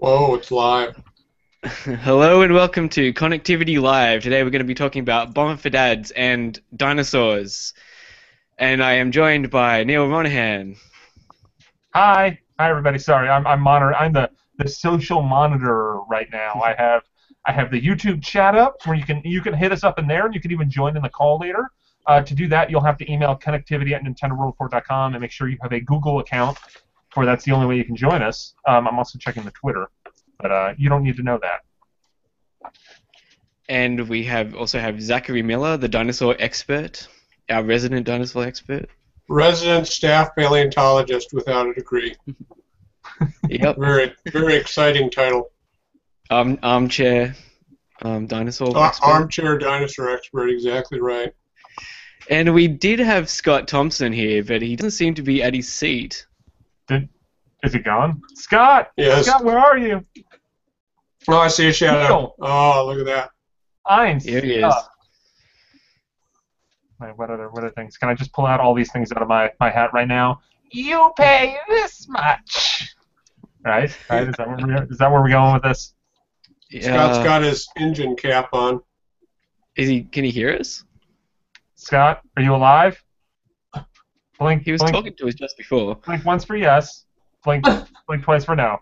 Whoa, it's live. Hello and welcome to Connectivity Live. Today we're going to be talking about Bafomdads and dinosaurs. And I am joined by Neal Ronaghan. Hi, hi everybody. Sorry, I'm I'm monitor. I'm the the social monitor right now. I have I have the YouTube chat up where you can you can hit us up in there, and you can even join in the call later. Uh, to do that, you'll have to email connectivity at nintendoworldreport.com and make sure you have a Google account, for that's the only way you can join us. Um, I'm also checking the Twitter, but uh, you don't need to know that. And we have also have Zachary Miller, the dinosaur expert, our resident dinosaur expert. Resident staff paleontologist without a degree. Yep. Very, very exciting title. Um, armchair um, dinosaur Ar- expert. armchair dinosaur expert, exactly right. And we did have Scott Thompson here, but he doesn't seem to be at his seat. Did is it gone? Scott, Yes. Scott, where are you? Oh, I see a shadow. Neal. Oh, look at that. I'm Here he is. Wait, what other what other things? Can I just pull out all these things out of my, my hat right now? You pay this much. Right? Right? Is that where we're is that where we're going with this? Scott's got his engine cap on. is he? Can he hear us? Scott, are you alive? Blink He was blink, talking to us just before. blink once for yes. Blink blink twice for no.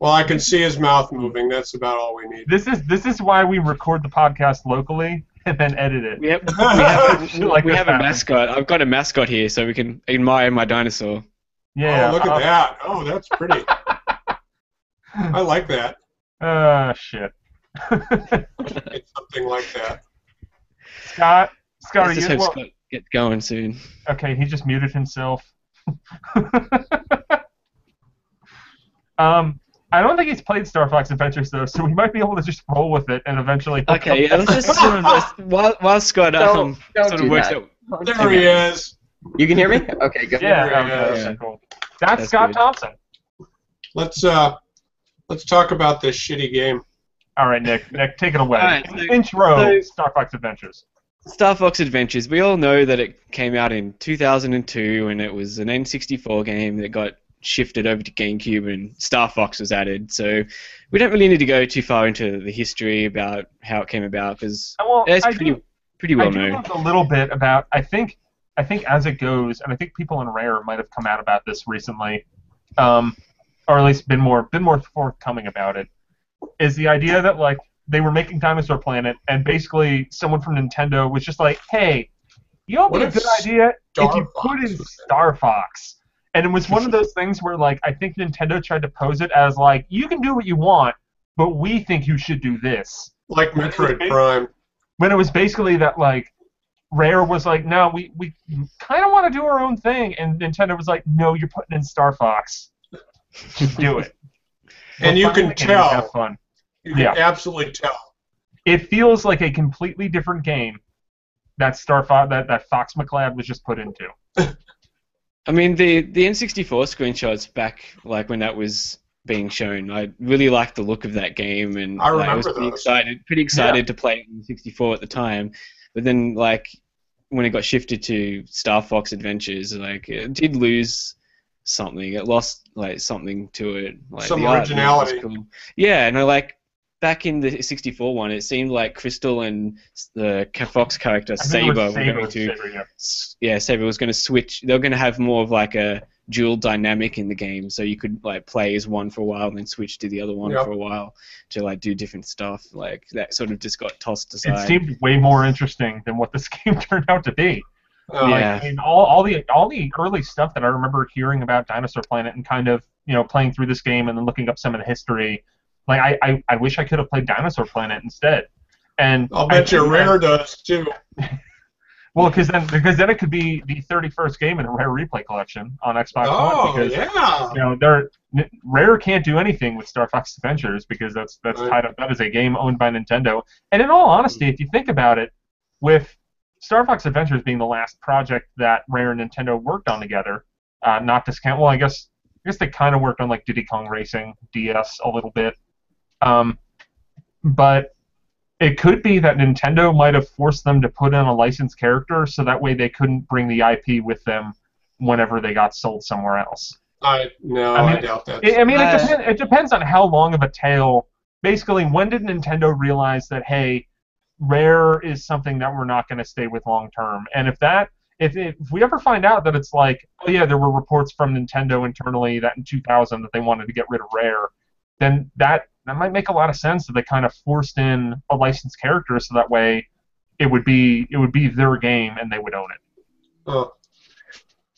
Well, I can see his mouth moving. That's about all we need. This is this is why we record the podcast locally and then edit it. We have, we have, like we have a mascot. I've got a mascot here, so we can admire my dinosaur. Yeah. oh, look uh, at that. Oh, that's pretty. I like that. Uh shit. It's something like that. Scott, Scott, are Let's you just hope well, Scott gets going soon. Okay, he just muted himself. um, I don't think he's played Star Fox Adventures though, so we might be able to just roll with it and eventually. Okay, yeah, come let's just sort of, let's- while, while Scott Don't- um, don't sort of works that. out. There he is. You can hear me? Okay, good. Yeah, Yeah, okay, yeah. okay, cool. That's, That's Scott good. Thompson. Let's uh, let's talk about this shitty game. All right, Nick. Nick, take it away. All right, so- Intro so- Star Fox Adventures. Star Fox Adventures. We all know that it came out in 2002, and it was an N64 game that got shifted over to GameCube, and Star Fox was added. So we don't really need to go too far into the history about how it came about, because Uh, Well, it's I pretty do, pretty I well do known. know a little bit about. I think, I think as it goes, and I think people in Rare might have come out about this recently, um, or at least been more been more forthcoming about it. Is the idea that like they were making Dinosaur Planet, and basically someone from Nintendo was just like, "Hey, you know, what'd be a good idea if you put Fox in in Star Fox." And it was one of those things where, like, I think Nintendo tried to pose it as like, "You can do what you want, but we think you should do this." Like Metroid Prime. when it was basically that like Rare was like, no, we, we kind of want to do our own thing, and Nintendo was like, no, you're putting in Star Fox. Just do it. And you can fun tell. Have fun. You can Yeah. absolutely tell. It feels like a completely different game that Star Fox that, that Fox McCloud was just put into. I mean, the the N64 screenshots back, like when that was being shown, I really liked the look of that game, and I like, was remember pretty those. excited, pretty excited to play it on 64 at the time. But then, like, when it got shifted to Star Fox Adventures, like, it did lose something. It lost like something to it, like Some the originality. Cool. Yeah, and I like. Back in the 64 one, it seemed like Crystal and the Fox character I Saber was were going to Saber, yeah. s- yeah, Saber was going to switch. They were going to have more of like a dual dynamic in the game, so you could like play as one for a while and then switch to the other one Yep. for a while to like do different stuff. Like that sort of just got tossed aside. It seemed way more interesting than what this game turned out to be. Uh, Yeah. Like, I mean, all, all the all the early stuff that I remember hearing about Dinosaur Planet and kind of you know playing through this game and then looking up some of the history. Like I, I, I wish I could have played Dinosaur Planet instead. And I'll bet you that- Rare does too. Well, because then because then it could be the 31st game in a Rare Replay collection on Xbox Oh One. Because yeah. you know they're Rare can't do anything with Star Fox Adventures because that's that's Right. tied up. That is a game owned by Nintendo. And in all honesty, if you think about it, with Star Fox Adventures being the last project that Rare and Nintendo worked on together, uh, not discount. Well, I guess I guess they kind of worked on like Diddy Kong Racing DS a little bit, um, but it could be that Nintendo might have forced them to put in a licensed character so that way they couldn't bring the IP with them whenever they got sold somewhere else. I no, I I, doubt that. I I mean, it, depend, it depends on how long of a tail. Basically, when did Nintendo realize that hey, Rare is something that we're not going to stay with long term? And if that, if, if we ever find out that it's like, oh yeah, there were reports from Nintendo internally that in 2000 that they wanted to get rid of Rare, then that that might make a lot of sense that they kind of forced in a licensed character so that way it would be it would be their game and they would own it. oh.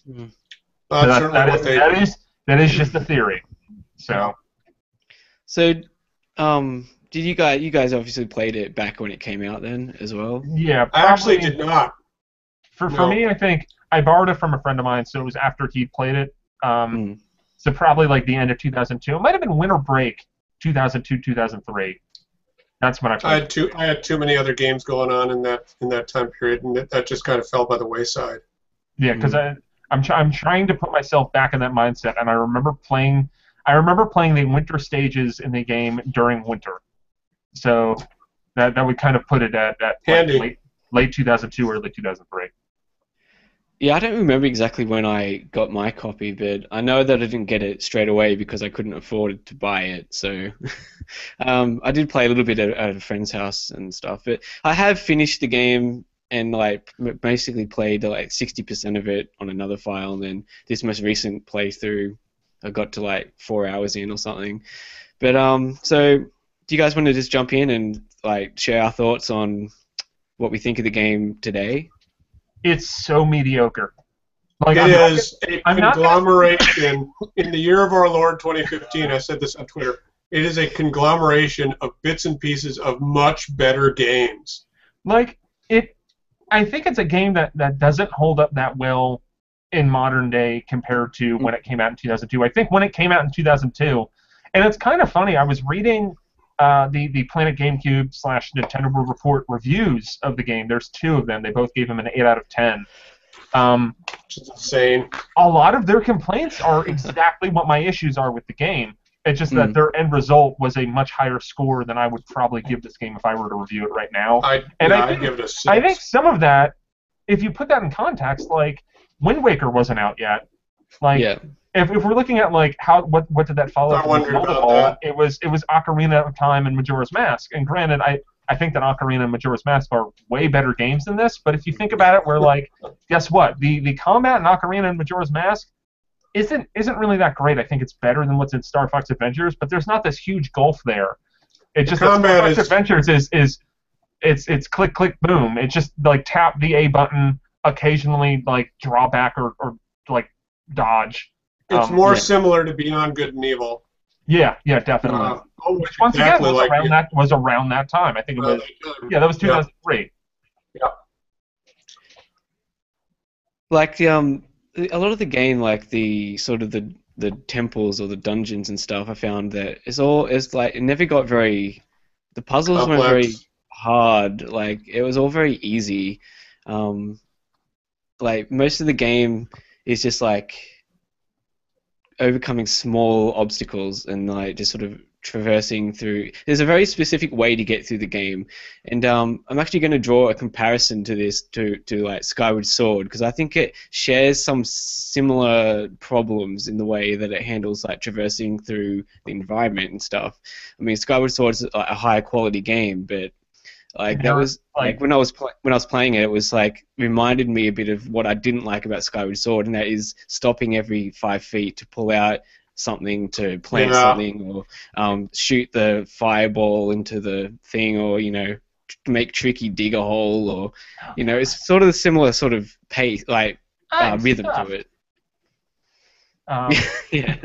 That's that, certainly that what is, they. that is that is just a theory. So. So, um, did you guys? You guys obviously played it back when it came out, then as well. Yeah, I actually did not. For for No. me, I think I borrowed it from a friend of mine, so it was after he played it. Um, Mm. So probably like the end of 2002. It might have been winter break, 2002, 2003. That's when I I had too. I had too many other games going on in that in that time period, and that, that just kind of fell by the wayside. Yeah, because hmm. I I'm try- I'm trying to put myself back in that mindset, and I remember playing. I remember playing the winter stages in the game during winter. So that that would kind of put it at, at like late late 2002, early 2003. Yeah, I don't remember exactly when I got my copy, but I know that I didn't get it straight away because I couldn't afford to buy it. So um, I did play a little bit at, at a friend's house and stuff. But I have finished the game and like basically played like 60% of it on another file. And then this most recent playthrough, I got to like four hours in or something. But um, so do you guys want to just jump in and like share our thoughts on what we think of the game today? It's so mediocre. Like It I'm is a I'm gonna- conglomeration in the year of our Lord 2015. I said this on Twitter. It is a conglomeration of bits and pieces of much better games. like it i think it's a game that that doesn't hold up that well in modern day compared to when it came out in 2002 i think when it came out in 2002 and it's kind of funny i was reading uh, the the planet gamecube slash nintendo World report reviews of the game there's two of them they both gave them an 8 out of 10 um, Which insane. a lot of their complaints are exactly what my issues are with the game. It's just that Mm. their end result was a much higher score than I would probably give this game if I were to review it right now. I And yeah, I I'd think- give it a six. I think some of that, if you put that in context, like Wind Waker wasn't out yet. Like yeah. If, if we're looking at like how what what did that follow? I from wondered about that. It was it was Ocarina of Time and Majora's Mask. And granted, I I think that Ocarina and Majora's Mask are way better games than this. But if you think about it, we're like, guess what? The the combat in Ocarina and Majora's Mask isn't isn't really that great. I think it's better than what's in Star Fox Adventures, but there's not this huge gulf there. It's just that Star Fox is- Adventures is is it's it's click click boom. It's just like tap the A button, occasionally like draw back or, or like dodge. It's um, more yeah. similar to Beyond Good and Evil. Yeah, yeah, definitely. Uh, oh, Which once exactly again was like around it. that was around that time. I think it Uh, was yeah, that was 2003. Yeah. like the um a lot of the game like the sort of the the temples or the dungeons and stuff i found that it's all it's like it never got very the puzzles weren't very hard like it was all very easy um like most of the game is just like overcoming small obstacles and like just sort of traversing through there's a very specific way to get through the game and um, I'm actually going to draw a comparison to this to, to like Skyward Sword because I think it shares some similar problems in the way that it handles like traversing through the environment and stuff. I mean, Skyward Sword is a higher quality game, but like that was like- like when I was pl- when I was playing it, it was like reminded me a bit of what I didn't like about Skyward Sword, and that is stopping every five feet to pull out something to plant Yeah. something or um, shoot the fireball into the thing or you know make tricky dig a hole or you know it's sort of a similar sort of pace like uh, rhythm stuff. to it Um, yeah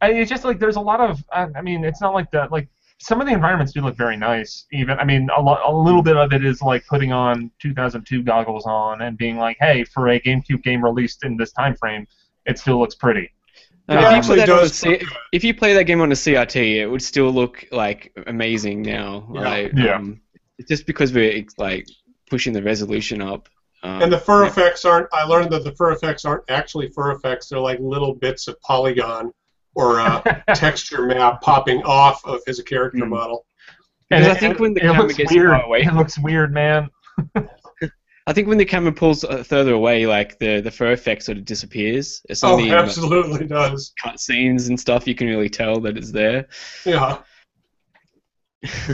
I, it's just like there's a lot of. I, I mean, it's not like that. Like some of the environments do look very nice. Even I mean, a, lo- a little bit of it is like putting on 2002 goggles on and being like, hey, for a GameCube game released in this time frame, it still looks pretty. Now, It if, you actually put that on a does C- if you play that game on a CRT, it would still look like amazing now. Yeah. Like, Yeah. Um, it's just because we're like pushing the resolution up. Um, And the fur yeah. effects aren't. I learned that the fur effects aren't actually fur effects. They're like little bits of polygon or uh, texture map popping off of his character Hmm. model. Because And I think when the camera looks gets weird. far away- it looks weird, man. I think when the camera pulls uh, further away, like the the fur effect sort of disappears. It's Oh, only in like, absolutely does. cut scenes and stuff you can really tell that it's there. Yeah.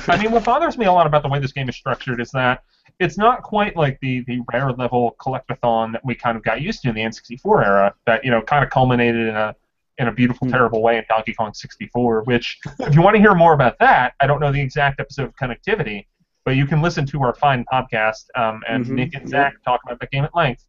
I mean, what bothers me a lot about the way this game is structured is that it's not quite like the, the rare level collectathon that we kind of got used to in the N64 era. That you know kind of culminated in a in a beautiful, Hmm. terrible way in Donkey Kong 64. Which, if you want to hear more about that, I don't know the exact episode of Connectivity, but you can listen to our fine podcast um, and Mhm. Nick and Zach talk about the game at length.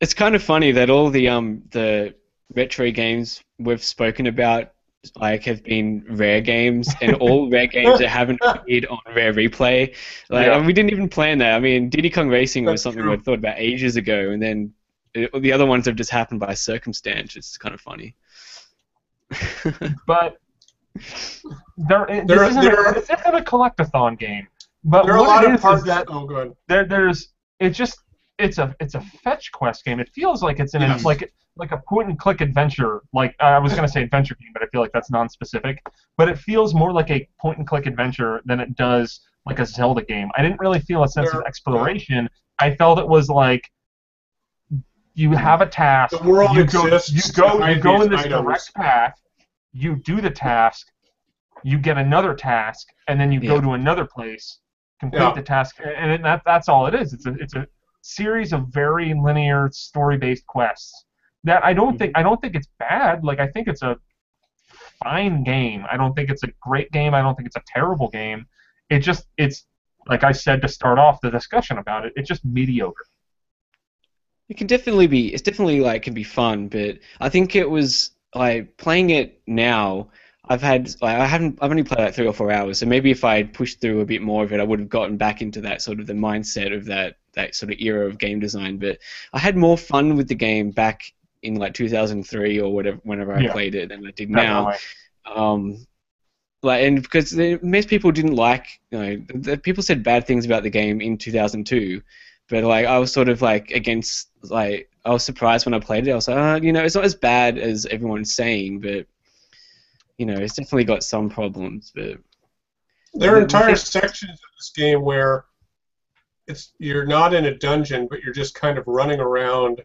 It's kind of funny that all the um the retro games we've spoken about like have been rare games and all rare games that haven't appeared on rare replay. Like Yeah. we didn't even plan that. I mean, Diddy Kong Racing was something true. we thought about ages ago, and then it, the other ones have just happened by circumstance. It's kind of funny. But there, There- this isn't, there a, are- this isn't a collectathon game. But There are a lot of parts that Oh, good. there there's it's just it's a it's a fetch quest game. It feels like it's in Yes. a, like like a point and click adventure. Like I was gonna say adventure game, but I feel like that's non-specific. But it feels more like a point and click adventure than it does like a Zelda game. I didn't really feel a sense There- of exploration. I felt it was like you have a task. The world you go, exists You go. You go in this items. direct path. You do the task. You get another task, and then you go to another place, complete Yeah. the task, and that, that's all it is. It's a it's a series of very linear story-based quests that I don't think mm-hmm. I don't think it's bad. Like I think it's a fine game. I don't think it's a great game. I don't think it's a terrible game. It just it's like I said to start off the discussion about it. It's just mediocre. It can definitely be. It's definitely like can be fun, but I think it was like playing it now. I've had like I haven't. I've only played like three or four hours, so maybe if I had pushed through a bit more of it, I would have gotten back into that sort of the mindset of that that sort of era of game design. But I had more fun with the game back in like 2003 or whatever, whenever I Yeah. played it, than I did now. Um, like and because the, most people didn't like you know the, people said bad things about the game in 2002 but like I was sort of like against like I was surprised when I played it I was like uh, you know it's not as bad as everyone's saying but you know it's definitely got some problems but There are entire sections of this game where it's you're not in a dungeon, but you're just kind of running around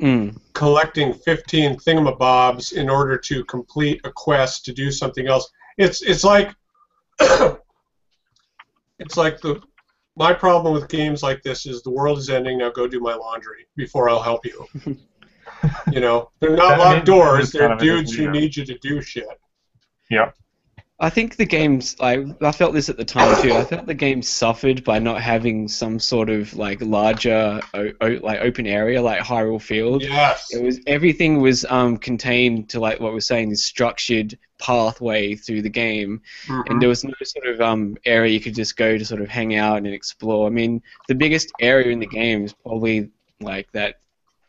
mm, collecting 15 thingamabobs in order to complete a quest to do something else. It's it's like it's like the my problem with games like this is the world is ending. Now go do my laundry before I'll help you. you know, they're not locked doors. that is kind They're dudes who need you to do shit. I think the game's like I felt this at the time too. I felt the game suffered by not having some sort of like larger o- o- like open area like Hyrule Field. Yes. It was everything was um, contained to like what we're saying this structured pathway through the game, Mhm. and there was no sort of um, area you could just go to sort of hang out and explore. I mean, the biggest area in the game is probably like that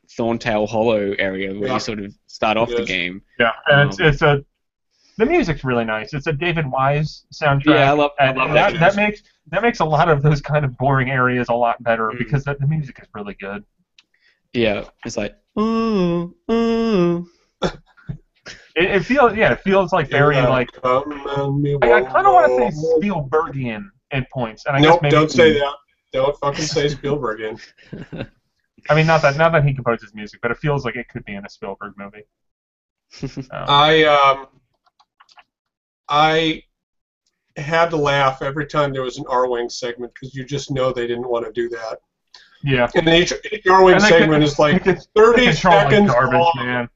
Thorntail Hollow area where Yeah. you sort of start off the game. Yeah, and it's Um, it's a the music's really nice. It's a David Wise soundtrack. Yeah, I love- I and love that. that That makes that makes a lot of those kind of boring areas a lot better Mm. because the, the music is really good. Yeah, it's like ooh ooh. It, it feels yeah, it feels like very Yeah, like come me I, I kind of want to say. Spielbergian at points, and I Nope, guess maybe don't say that. Don't fucking say Spielbergian. I mean, not that not that he composes music, but it feels like it could be in a Spielberg movie. Um, I um, I had to laugh every time there was an Arwing segment because you just know they didn't want to do that. yeah, And each, each Arwing segment could- is like could- 30 they control like seconds garbage, long. man.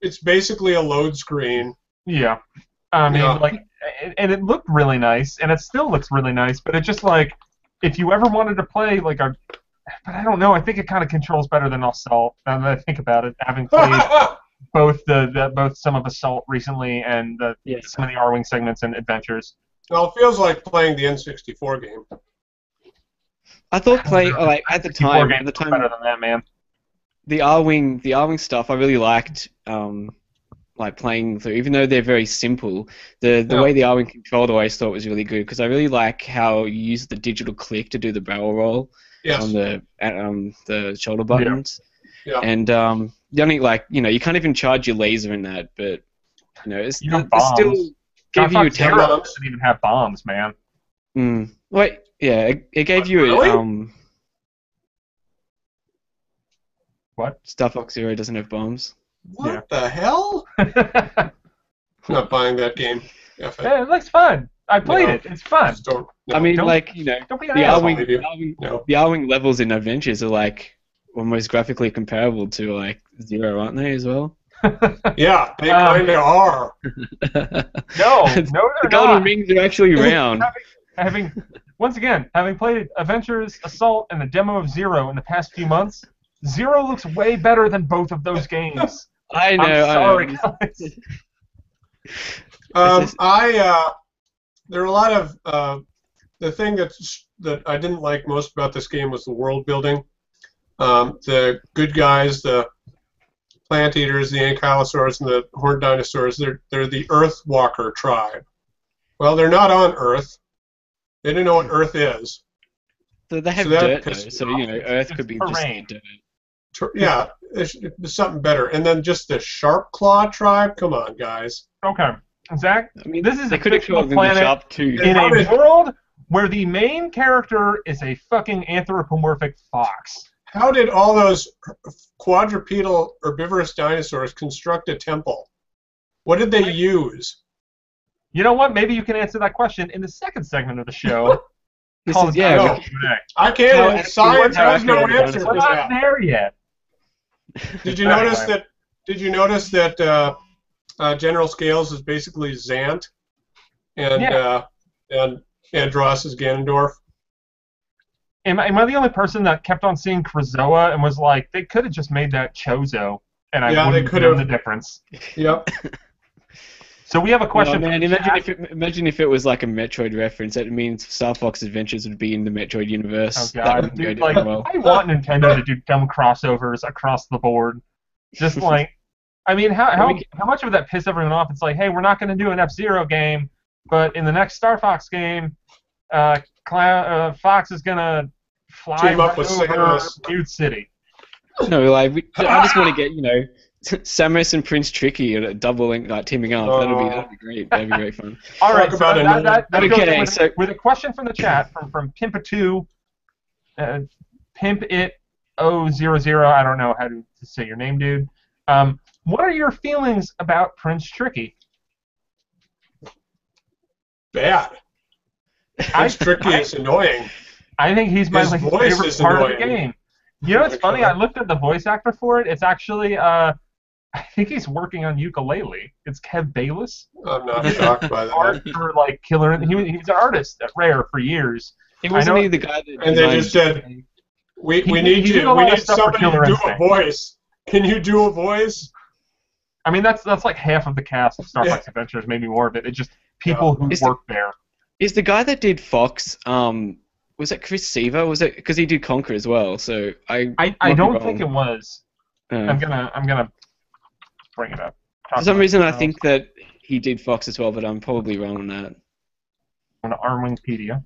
It's basically a load screen. Yeah. I mean, Yeah. like, and- and it looked really nice, and it still looks really nice, but it just like, if you ever wanted to play like a, but I don't know, I think it kind of controls better than Assault. Now that I think about it, having played both the, the both some of Assault recently and the, Yeah. some of the Arwing segments and adventures. well, it feels like playing the N64 game. I thought play like at the time at the time better than that, man. the Arwing the Arwing stuff I really liked um like playing through even though they're very simple the the Yeah. way the Arwing controlled I always thought was really good because I really like how you use the digital click to do the barrel roll Yes. on the at, um the shoulder buttons Yeah. and um the only like you know you can't even charge your laser in that but you know it's, You have it's still bombs. give John you a Fox ten Zero bombs. doesn't even have bombs, man. mm, wait yeah it, it gave you Really? a um Star Fox Zero doesn't have bombs. What Yeah. the hell? I'm not buying that game. F it. it looks fun. I played No. it. It's fun. Don't- no. I mean, don't- like you know, Don't be the asshole. Arwing, the Arwing, no. the Arwing levels in Adventures are like almost graphically comparable to like Zero, aren't they as well? Yeah, they Um, kind of are. No, no, the they're golden not. rings are actually round. having once again having played Adventures, Assault, and the demo of Zero in the past few months, Zero looks way better than both of those games. I know. I'm sorry, I know. guys. Um, I uh, there are a lot of uh, the thing that's that I didn't like most about this game was the world building. Um, the good guys, the plant eaters, the ankylosaurs, and the horned dinosaurs, they're they're the Earth Walker tribe. Well, they're not on Earth. They don't know what Earth is. So they have So that dirt, though, so you know. Earth could be terrain. just dirt. Tr- Yeah, there's, there's something better. And then just the Sharp Claw tribe. Come on, guys. Okay, Zach, I mean, This is a fictional called them the planet Sharp Two. in a world where the main character is a fucking anthropomorphic fox. How did all those quadrupedal herbivorous dinosaurs construct a temple? What did they use? You know what? Maybe you can answer that question in the second segment of the show. This is yeah. no. I can't. How accurate- science has no accurate are the answer We're not that. there yet. Did you notice that? Did you notice that uh, uh, General Scales is basically Zant, and Yeah. uh, and Andross is Ganondorf? Am I, am I the only person that kept on seeing Krazoa and was like, they could have just made that Chozo, and I Yeah, wouldn't could know have. the difference. Yep. So we have a question. Oh, man, imagine if it, imagine if it was like a Metroid reference. That means Star Fox Adventures would be in the Metroid universe. Oh god, wouldn't go dude! Like, well. I want Nintendo to do dumb crossovers across the board. Just like, I mean, how how, how much would that piss everyone off? It's like, hey, we're not going to do an F Zero game, but in the next Star Fox game, uh, Cla- uh Fox is gonna fly Team up with over Samus. Mute City. No, like we, I just want to get you know Samus and Prince Tricky uh, doubling like teaming up. That'd be that'd be great. That'd be great fun. All Talk right, so about that, another- that, that Okay, with, so- with a question from the chat from from Pimpa2, uh, Pimp It 000. I don't know how to, to say your name, dude. Um, what are your feelings about Prince Tricky? Bad. I, It's tricky. It's annoying. I think he's my His least voice favorite is part of the game. You know what's funny? I looked at the voice actor for it. It's actually, uh, I think he's working on Yooka-Laylee. It's Kev Bayliss, I'm not shocked by art that. for like Killer. He was, he was an artist at Rare for years. It wasn't know- he the guy that And they just said, We, we he need did a you. We need somebody to Killer do a voice. Can you do a voice? I mean, that's that's like half of the cast of Star Yeah. Adventures, maybe more of it. It's just people who Is the- work there. Is the guy that did Fox? Um, was it Chris Seaver? Was it because he did Conker as well? So I. I, I don't think it was. Uh, I'm gonna I'm gonna bring it up. for some reason, I think that he did Fox as well, but I'm probably wrong on that. on Arwingpedia.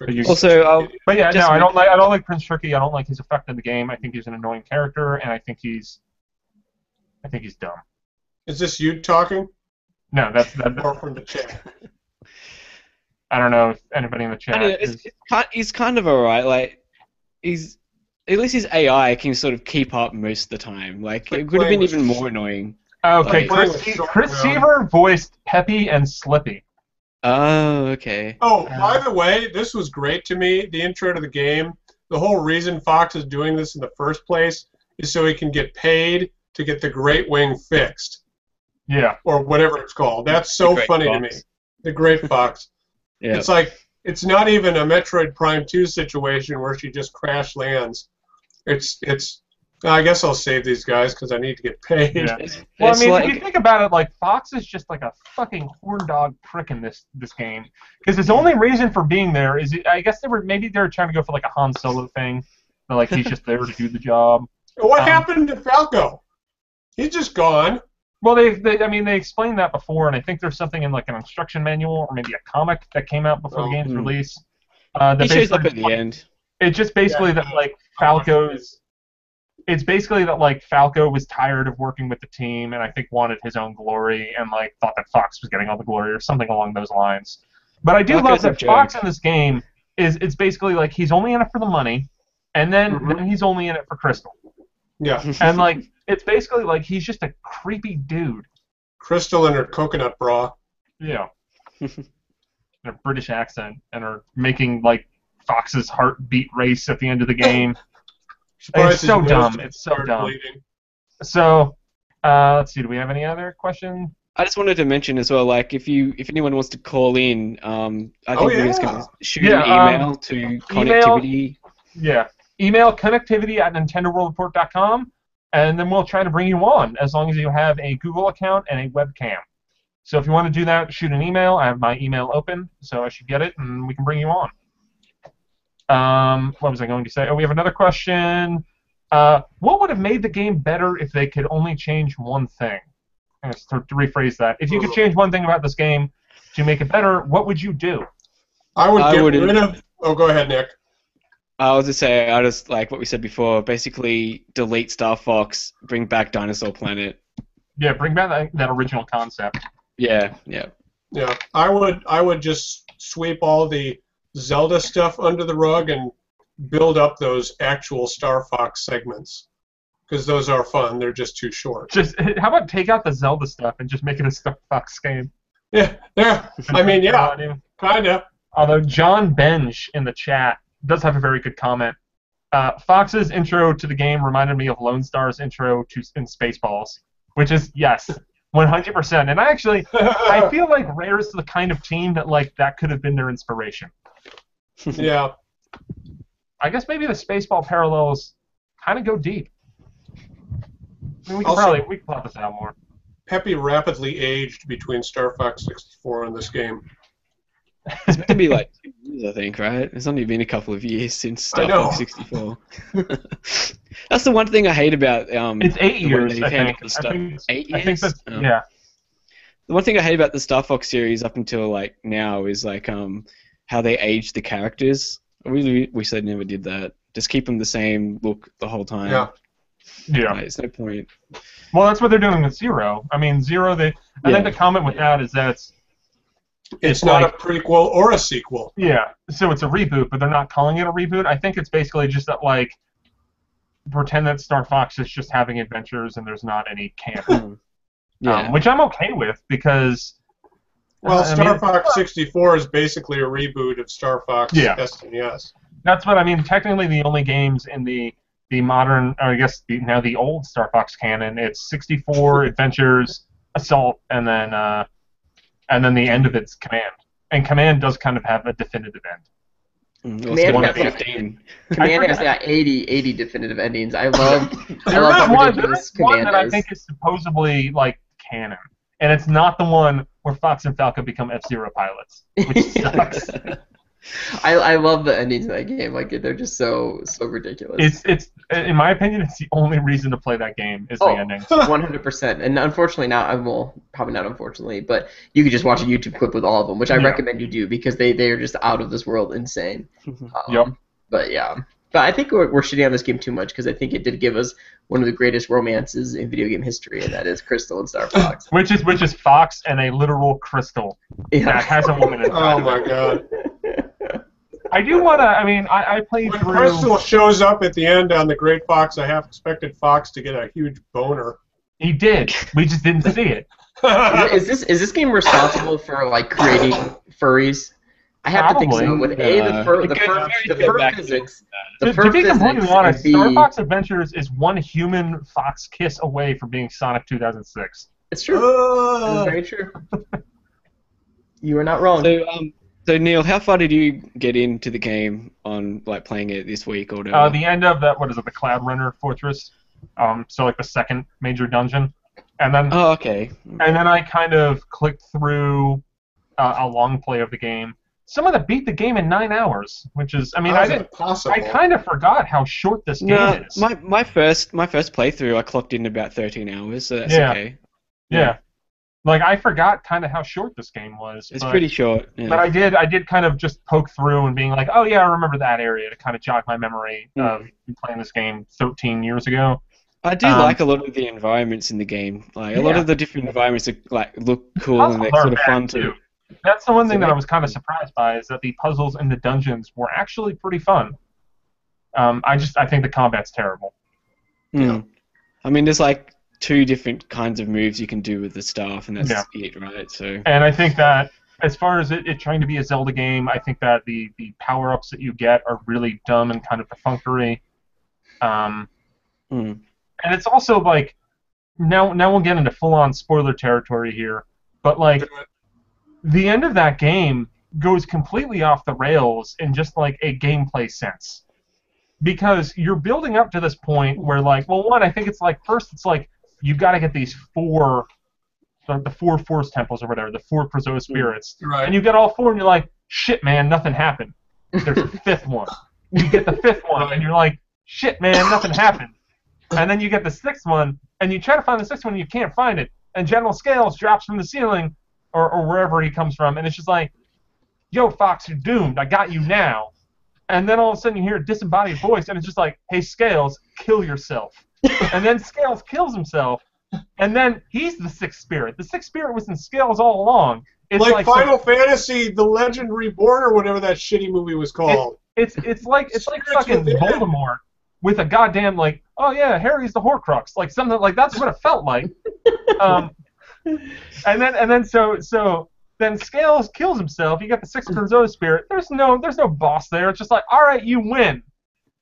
But you- Also, uh, But yeah, Just no, I don't like I don't like Prince Tricky. I don't like his effect in the game. I think he's an annoying character, and I think he's I think he's dumb. Is this you talking No, that's that, or from the chat? I don't know if anybody in the chat. don't know, it's, is- it's kind, he's kind of alright. Like he's at least his AI can sort of keep up most of the time. Like Like it could have been even more annoying. Oh, okay, like- Chris, Playing Chris. Seaver voiced Peppy and Slippy. Oh, okay. Oh, uh, by the way, this was great to me. The intro to the game. The whole reason Fox is doing this in the first place is so he can get paid to get the Great Wing fixed, Yeah, or whatever it's called. That's so The Great funny to me. The Great Fox. Yeah. It's like it's not even a Metroid Prime 2 situation where she just crash lands. It's it's. I guess I'll save these guys because I need to get paid. Yeah. Well, it's I mean, like if you think about it, like Fox is just like a fucking horn dog prick in this this game, because his only reason for being there is, I guess they were maybe they were trying to go for like a Han Solo thing, but, like he's just there to do the job. What Um, happened to Falco? He's just gone. Well, they, they, I mean, they explained that before, and I think there's something in like an instruction manual or maybe a comic that came out before Oh, the game's hmm. release. Uh, that he shows up at the end. It's just basically Yeah. that like Falco's. It's basically that like Falco was tired of working with the team, and I think wanted his own glory, and like thought that Fox was getting all the glory or something along those lines. But I do Falco's love that joke. Fox in this game is it's basically like he's only in it for the money, and then Mhm. then he's only in it for Crystal. Yeah, And like it's basically like he's just a creepy dude. Crystal and her coconut bra. Yeah. in a British accent and are making like Fox's heartbeat race at the end of the game. It's so dumb. It's so dumb. bleeding. So, uh, let's see. Do we have any other questions? I just wanted to mention as well, like if you if anyone wants to call in, um, I Oh, think we're just gonna shoot Yeah, an um, email to connectivity. Yeah. Email connectivity at nintendoworldreport.com, and then we'll try to bring you on as long as you have a Google account and a webcam. So if you want to do that, shoot an email. I have my email open, so I should get it, and we can bring you on. Um, what was I going to say? Oh, we have another question. Uh, what would have made the game better if they could only change one thing? To, to rephrase that, if you could change one thing about this game to make it better, what would you do? I would I get wouldn't- rid of. Oh, go ahead, Nick. I was just say, I just like what we said before. Basically, delete Star Fox, bring back Dinosaur Planet. Yeah, bring back that, that original concept. Yeah, yeah. Yeah, I would. I would just sweep all the Zelda stuff under the rug and build up those actual Star Fox segments because those are fun. They're just too short. Just how about take out the Zelda stuff and just make it a Star Fox game? Yeah, yeah. I mean, yeah, kinda. Although John Benge in the chat does have a very good comment. Uh, Fox's intro to the game reminded me of Lone Star's intro to in Spaceballs, which is yes, 100%. And I actually I feel like Rare is the kind of team that like that could have been their inspiration. yeah. I guess maybe the Spaceball parallels kind of go deep. I mean, we could Also- probably we could plot this out more. Peppy rapidly aged between Star Fox 64 and this game. It's meant to be like two years, I think, right? It's only been a couple of years since Star. Fox 64. That's the one thing I hate about um. It's eight the years, I think. I think, Eight I think years? that's Oh. yeah. The one thing I hate about the Star Fox series up until like now is like um how they age the characters. Really wish they never did that. Just keep them the same look the whole time. Yeah. Yeah. Like, it's no point. Well, that's what they're doing with Zero. I mean, Zero. They. I think the comment with that is that it's It's, It's not like- a prequel or a sequel. yeah. So it's a reboot, but they're not calling it a reboot. I think it's basically just that like pretend that Star Fox is just having adventures and there's not any canon, Um, yeah. um, which I'm okay with because. Well, I Star mean, Fox 64 is basically a reboot of Star Fox Yeah. SNES. That's what I mean. Technically, the only games in the the modern, or I guess the, now the old Star Fox canon, it's 64 Adventures, Assault, and then uh, and then the end of it's Command. And Command does kind of have a definitive end. Mm, Man, also got that's like- 15. Command has forgot- 80, 80 definitive endings. I love, I love is how one, there ridiculous is one Command that I think is supposedly like canon, and it's not the one where Fox and Falcon become F Zero pilots, which sucks. I, I love the endings of that game. Like they're just so so ridiculous. It's it's in my opinion, it's the only reason to play that game is the Oh. ending. One hundred percent, and unfortunately now, I well, probably not unfortunately, but you could just watch a YouTube clip with all of them, which I Yeah. recommend you do because they they are just out of this world insane. Um, Yep. But yeah, but I think we're, we're shitting on this game too much because I think it did give us one of the greatest romances in video game history, and that is Crystal and Star Fox. Which is which is Fox and a literal crystal that has a woman inside. Oh my god. I do want to. I mean, I, I played When through. Crystal shows up at the end on the Great Fox, I half expected Fox to get a huge boner. He did. We just didn't see it. is this is this game responsible for like creating furries? I have to think so. Probably. With a the fur the fur, very the good fur back to physics. that. The To, fur to be completely and honest, the- Star Fox Adventures is one human Fox kiss away from being Sonic 2006. It's true. Uh, It's very true. You are not wrong. So, um, so Neal, how far did you get into the game on like playing it this week or whatever? Uh, the end of that, what is it, the Cloud Runner Fortress? Um, so like the second major dungeon, and then oh, okay. and then I kind of clicked through uh, a long play of the game. Some of them beat the game in nine hours, which is, I mean, how I didn't. possible? I kind of forgot how short this game No, is. my my first my first playthrough, I clocked in about 13 hours, so that's Yeah. okay. yeah. Like I forgot kind of how short this game was. It's but, pretty short. Yeah. But I did, I did kind of just poke through and being like, oh yeah, I remember that area to kind of jog my memory Hmm. of playing this game 13 years ago. I do Um, like a lot of the environments in the game. Like a lot of the different environments are, like look cool and they're sort of fun to. too. That's the one thing that I was kind of surprised by is that the puzzles in the dungeons were actually pretty fun. Um, I just I think the combat's terrible. Hmm. I mean, there's like two different kinds of moves you can do with the staff, and that's Yeah. it, right? So And I think that as far as it, it trying to be a Zelda game, I think that the, the power ups that you get are really dumb and kind of perfunctory. Um, hmm. and it's also like now now we'll get into full on spoiler territory here, but like the end of that game goes completely off the rails in just like a gameplay sense. Because you're building up to this point where like well one, I think it's like first it's like you've got to get these four the, the four force temples or whatever, the four Krazoa spirits. Right. And you get all four and you're like, shit man, nothing happened. There's a fifth one. You get the fifth one and you're like, shit man, nothing happened. And then you get the sixth one and you try to find the sixth one and you can't find it. And General Scales drops from the ceiling or, or wherever he comes from and it's just like, yo Fox, you're doomed. I got you now. And then all of a sudden you hear a disembodied voice and it's just like, hey Scales, kill yourself. And then Scales kills himself. And then he's the sixth spirit. The sixth spirit was in Scales all along. It's like, like some- Final Fantasy: The Legend Reborn or whatever that shitty movie was called. It's it's like it's like fucking within. Voldemort with a goddamn like oh yeah Harry's the Horcrux like something like that's what it felt like. Um, and then and then so so then Scales kills himself. You got the Sixth Krazoa spirit. There's no there's no boss there. It's just like all right you win.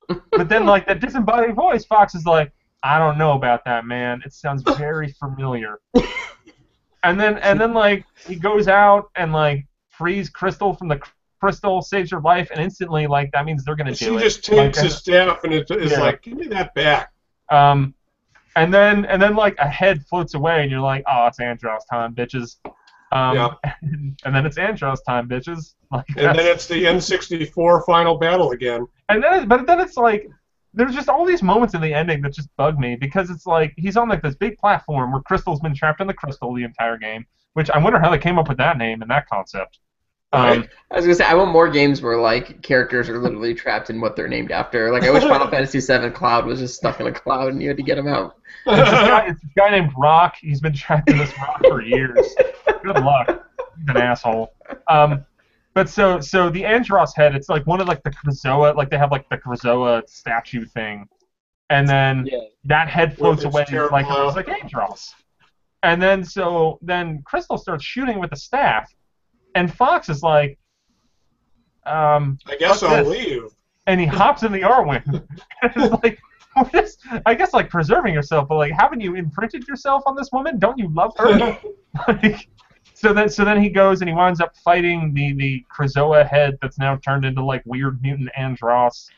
But then like that disembodied voice, Fox is like I don't know about that man. It sounds very familiar. And then and then like he goes out and like frees Crystal from the crystal, saves her life, and instantly like that means they're gonna do it. She just takes Like, his staff and it is Yeah. like, give me that back. Um, and then and then like a head floats away, and you're like, oh, it's Andross time, bitches. Um, Yeah. and then it's Andross time, bitches. Like, And then it's the N64 final battle again. and then but then it's like there's just all these moments in the ending that just bug me because it's like he's on like this big platform where Crystal's been trapped in the crystal the entire game, which I wonder how they came up with that name and that concept. Um, Right. I was gonna say I want more games where like characters are literally trapped in what they're named after. Like I wish Final Fantasy VII Cloud was just stuck in a cloud and you had to get him out. It's this, guy, it's this guy named Rock. He's been trapped in this rock for years. Good luck. He's an asshole. Um, but so so the Andross head, it's like one of like the Krazoa, like they have like the Krazoa statue thing, and then Yeah. that head floats its away terrible like mouth. it's like Andross. And then so then Crystal starts shooting with the staff, and Fox is like, um, I guess I'll this. leave. and he hops in the Arwing. it's like, we're I guess, like preserving yourself, but like, haven't you imprinted yourself on this woman? Don't you love her? like, so then, so then he goes and he winds up fighting the the Krazoa head that's now turned into like weird mutant Andross.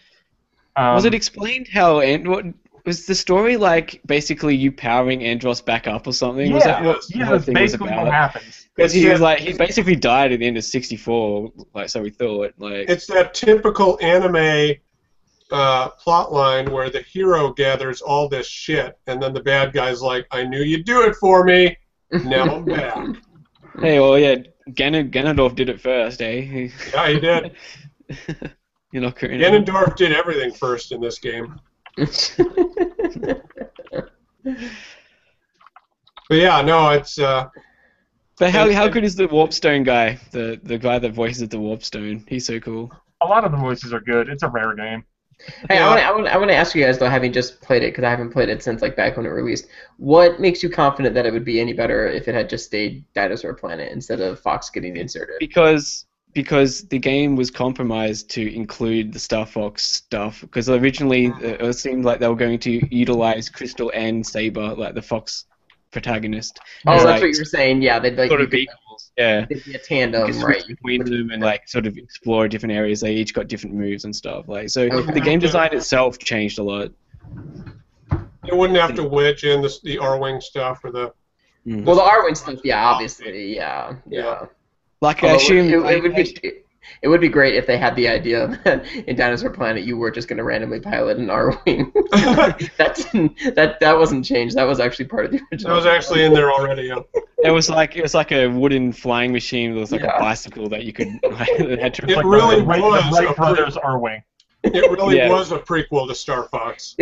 Um, was it explained how and what was the story like? Basically, you powering Andross back up or something? Yeah, was that what the yeah, that's thing was basically about? what happens. Because he It's was like he basically died at the end of '64, like so we thought. Like It's that typical anime uh, plot line where the hero gathers all this shit, and then the bad guy's like, "I knew you'd do it for me. Now I'm back." Hey, well, yeah, Gan- Ganondorf did it first, eh? yeah, he did. You're not correct. Ganondorf did everything first in this game. But yeah, no, it's uh, But how And- how good is the Warpstone guy? The the guy that voices the Warpstone. He's so cool. A lot of the voices are good. It's a rare game. Hey, Yeah. I want to I wanna, ask you guys though, having just played it because I haven't played it since like back when it released. What makes you confident that it would be any better if it had just stayed Dinosaur Planet instead of Fox getting inserted? Because because the game was compromised to include the Star Fox stuff. Because originally uh, it seemed like they were going to utilize Crystal and Saber, like the Fox protagonist. Oh, that's like, what you were saying. Yeah, they'd like sort of could- equals. Yeah. they'd be a tandem, You could right? switch between them and like sort of explore different areas. They each got different moves and stuff. Like so, Okay. the game design itself changed a lot. you wouldn't have to wedge in the, the Arwing stuff or the. Mm. Well, the Arwing stuff, yeah, obviously, yeah, yeah. Yeah. Like I assume, it, it would be. It would be great if they had the idea that in Dinosaur Planet you were just going to randomly pilot an Arwing. That's that that wasn't changed. That was actually part of the original. That was actually in there already. Yeah. it was like it was like a wooden flying machine. It was like Yeah. a bicycle that you could like, that had to. It like really the Wright, was the Wright a brothers are wing. It really Yeah. was a prequel to Star Fox.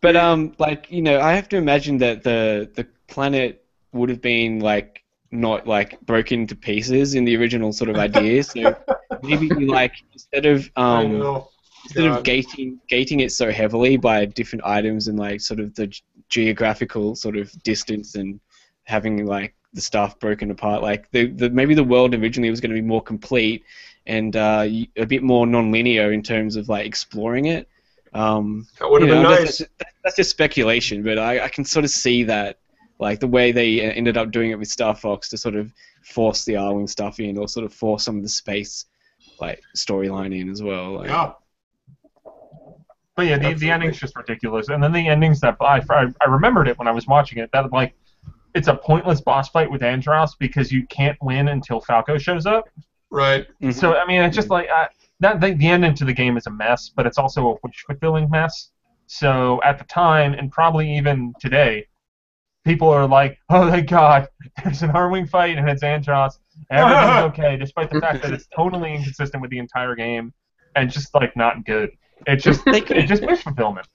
But um, like you know, I have to imagine that the the planet would have been like not like broken to pieces in the original sort of idea. So maybe like instead of um instead of gating gating it so heavily by different items and like sort of the g- geographical sort of distance and having like the stuff broken apart like the, the maybe the world originally was going to be more complete and uh, a bit more non-linear in terms of like exploring it um, That would have been know, nice. That's, that's just speculation, but I, I can sort of see that, like the way they uh, ended up doing it with Star Fox to sort of force the Arwing stuff in, or sort of force some of the space, like storyline in as well. Like, Yeah. But yeah, the, the Absolutely. ending's just ridiculous. And then the endings that I, I I remembered it when I was watching it. That like, it's a pointless boss fight with Andross because you can't win until Falco shows up. Right. Mhm. So I mean, it's just like uh, that. The, the ending to the game is a mess, but it's also a wish fulfilling mess. So at the time, and probably even today, people are like, "Oh thank God, there's an Arwing fight and it's Andross. Everything's okay," despite the fact that it's totally inconsistent with the entire game and just like not good. It's just They could- it's just wish fulfillment.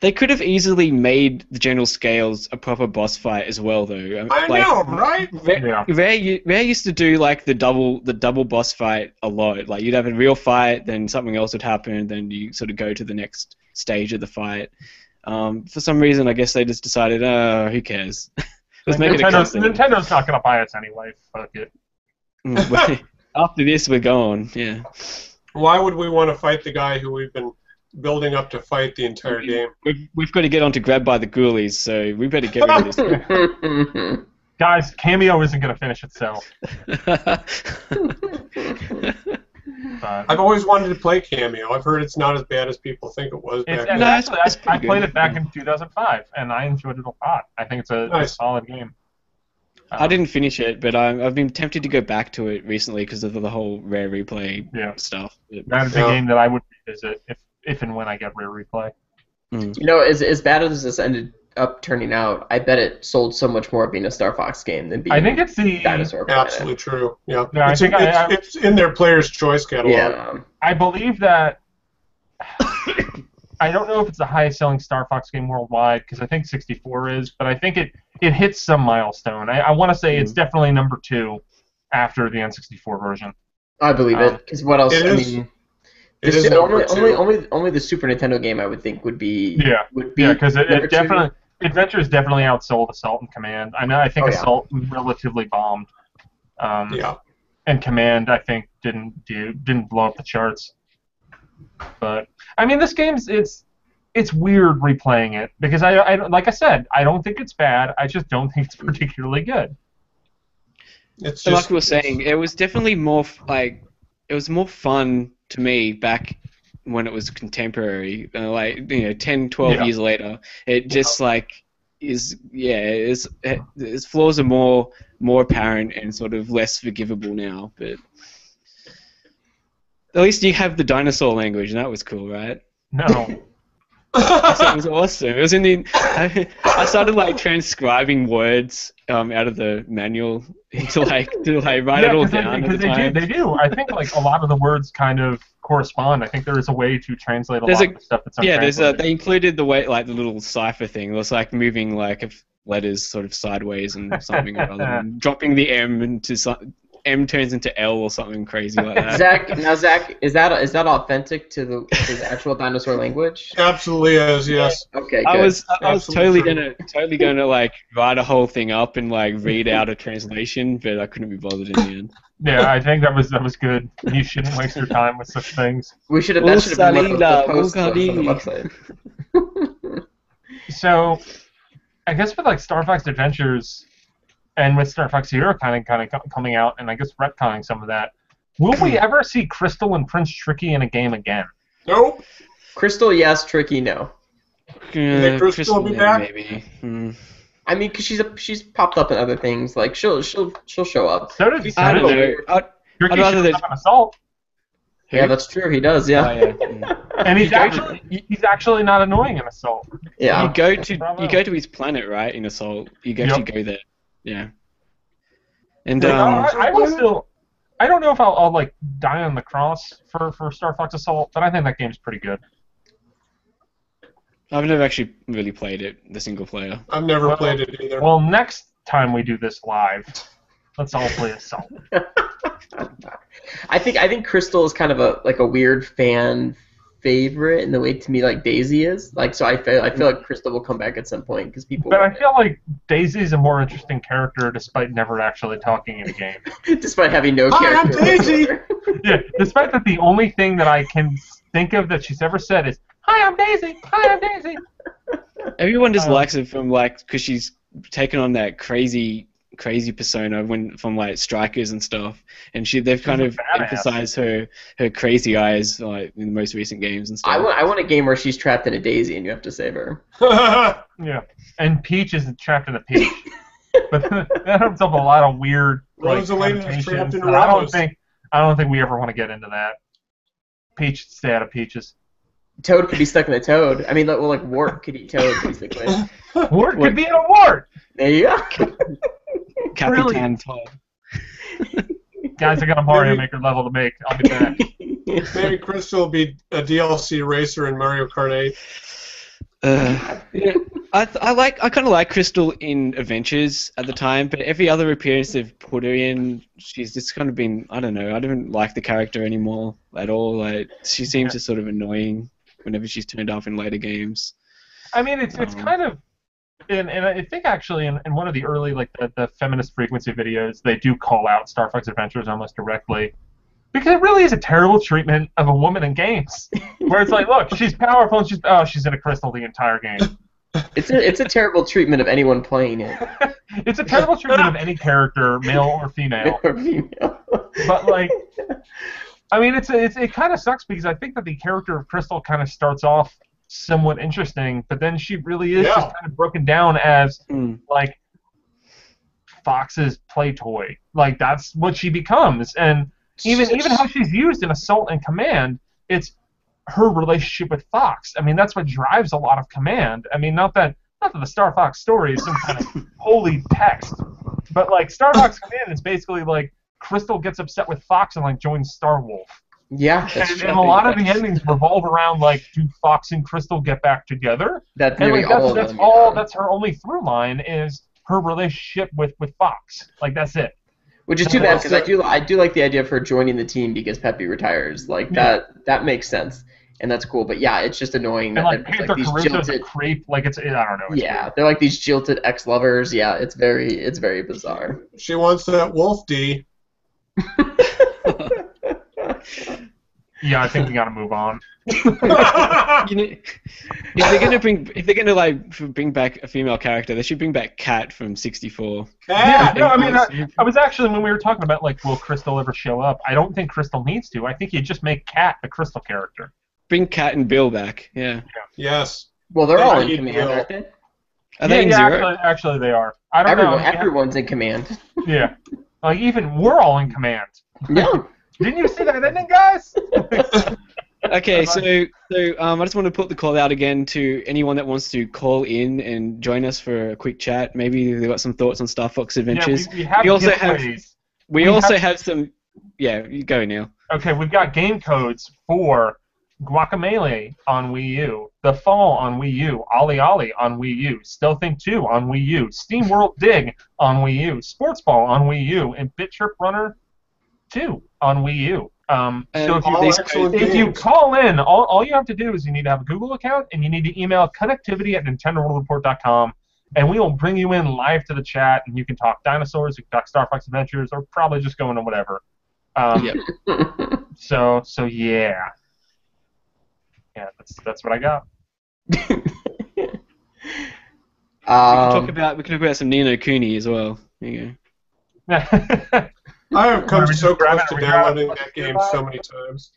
They could have easily made the General Scales a proper boss fight as well, though. Um, I like, know, right? Rare, Yeah. Rare, Rare used to do like the double the double boss fight a lot. Like you'd have a real fight, then something else would happen, then you sort of go to the next stage of the fight. Um, for some reason, I guess they just decided, uh, who cares? Let's make it a Nintendo's, not gonna buy us anyway. Fuck it. Mm, After this, we're gone. Yeah. Why would we want to fight the guy who we've been building up to fight the entire game? We've, we've got to get on to Grabbed by the Ghoulies, so we better get rid of this. Guys, Kameo isn't gonna finish itself. But I've always wanted to play Kameo. I've heard it's not as bad as people think it was It's, back then. No, actually, I, it's I pretty played it back in 2005, and I enjoyed it a lot. I think it's a, a Nice. solid game. I Um, didn't finish it, but I, I've been tempted to go back to it recently because of the whole rare replay Yeah. stuff. But- That is a game that I would revisit if, if and when I get rare replay. mm. You know, as as bad as this ended up turning out, I bet it sold so much more being a Star Fox game than being I think it's the. Dinosaur Planet. Absolutely true. Yeah. Yeah, I it's, think it's, I- I- it's in their player's choice catalog. Yeah. I believe that. I don't know if it's the highest selling Star Fox game worldwide because I think 64 is, but I think it, it hits some milestone. I, I want to say it's definitely number two after the N64 version. I believe Um, it. Because what else? it I is- mean, It the is su- number only, only only only the Super Nintendo game I would think would be Yeah, would be yeah, because it, number it two. definitely Adventure is definitely outsold Assault and Command. I know I think Oh, yeah. Assault relatively bombed, um, yeah. and Command I think didn't do didn't blow up the charts. But I mean, this game's it's it's weird replaying it because I, I like I said I don't think it's bad. I just don't think it's particularly good. It's So just like we were saying, it was definitely more like it was more fun to me back when it was contemporary. Uh, like you know, 10, 12 Yeah. years later, it just like is yeah, it's, it, its flaws are more more apparent and sort of less forgivable now. But at least you have the dinosaur language, and that was cool, right? No, That was awesome. It was in the. I, I started like transcribing words um, out of the manual to like to like write it all they- down because the they, do, they do. I think like a lot of the words kind of correspond. I think there is a way to translate a There's lot a- of the stuff that's yeah, there's a, they included the way like the little cipher thing. It was like moving like letters sort of sideways and something or other, and dropping the M into some, M turns into L or something crazy like that. Zach, now Zach, is that is that authentic to the, to the actual dinosaur language? absolutely is. Yes. Okay, good. I was I was totally true. gonna totally gonna like write a whole thing up and like read out a translation, but I couldn't be bothered in the end. Yeah, I think that was that was good. You shouldn't waste your time with such things. we should have that should have been Salila, the post on the website. So, I guess with like Star Fox Adventures, and with Star Fox Zero kind of kind of coming out, and I guess retconning some of that, will we ever see Krystal and Prince Tricky in a game again? Nope. Krystal, yes. Tricky, no. Uh, Krystal will be back? Maybe. Hmm. I mean, cause she's a, she's popped up in other things. Like she'll she'll she'll show up. So did I don't know. I'd, Tricky I'd rather shows that- up in Assault, Yeah, that's true. He does. Yeah. Oh, yeah. mm. and he's actually he- he's actually not annoying in Assault. Yeah. You go to you go to his planet, right? In Assault, you Yep. actually go there. Yeah. And Like, um, I, I will still. I don't know if I'll, I'll like die on the cross for, for Star Fox Assault, but I think that game's pretty good. I've never actually really played it, the single player. I've never Well- played it either. Well, next time we do this live, let's all play Assault. I think I think Crystal is kind of a like a weird fan favorite in the way to me like Daisy is. Like so, I feel I feel like Krystal will come back at some point because people. But I feel like Daisy is a more interesting character despite never actually talking in a game. despite having no Hi, I'm character. Daisy! yeah, despite that the only thing that I can think of that she's ever said is, Hi, I'm Daisy! Hi, I'm Daisy! Everyone just Uh, likes her from like because she's taken on that crazy, crazy persona when from like strikers and stuff, and she they've kind a of badass. emphasized her her crazy eyes like in the most recent games and stuff. I want I want a game where she's trapped in a Daisy and you have to save her. Yeah. And Peach is trapped in a peach. but that opens up a lot of weird like, Rosalina is connotations trapped in I don't think I don't think we ever want to get into that. Peach stay out of peaches. Toad could be stuck in a toad. I mean, like, well, like Wart could eat Toad basically. Wart What? could be an award! There you go. Capitan Todd. Guys, I got a Mario Maybe- Maker level to make. I'll be back. Maybe Krystal will be a DLC racer in Mario Kart 8. Uh, yeah, I, th- I like I kind of like Krystal in Adventures at the time, but every other appearance they've put her in, she's just kind of been I don't know I don't like the character anymore at all. Like she seems just sort of annoying whenever she's turned up in later games. I mean, it's it's Um, kind of, and, and I think actually in, in one of the early like the, the feminist frequency videos, they do call out Star Fox Adventures almost directly, because it really is a terrible treatment of a woman in games, where it's like, look, she's powerful, and she's oh, she's in a crystal the entire game. It's a it's a terrible treatment of anyone playing it. It's a terrible treatment of any character, male or female. Or female. But like, I mean, it's it's it kind of sucks because I think that the character of Krystal kind of starts off somewhat interesting, but then she really is Yeah. just kind of broken down as Mm. like Fox's play toy. Like that's what she becomes, and even even how she's used in Assault and Command, it's her relationship with Fox. I mean, that's what drives a lot of Command. I mean, not that not that the Star Fox story is some kind of holy text, but like Star Fox Command is basically like Krystal gets upset with Fox and like joins Star Wolf. Yeah, that's And, true. and a lot of the endings revolve around like, do Fox and Krystal get back together? That's And like that's, all of that's all yeah. that's her only through line is her relationship with with Fox. Like that's it. Which is too bad because I do I do like the idea of her joining the team because Peppy retires. Like Yeah. that that makes sense and that's cool. But yeah, it's just annoying And that like they're Panther these Caroso's a jilted. creep. Like it's I don't know. It's Yeah, they're like these jilted ex-lovers. Yeah, it's very it's very bizarre. She wants that Wolf D. Yeah, I think we gotta move on. You know, if they're gonna bring if they're gonna like bring back a female character, they should bring back Katt from '64. Yeah, no, I mean, I, I was actually when we were talking about like, will Krystal ever show up? I don't think Krystal needs to. I think you just make Katt the Krystal character. Bring Katt and Bill back. Yeah. yes. Well, they're They all in need command, Bill. aren't they? Are they yeah, in yeah, zero? Actually, actually, they are. I don't Everyone, know. I mean, everyone's in command. Yeah, like even we're all in command. Yeah. Didn't you see that ending, guys? Okay, so so um, I just want to put the call out again to anyone that wants to call in and join us for a quick chat. Maybe they've got some thoughts on Star Fox Adventures. Yeah, we, we have We also have- we, we also have- have, some. Yeah, you go Neal. Okay, we've got game codes for Guacamelee on Wii U, The Fall on Wii U, Ollie Ollie on Wii U, Stealth Inc 2 on Wii U, Steam World Dig on Wii U, Sports Ball on Wii U, and Bit Trip Runner 2 on Wii U. Um, so if you, All these excellent if you call in, all, all you have to do is you need to have a Google account and you need to email connectivity at NintendoWorldReport.com and we will bring you in live to the chat and you can talk dinosaurs, you can talk Star Fox Adventures, or probably just go into whatever. Um, Yep. so so yeah. Yeah, that's that's what I got. We can talk um, about we can talk about some Ni no Kuni as well. There you go. I have come so close to it? We grab it? downloading that game so many times.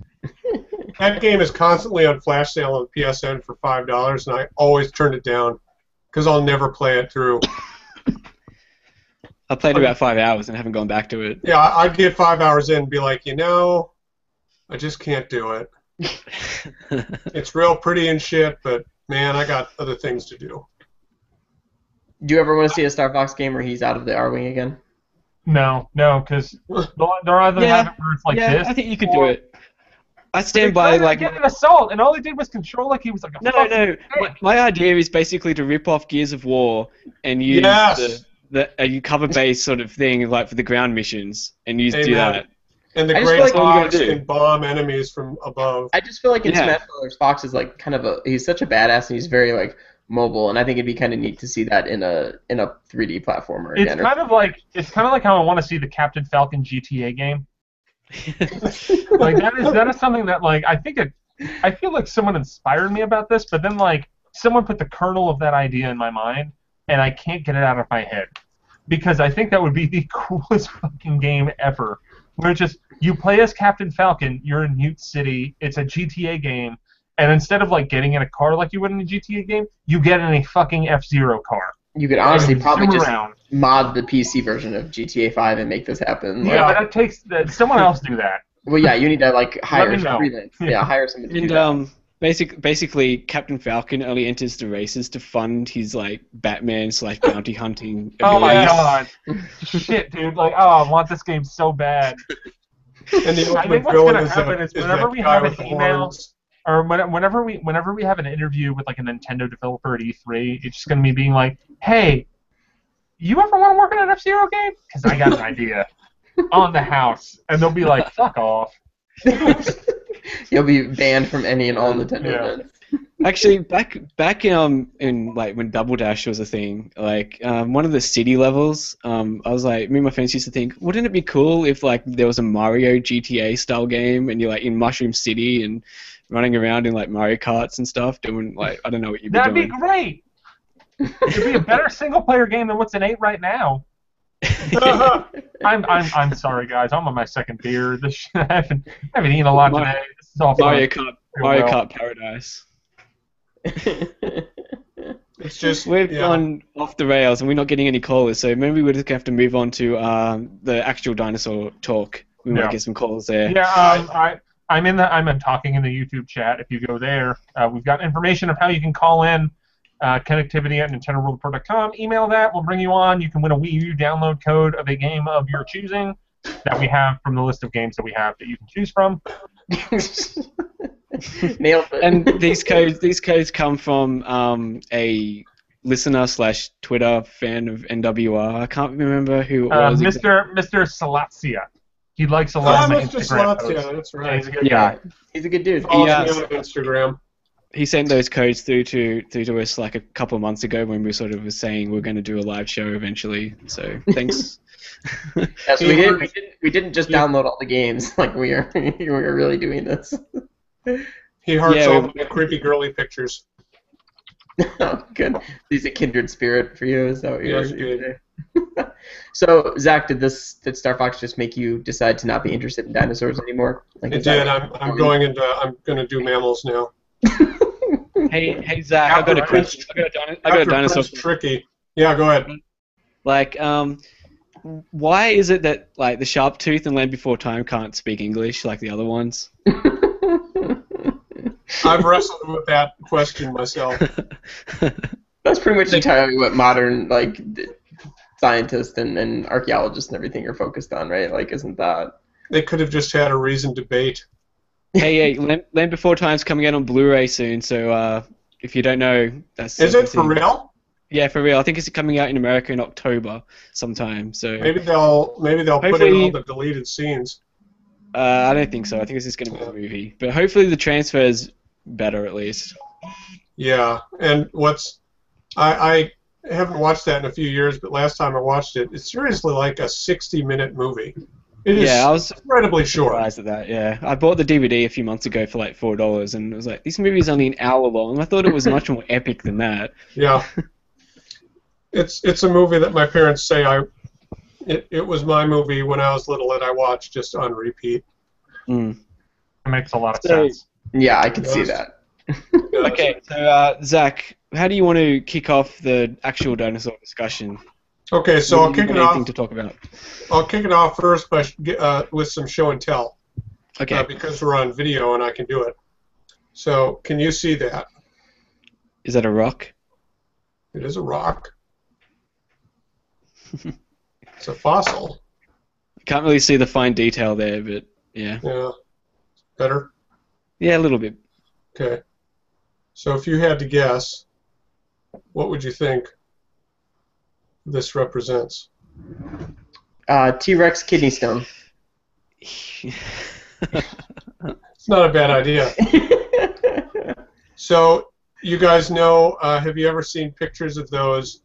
that game is constantly on flash sale on PSN for five dollars, and I always turn it down because I'll never play it through. I played about five hours and haven't gone back to it. Yeah, I- I'd get five hours in and be like, you know, I just can't do it. It's real pretty and shit, but man, I got other things to do. do you ever want to see a Star Fox game where he's out of the Arwing again? No, no, because they're either Yeah. have it where it's like yeah, this. I think you could do it. I stand by like get an assault, and all he did was control like he was like a no, no. My, my idea is basically to rip off Gears of War and use Yes. the the a cover based sort of thing like for the ground missions and use do that. And the I just great feel like- you Fox can bomb enemies from above. I just feel like in Yeah. Smash Brothers, Fox is like kind of a he's such a badass and he's very like mobile, and I think it'd be kind of neat to see that in a in a 3D platformer It's again. or- kind of like it's kind of like how I want to see the Captain Falcon GTA game. Like that is that is something that like I think it. I feel like someone inspired me about this, but then like someone put the kernel of that idea in my mind, and I can't get it out of my head because I think that would be the coolest fucking game ever. Where it's just you play as Captain Falcon, you're in Mute City, it's a GTA game, and instead of like getting in a car like you would in a GTA game, you get in a fucking F Zero car. you could honestly probably just around. mod the PC version of GTA 5 and make this happen. Yeah, but that takes that. Someone else to do that. well, yeah, you need to like hire me know. freelance. Yeah, Yeah. hire somebody to do And that. um, basic, basically, Captain Falcon only enters the races to fund his like Batman slash bounty hunting. Oh my god, shit, dude! Like, oh, I want this game so bad. And the I think ultimate what's villain gonna is, happen the, is is whenever we have with an email- horns. Or when, whenever we whenever we have an interview with like a Nintendo developer at E3, it's just gonna be being like, "Hey, you ever want to work on an F Zero game? Because I got an idea on the house," and they'll be like, "Fuck off." You'll be banned from any and all Nintendo Yeah. events. Actually, back back um in like when Double Dash was a thing, like um, one of the city levels, um, I was like, me and my friends used to think, wouldn't it be cool if like there was a Mario GTA style game and you're like in Mushroom City and running around in like Mario Karts and stuff, doing like I don't know what you'd be That'd be doing. great. It'd be a better single player game than what's in eight right now. I'm I'm I'm sorry guys. I'm on my second beer. This shit, I haven't I haven't eaten a lot Mar- today. This is all fun. Mario Kart, Mario well. Kart Paradise. It's just We've yeah. gone off the rails and we're not getting any callers, so maybe we're just gonna have to move on to um, the actual dinosaur talk. We might get some calls there. Yeah, um, I I'm in the I'm in talking in the YouTube chat. If you go there, uh, we've got information of how you can call in. Uh, connectivity at NintendoWorldReport.com. Email that. We'll bring you on. You can win a Wii U download code of a game of your choosing that we have from the list of games that we have that you can choose from. Nailed it. and these codes these codes come from um, a listener slash Twitter fan of NWR. I can't remember who it Uh, was. Mr. Mr. Salatzia. He likes a lot of my Instagram Slots, yeah, posts. that's Yeah, right. he's a good Yeah. guy. He's a good dude. Follows Yeah. Uh, me on Instagram. He sent those codes through to through to us like a couple of months ago when we sort of were saying we're going to do a live show eventually. So thanks. Yes, we didn't. We didn't. We didn't just download all the games. Like we are. we are really doing this. He hearts Yeah, all we- the creepy girly pictures. oh, good. He's a kindred spirit for you. Is that what you're? Yes, good. so Zach, did this? Did Star Fox just make you decide to not be interested in dinosaurs anymore? Like, It is that did. I'm, I'm going into. I'm going to do mammals now. hey hey Zach, I got a question. I got a, got a dinosaur. Prince Tricky. Yeah, go ahead. Like um, why is it that like the sharp tooth and Land Before Time can't speak English like the other ones? I've wrestled with that question myself. That's pretty much entirely what modern like d- scientists and, and archaeologists and everything are focused on, right? Like, isn't that? They could have just had a reasoned debate. hey, hey, Land, Land Before Time's coming out on Blu-ray soon, so uh, if you don't know, that's Is it for real? Yeah, for real. I think it's coming out in America in October sometime. So Maybe they'll maybe they'll put in Hopefully- all the deleted scenes. uh, I don't think so. I think it's just going to be a movie, but hopefully the transfer is better at least. Yeah, and what's I I haven't watched that in a few years, but last time I watched it, it's seriously like a 60-minute movie. It is Yeah, I was incredibly short. surprised at that. Yeah, I bought the DVD a few months ago for like four dollars, and it was like this movie's only an hour long. I thought it was much more epic than that. Yeah. It's it's a movie that my parents say I it, it was my movie when I was little and I watched just on repeat. Mm. It makes a lot of So- sense. Yeah, I can see that. Okay, so uh, Zach, how do you want to kick off the actual dinosaur discussion? Okay, so I'll kick it off. to talk about? I'll kick it off first by uh, with some show and tell Okay. uh, because we're on video and I can do it. So can you see that? Is that a rock? It is a rock. it's a fossil. You can't really see the fine detail there, but yeah, Yeah. Better. yeah, a little bit. Okay. So if you had to guess, what would you think this represents? Uh, T-Rex kidney stone. It's not a bad idea. So, you guys know, uh, have you ever seen pictures of those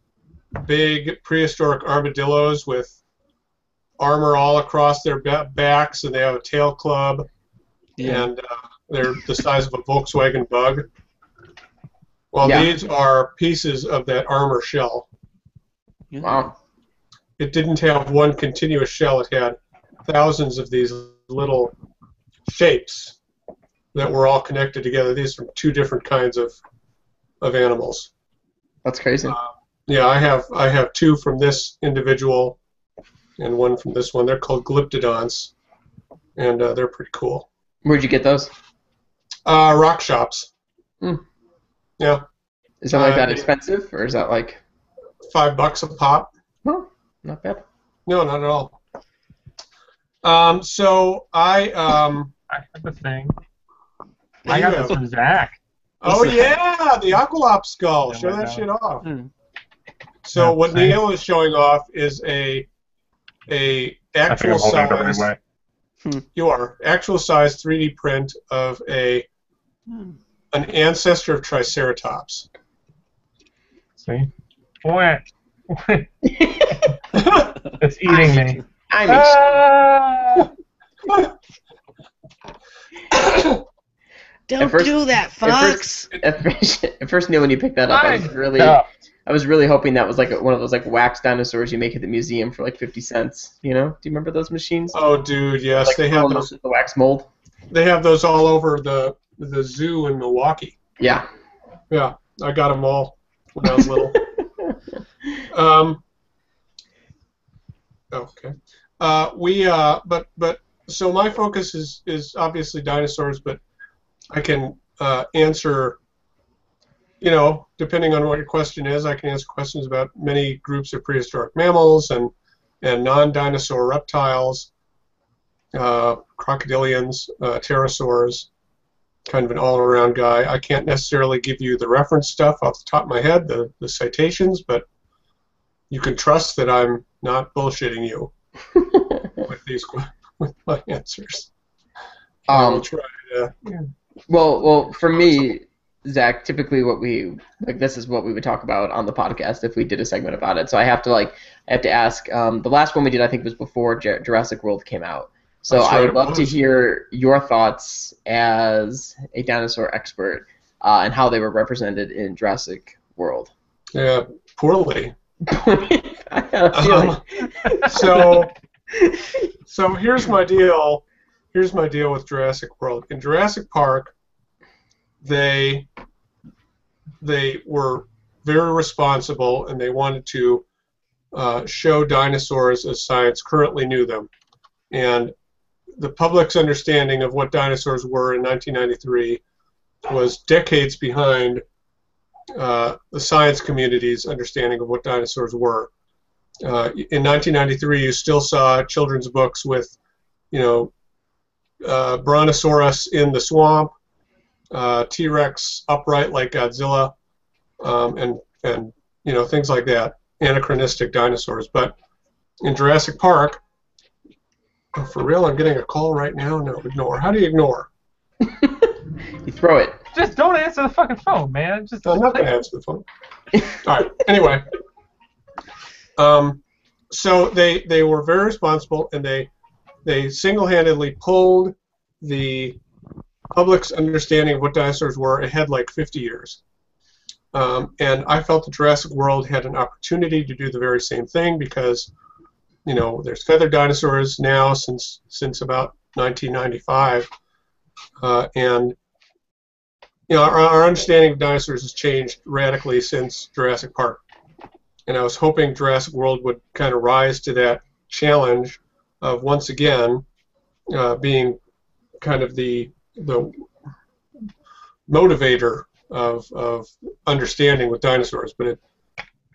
big prehistoric armadillos with armor all across their ba- backs and they have a tail club yeah. and uh, they're the size of a Volkswagen bug? Well, Yeah. these are pieces of that armor shell. wow. It didn't have one continuous shell, it had thousands of these little shapes that were all connected together. These from two different kinds of of animals. That's crazy. Yeah, I have I have two from this individual and one from this one. They're called glyptodons, and uh, they're pretty cool. Where'd you get those? Uh, rock shops. Hmm. Yeah, Is that like Uh, that expensive, or is that like? five bucks a pop. Oh, not bad. No, not at all. Um, so I um. I have the thing. I got this from Zach. Oh yeah, the Aquilops skull. Show that shit off. Hmm. So Yeah, what same. Neal is showing off is a think I'm actual holding it the right size. You are actual size 3D print of a Hmm. An ancestor of Triceratops. See? Wah. it's eating me. I'm Ah! Don't first- do that, at first- Fox. at first, at first, Neal, when you picked that up, I was really, Yeah. I was really hoping that was like one of those like wax dinosaurs you make at the museum for like fifty cents. You know? Do you remember those machines? oh, dude, yes, like they have those. the wax mold. They have those all over the the zoo in Milwaukee. Yeah. Yeah, I got them all when I was little. um, okay. Uh, we uh, but but so my focus is is obviously dinosaurs, but I can uh, answer. You know, depending on what your question is, I can answer questions about many groups of prehistoric mammals and and non-dinosaur reptiles, uh, crocodilians, uh, pterosaurs. Kind of an all-around guy. I can't necessarily give you the reference stuff off the top of my head, the, the citations, but you can trust that I'm not bullshitting you with these with my answers. Um. try to. Well, well, for me, Zach, typically what we like this is what we would talk about on the podcast if we did a segment about it. So I have to like I have to ask. Um, the last one we did, I think, was before Jurassic World came out. So I would love to hear your thoughts as a dinosaur expert uh, and how they were represented in Jurassic World. Yeah, poorly. I have a feeling. Um, so, so here's my deal. Here's my deal with Jurassic World. In Jurassic Park, they they were very responsible and they wanted to uh, show dinosaurs as science currently knew them. And the public's understanding of what dinosaurs were in 1993 was decades behind uh, the science community's understanding of what dinosaurs were. Uh, in 1993, you still saw children's books with, you know, uh, Brontosaurus in the swamp, uh, T-Rex upright like Godzilla, um, and and you know things like that, anachronistic dinosaurs. But in Jurassic Park, oh, for real, I'm getting a call right now. No, ignore. How do you ignore? you throw it. Just don't answer the fucking phone, man. Just I'm not going to answer the phone. All right. Anyway, um, so they they were very responsible, and they they single-handedly pulled the public's understanding of what dinosaurs were ahead like 50 years. Um, and I felt the Jurassic World had an opportunity to do the very same thing because, you know, there's feathered dinosaurs now since since about 1995, uh, and you know, our, our understanding of dinosaurs has changed radically since Jurassic Park. And I was hoping Jurassic World would kind of rise to that challenge of once again uh, being kind of the the motivator of, of understanding with dinosaurs, but it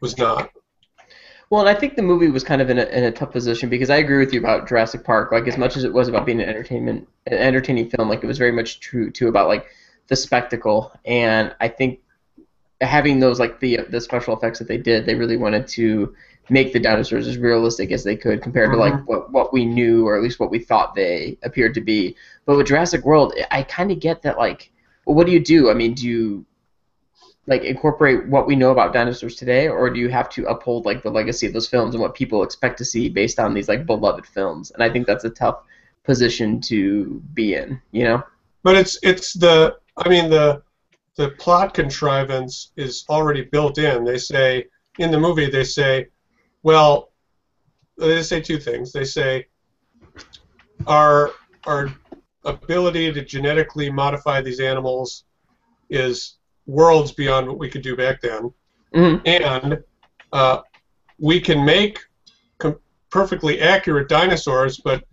was not. Well, and I think the movie was kind of in a, in a tough position because I agree with you about Jurassic Park. Like as much as it was about being an entertainment, an entertaining film, like it was very much true too about like the spectacle. And I think having those like the the special effects that they did, they really wanted to make the dinosaurs as realistic as they could compared to like uh-huh. what what we knew or at least what we thought they appeared to be. But with Jurassic World, I kind of get that like, well, what do you do? I mean, do you like incorporate what we know about dinosaurs today, or do you have to uphold like the legacy of those films and what people expect to see based on these like beloved films? And I think that's a tough position to be in, you know. But it's it's the I mean the the plot contrivance is already built in. They say in the movie they say, well, they say two things. They say our our ability to genetically modify these animals is worlds beyond what we could do back then, Mhm. and uh, we can make com- perfectly accurate dinosaurs, but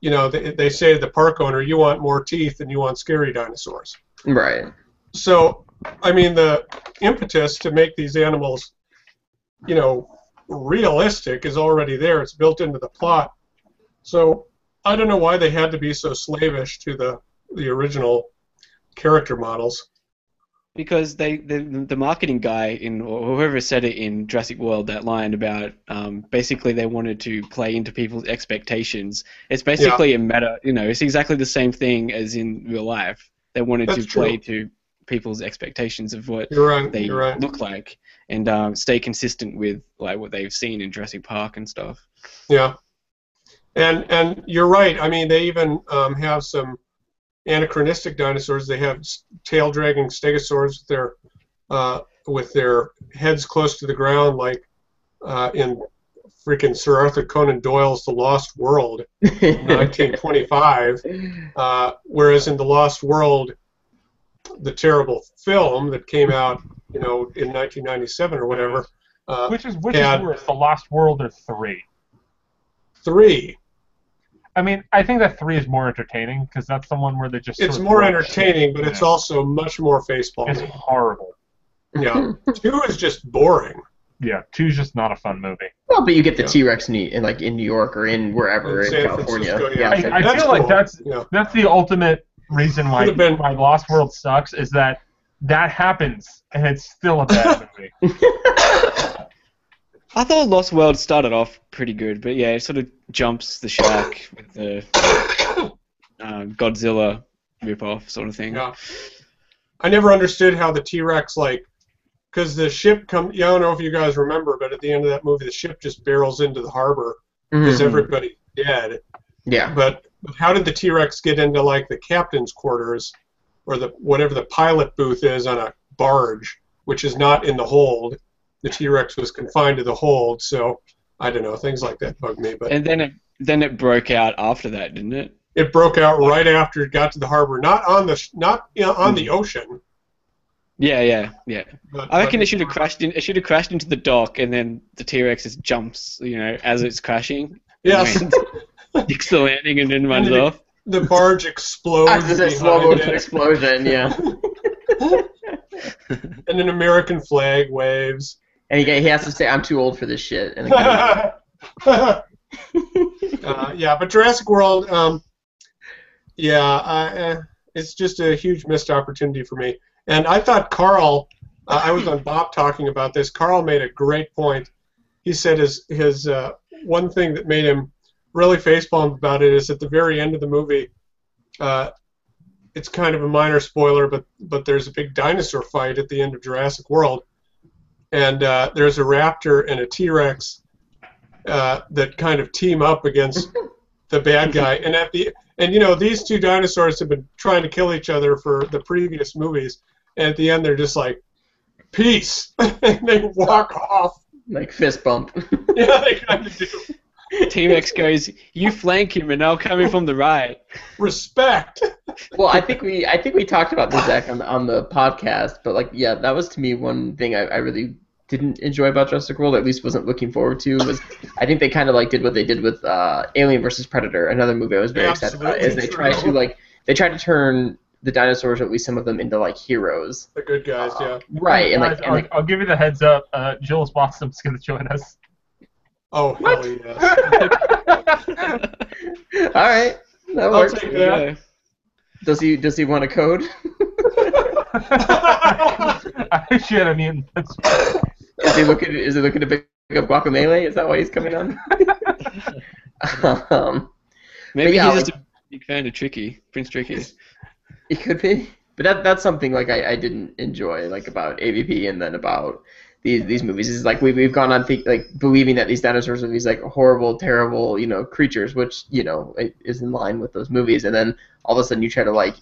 you know they, they say to the park owner, you want more teeth and you want scary dinosaurs. Right. So, I mean, the impetus to make these animals, you know, realistic is already there. It's built into the plot. So, I don't know why they had to be so slavish to the the original character models. Because they the, the marketing guy in or whoever said it in Jurassic World that line about um, basically they wanted to play into people's expectations. It's basically a meta, you know, it's exactly the same thing as in real life. They wanted That's to play to people's expectations of what right. they right. look like and um, stay consistent with like what they've seen in Jurassic Park and stuff. Yeah, and and you're right. I mean, they even um, have some anachronistic dinosaurs. They have tail-dragging stegosaurs with their uh, with their heads close to the ground, like uh, in freaking Sir Arthur Conan Doyle's The Lost World, 1925. Uh, whereas in The Lost World, the terrible film that came out, you know, in 1997 or whatever, uh, Which is which Yeah. is worse, The Lost World or three? three. I mean, I think that three is more entertaining because that's the one where they just. It's sort of more entertaining, but it's also much more facepalm. It's horrible. Yeah, two is just boring. Yeah, two's just not a fun movie. Well, but you get the Yeah. T Rex in, in like in New York or in wherever In in, California. Francisco, yeah. I, I That's feel like that's Yeah, that's the ultimate reason why Could've been- why Lost World sucks is that that happens and it's still a bad movie. I thought Lost World started off pretty good, but yeah, it sort of jumps the shark with the uh, Godzilla ripoff sort of thing. yeah. I never understood how the T Rex like, because the ship come. Yeah, I don't know if you guys remember, but at the end of that movie, the ship just barrels into the harbor because Mhm. everybody's dead. Yeah. But how did the T Rex get into like the captain's quarters, or the whatever the pilot booth is on a barge, which is not in the hold? The T Rex was confined to the hold, so I don't know. Things like that bug me, but And then it then it broke out after that, didn't it? it broke out right after it got to the harbor, not on the not you know, on Hmm. the ocean. Yeah, yeah, yeah. But, I reckon but- it should have crashed in. It should have crashed into the dock, and then the T Rex just jumps, you know, as it's crashing. Yes, and Sticks the landing and then runs And it- off. the barge explodes After that slow motion explosion, yeah. and an American flag waves. And he, he has to say, "I'm too old for this shit." And uh, yeah, but Jurassic World, um, yeah, I, uh, it's just a huge missed opportunity for me. And I thought Carl, uh, I was on Bob talking about this. Carl made a great point. He said his his uh, one thing that made him really facepalm about it is at the very end of the movie. Uh, it's kind of a minor spoiler, but but there's a big dinosaur fight at the end of Jurassic World, and uh, there's a raptor and a T-Rex uh, that kind of team up against the bad guy. And at the and you know these two dinosaurs have been trying to kill each other for the previous movies, and at the end they're just like, peace, and they walk off. like fist bump. Yeah, they kind of do. T Rex goes, "You flank him, and I'll come in from the right." Respect. well, I think we I think we talked about this Zach on the, on the podcast, but like yeah, that was to me one thing I, I really didn't enjoy about Jurassic World, at least wasn't looking forward to, was I think they kind of like did what they did with uh, Alien versus Predator, another movie I was very excited about. Is they Absolutely tried to like they tried to turn the dinosaurs, or at least some of them, into like heroes. The good guys, yeah. Right, and like, and, like I'll, I'll give you the heads up. Uh, Jools Watsham's going to join us. Oh What? hell yes. all right, that I'll works. take Yeah. that. Does he does he want a code? I should. I mean, that's, Is he looking is he looking to pick up Guacamelee? Is that why he's coming on? um, Maybe yeah, he's just a big fan of Tricky, Prince Tricky. it could be, but that that's something like I, I didn't enjoy like about AVP and then about these these movies is like we've we've gone on think, like believing that these dinosaurs are these like horrible, terrible, you know, creatures, which you know it is in line with those movies, and then all of a sudden you try to like,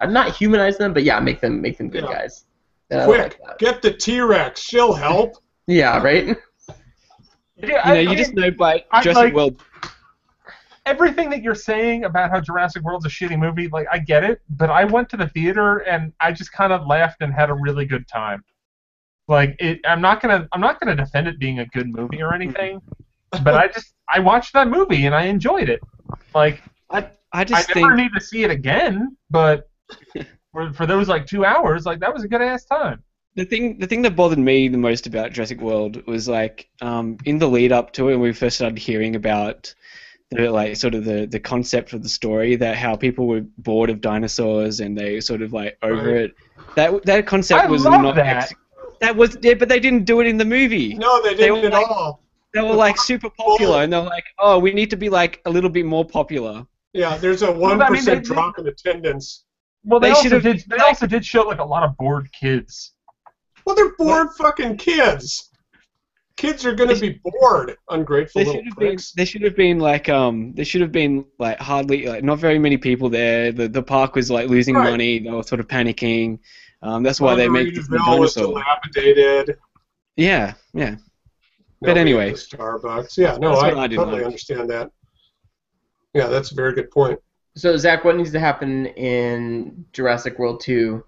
I'm not humanize them, but yeah, make them make them good Yeah. guys. And Quick, like get the T-Rex. She'll help. Yeah, right. Yeah, You I- know, you I just mean, know by I Jurassic like- World. everything that you're saying about how Jurassic World's a shitty movie, like I get it, but I went to the theater and I just kind of laughed and had a really good time. Like it, I'm not gonna I'm not gonna defend it being a good movie or anything, but I just I watched that movie and I enjoyed it. Like I, I I just never think need to see it again, but for, for those like two hours, like that was a good ass time. the thing the thing that bothered me the most about Jurassic World was like um, in the lead up to it when we first started hearing about the like sort of the, the concept of the story that how people were bored of dinosaurs and they sort of like over Right. it. That that concept I was not that. ex- that was yeah, but they didn't do it in the movie. No, they They didn't were at like- all. They were like super popular and they're like, oh, we need to be like a little bit more popular. Yeah, there's a one I mean, drop in attendance. Well, they, They also should've- did. They like- also did show like a lot of bored kids. Well, they're bored fucking kids. Kids are gonna be bored, ungrateful There little should have been pricks. there should have been like um there should have been like hardly like not very many people there. The the park was like losing Right. money. They were sort of panicking. Um, that's why they make the Margaritaville was dinosaur. dilapidated. Yeah, yeah. But anyway. Starbucks. Yeah, no, I, I didn't totally like. understand that. Yeah, that's a very good point. So Zach, what needs to happen in Jurassic World 2?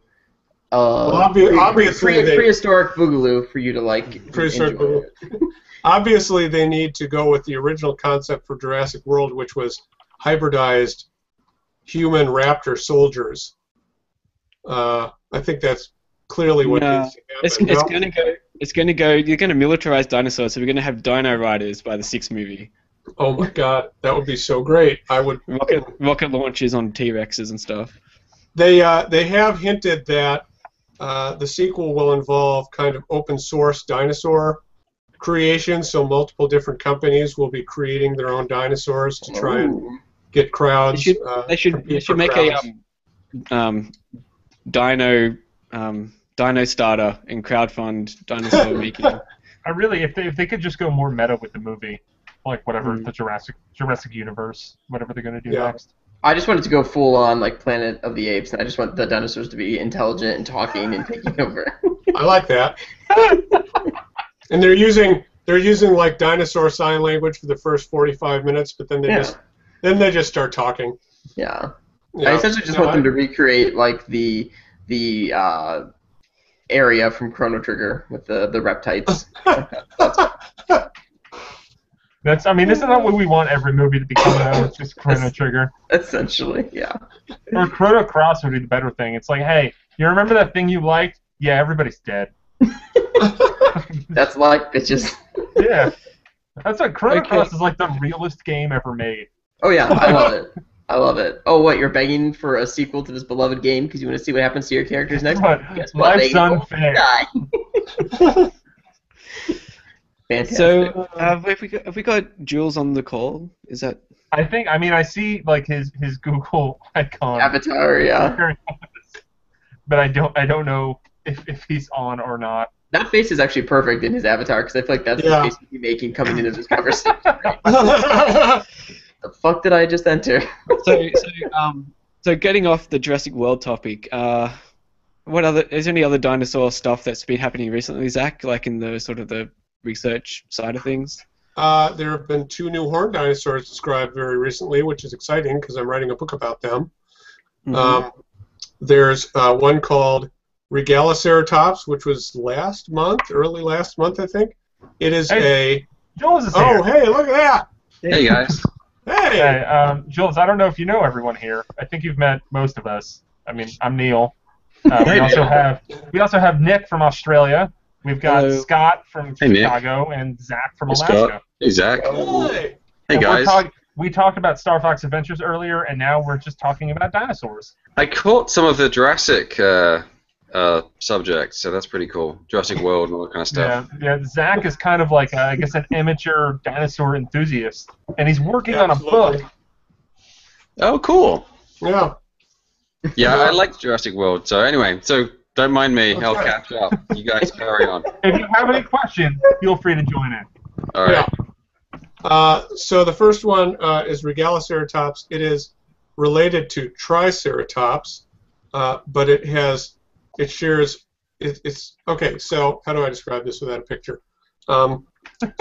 Uh, Well, obvi- pre- obviously pre- they- prehistoric boogaloo for you to like. Prehistoric enjoy Boogaloo. Obviously, they need to go with the original concept for Jurassic World, which was hybridized human raptor soldiers. Uh, I think that's clearly what No, needs to happen. It's it's No? gonna go. It's gonna go. You're gonna militarize dinosaurs, so we're gonna have Dino Riders by the sixth movie. Oh my god, that would be so great. I would. Rocket rocket launches on T Rexes and stuff. They uh, they have hinted that uh, the sequel will involve kind of open source dinosaur creation. So multiple different companies will be creating their own dinosaurs to try and get crowds. They should- uh, They should they should make a um, um Dino um Dino starter and crowdfund dinosaur making. I really, if they if they could just go more meta with the movie, like whatever Mm. the Jurassic Jurassic Universe, whatever they're gonna do Yeah. next. I just wanted to go full on like Planet of the Apes, and I just want the dinosaurs to be intelligent and talking and taking over. I like that. and they're using they're using like dinosaur sign language for the first 45 minutes, but then they Yeah. just then they just start talking. yeah. Yeah. I essentially just No, want them to recreate like the the uh, area from Chrono Trigger with the the reptites. That's I mean, this isn't that what we want every movie to become though? It's just Chrono Trigger. essentially, yeah. Or Chrono Cross would be the better thing. It's like, hey, you remember that thing you liked? Yeah, everybody's dead. That's like bitches. Yeah. That's what Chrono Okay. Cross is like the realest game ever made. Oh yeah, I love it. I love it. Oh, what? You're begging for a sequel to this beloved game because you want to see what happens to your characters next? But Guess what? life's They will unfair. die. Fantastic. So uh, have we got, have we got Jools on the call? Is that I think I mean I see like his his Google icon, Avatar, yeah. but I don't I don't know if, if he's on or not. That face is actually perfect in his avatar because I feel like that's Yeah. the face he'd be making coming into this conversation. The fuck did I just enter? so so um so getting off the Jurassic World topic? Uh, what other is there any other dinosaur stuff that's been happening recently, Zach? Like in the sort of the research side of things? Uh, there have been two new horned dinosaurs described very recently, which is exciting because I'm writing a book about them. Mhm. Um, there's uh, one called Regaliceratops, which was last month, early last month, I think. It is Hey. Jools is a. here. Oh, hey, look at that! Hey guys. That! Hey! Hey, um, Jools, I don't know if you know everyone here. I think you've met most of us. I mean, I'm Neal. Uh, we also have we also have Nick from Australia. We've got Hello. Scott from Hey, Nick. Chicago and Zach from Hey, Alaska. Scott. Hey Zach. Hey! Hey guys. talk- we talked about Star Fox Adventures earlier, and now we're just talking about dinosaurs. I caught some of the Jurassic uh, uh, subject, so that's pretty cool. Jurassic World and all that kind of stuff. Yeah, yeah. Zach is kind of like, uh, I guess, an amateur dinosaur enthusiast, and he's working on a Absolutely. book. Oh, cool. Yeah. Yeah, I like Jurassic World. So anyway, so don't mind me. I'll catch up. You guys carry on. If you have any questions, feel free to join in. All right. Uh, so the first one uh, is Regaliceratops. It is related to Triceratops, uh, but it has it shares it, it's okay. So how do I describe this without a picture? Um,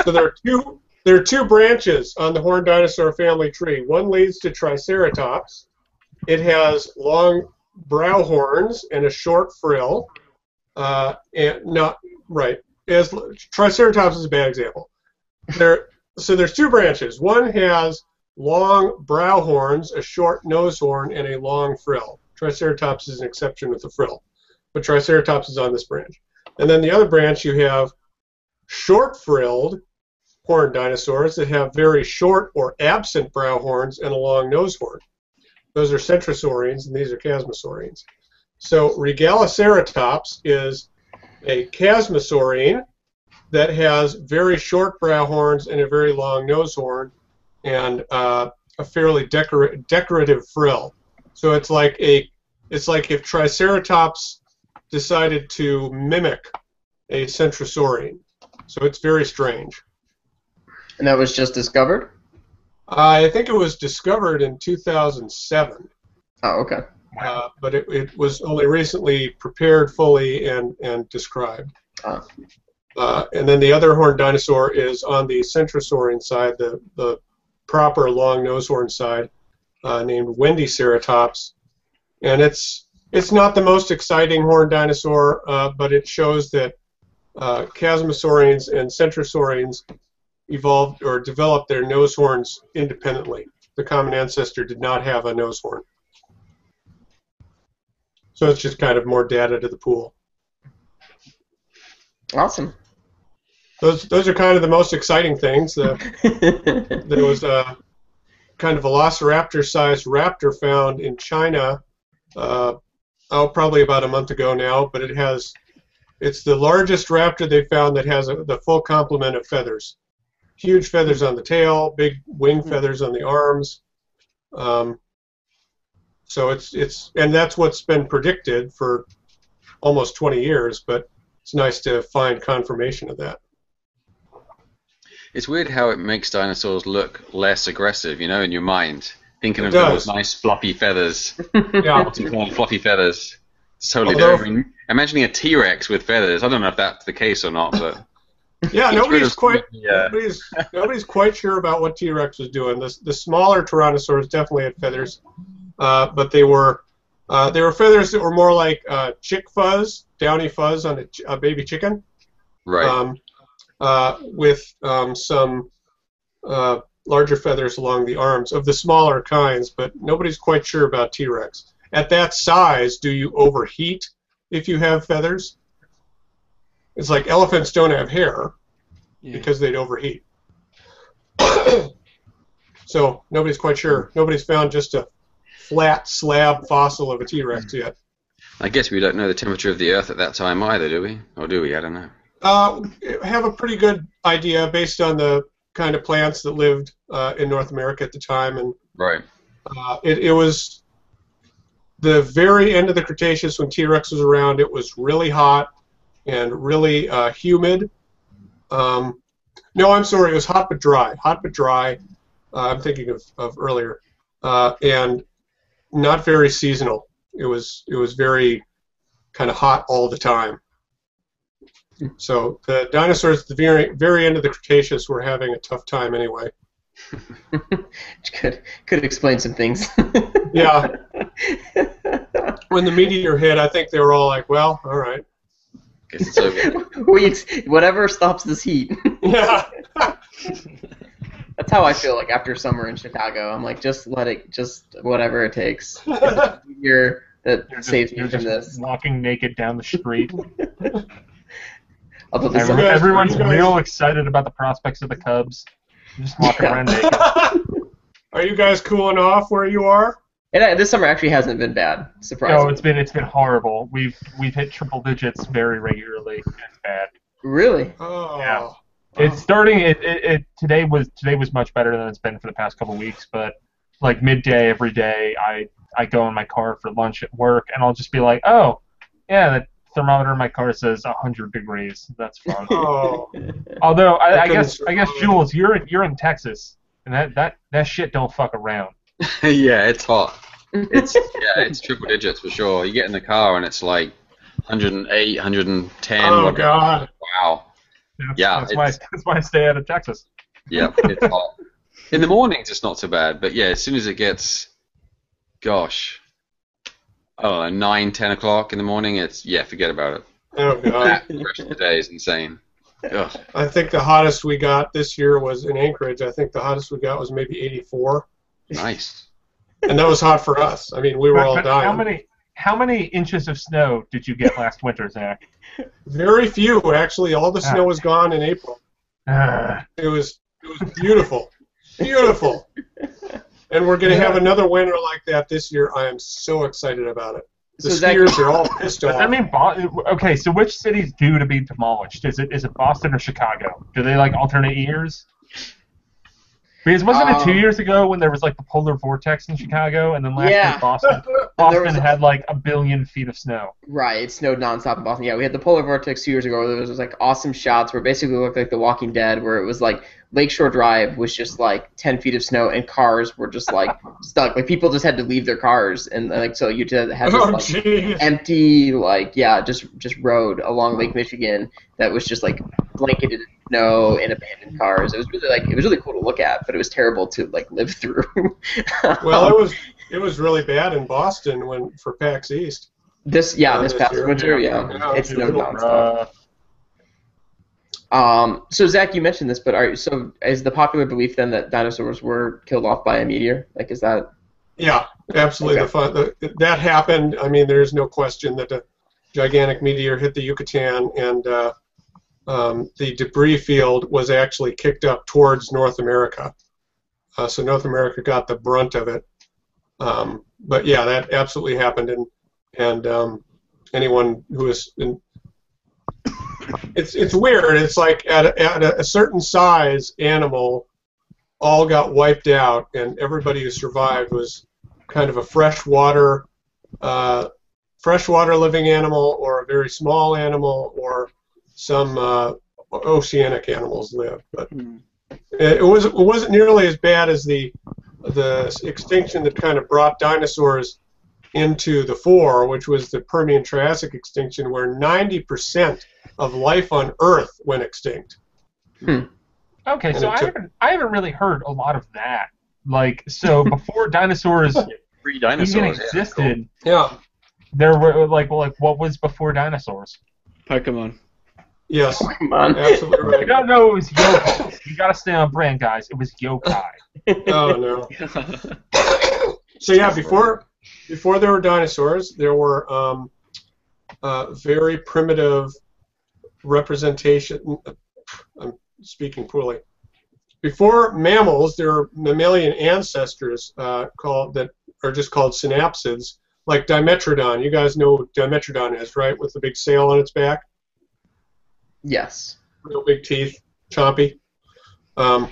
so there are two there are two branches on the horned dinosaur family tree. One leads to Triceratops. It has long brow horns and a short frill. Uh, and not right. As Triceratops is a bad example. There so there's two branches. One has long brow horns, a short nose horn, and a long frill. Triceratops is an exception with the frill, but Triceratops is on this branch. And then the other branch, you have short-frilled horned dinosaurs that have very short or absent brow horns and a long nose horn. Those are centrosaurines, and these are chasmosaurines. So Regaliceratops is a chasmosaurine that has very short brow horns and a very long nose horn and uh, a fairly decora- decorative frill. So it's like a it's like if Triceratops decided to mimic a centrosaurine. So it's very strange. And that was just discovered? I think it was discovered in 2007, Oh, okay. uh, but it, it was only recently prepared fully and, and described. Ah. Uh, and then the other horned dinosaur is on the centrosaurine side, the, the proper long nose horn side, uh, named Wendyceratops. And it's it's not the most exciting horned dinosaur, uh, but it shows that uh, chasmosaurines and centrosaurines evolved or developed their nose horns independently. The common ancestor did not have a nose horn. So it's just kind of more data to the pool. Awesome. Those those are kind of the most exciting things. The, there was a kind of velociraptor-sized raptor found in China, uh, oh, probably about a month ago now. But it has, it's the largest raptor they found that has a, the full complement of feathers. Huge feathers on the tail, big wing feathers on the arms. Um, so it's it's and that's what's been predicted for almost 20 years. But it's nice to find confirmation of that. It's weird how it makes dinosaurs look less aggressive, you know, in your mind. Thinking of those nice floppy feathers, Yeah. floppy feathers. It's totally Although- different. I mean, imagining a T-Rex with feathers. I don't know if that's the case or not, but Yeah, nobody's quite the, uh, nobody's nobody's quite sure about what T-Rex was doing. The the smaller Tyrannosaurs definitely had feathers, uh, but they were uh, they were feathers that were more like uh, chick fuzz, downy fuzz on a, ch- a baby chicken, right. um, uh, with um, some uh, larger feathers along the arms of the smaller kinds. But nobody's quite sure about T-Rex. At that size, do you overheat if you have feathers? It's like elephants don't have hair Yeah. because they'd overheat. so nobody's quite sure. Nobody's found just a flat slab fossil of a T-Rex yet. I guess we don't know the temperature of the Earth at that time either, do we? Or do we? I don't know. Uh, have a pretty good idea based on the kind of plants that lived uh, in North America at the time, and Right. uh, it, it was the very end of the Cretaceous when T-Rex was around. It was really hot and really uh, humid. Um, no, I'm sorry, it was hot but dry. Hot but dry. Uh, I'm thinking of, of earlier, uh, and not very seasonal. It was it was very kind of hot all the time. So the dinosaurs at the very very end of the Cretaceous were having a tough time anyway. Which could could explain some things. Yeah. When the meteor hit, I think they were all like, "Well, all right." Guess it's over. we ex- whatever stops this heat. Yeah. That's how I feel like after summer in Chicago. I'm like, just let it, just whatever it takes. You're that You're just, saves me you're from just this. walking naked down the street. Although the Everyone- sun- guys- everyone's real excited about the prospects of the Cubs. Just walking Yeah. around naked. Are you guys cooling off where you are? And uh, this summer actually hasn't been bad. Surprisingly. No, it's been it's been horrible. We've we've hit triple digits very regularly. It's bad. Really? Oh. Yeah. It's starting. It, it, it today was today was much better than it's been for the past couple weeks. But like midday every day, I I go in my car for lunch at work, and I'll just be like, oh, yeah, the thermometer in my car says 100 degrees. That's fun. Oh. Although I, I I guess I guess. Jools, you're in, you're in Texas, and that that that shit don't fuck around. yeah, it's hot. It's yeah, it's triple digits for sure. You get in the car and it's like 108, 110. Oh whatever. God. Wow. That's, Yeah, that's why it's- that's why I stay out of Texas. Yeah, it's hot. In the mornings, it's not so bad, but yeah, as soon as it gets, gosh, I don't know, nine, ten o'clock in the morning, it's yeah, forget about it. Oh God. The rest of the day is insane. Ugh. I think the hottest we got this year was in Anchorage. I think the hottest we got was maybe 84, Nice. and that was hot for us. I mean, we were But- all but how dying. many how many inches of snow did you get last winter, Zach? Very few, actually. All the snow was gone in April. Uh, It was it was beautiful, beautiful. And we're gonna have another winter like that this year. I am so excited about it. The So Zach, skiers are all pissed off. I mean, Bo- okay. So which city's due to be demolished? Is it is it Boston or Chicago? Do they like alternate years? Because wasn't it two Um, years ago when there was like the polar vortex in Chicago, and then last Yeah. year Boston Boston was- had like a billion feet of snow. Right, it snowed nonstop in Boston. Yeah, we had the polar vortex two years ago. Where there was like awesome shots where it basically looked like The Walking Dead, where it was like Lakeshore Drive was just like ten feet of snow, and cars were just like stuck. Like people just had to leave their cars, and like so you just had this oh like empty like yeah just just road along Lake Michigan that was just like blanketed in snow and abandoned cars. It was really like it was really cool to look at, but it was terrible to like live through. Well, it was it was really bad in Boston when for PAX East. this yeah uh, this this past year. winter yeah, Yeah, it snowed nonstop. Uh, Um, so Zach, you mentioned this, but are so is the popular belief then that dinosaurs were killed off by a meteor? Like, is that Yeah, absolutely. Okay. The fun, the, that happened. I mean, there's no question that a gigantic meteor hit the Yucatan, and uh, um, the debris field was actually kicked up towards North America. Uh, so North America got the brunt of it. Um, but yeah, that absolutely happened, and and um, anyone who is in, it's it's weird. It's like at a, at a, certain size animal, all got wiped out, and everybody who survived was kind of a freshwater, uh, freshwater living animal, or a very small animal, or some uh, oceanic animals live. But Hmm. it, it was it wasn't nearly as bad as the the extinction that kind of brought dinosaurs into the fore, which was the Permian Triassic extinction, where 90% of life on Earth went extinct. okay, And so it I took- haven't I haven't really heard a lot of that. Like, so before dinosaurs Three even dinosaurs. yeah, existed, Yeah. there were like well, like what was before dinosaurs? Pokemon. Yes. come on? Absolutely right. No, no, it was yokai. you gotta stay on brand, guys. It was yokai. Oh no. So yeah, before before there were dinosaurs, there were um, uh, very primitive representation. I'm speaking poorly. Before mammals, there are mammalian ancestors uh, called that are just called synapsids, like Dimetrodon. You guys know what Dimetrodon is, right? With the big sail on its back, Yes. real big teeth, chompy. Um,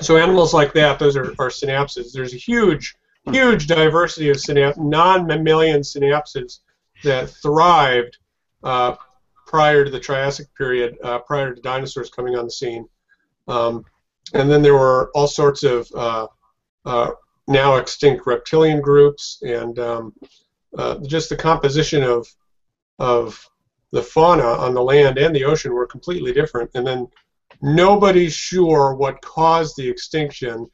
so animals like that, those are, are synapsids. There's a huge, huge diversity of synap- non-mammalian synapsids that thrived uh, prior to the Triassic period, uh, prior to dinosaurs coming on the scene. Um, and then there were all sorts of uh, uh, now extinct reptilian groups, and um, uh, just the composition of of the fauna on the land and the ocean were completely different. And then nobody's sure what caused the extinction.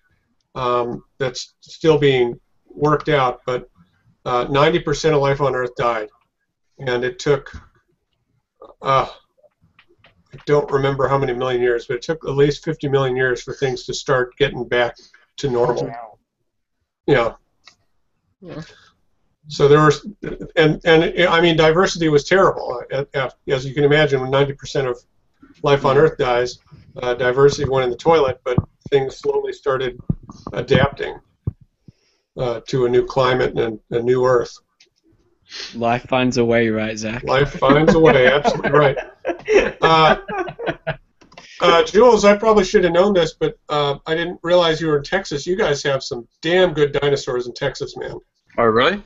Um, that's still being worked out, but uh, 90% of life on Earth died, and it took. Uh, I don't remember how many million years, but it took at least 50 million years for things to start getting back to normal. Yeah. Yeah. So there was, and and I mean, diversity was terrible. As you can imagine, when 90% of life on Earth dies, uh, diversity went in the toilet. But things slowly started adapting. uh, to a new climate and a new Earth. Life finds a way, right, Zach? Life finds a way. Absolutely right. Uh, uh, Jools, I probably should have known this, but uh, I didn't realize you were in Texas. You guys have some damn good dinosaurs in Texas, man. Oh, really?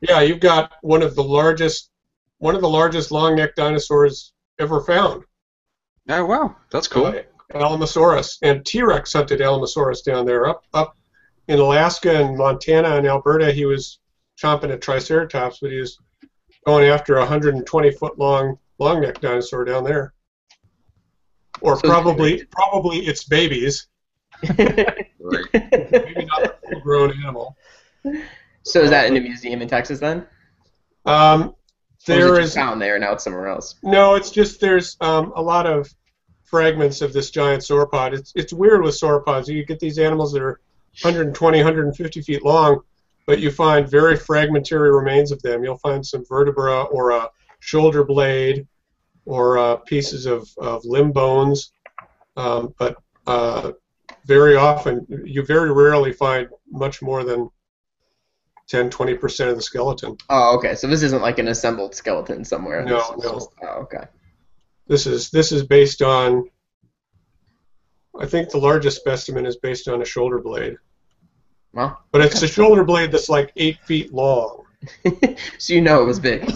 Yeah, you've got one of the largest, one of the largest long-necked dinosaurs ever found. Oh, wow. That's cool. Uh, Alamosaurus and T-Rex hunted Alamosaurus down there. Up up in Alaska and Montana and Alberta, he was chomping at Triceratops, but he was going after a 120 foot long long neck dinosaur down there, or So- probably probably its babies, Right. maybe not a full grown animal. so is that in a museum in Texas then? Um, there is found there now it's somewhere else. No, it's just there's um, a lot of fragments of this giant sauropod. It's it's weird with sauropods. You get these animals that are 120, 150 feet long, but you find very fragmentary remains of them. You'll find some vertebra or a shoulder blade or uh, pieces of, of limb bones, um, but uh, very often you very rarely find much more than 10, 20 percent of the skeleton. Oh, okay. So this isn't like an assembled skeleton somewhere. No, This no. just- oh, okay. This is this is based on. I think the largest specimen is based on a shoulder blade, Well, but it's a shoulder blade that's like eight feet long. so you know it was big.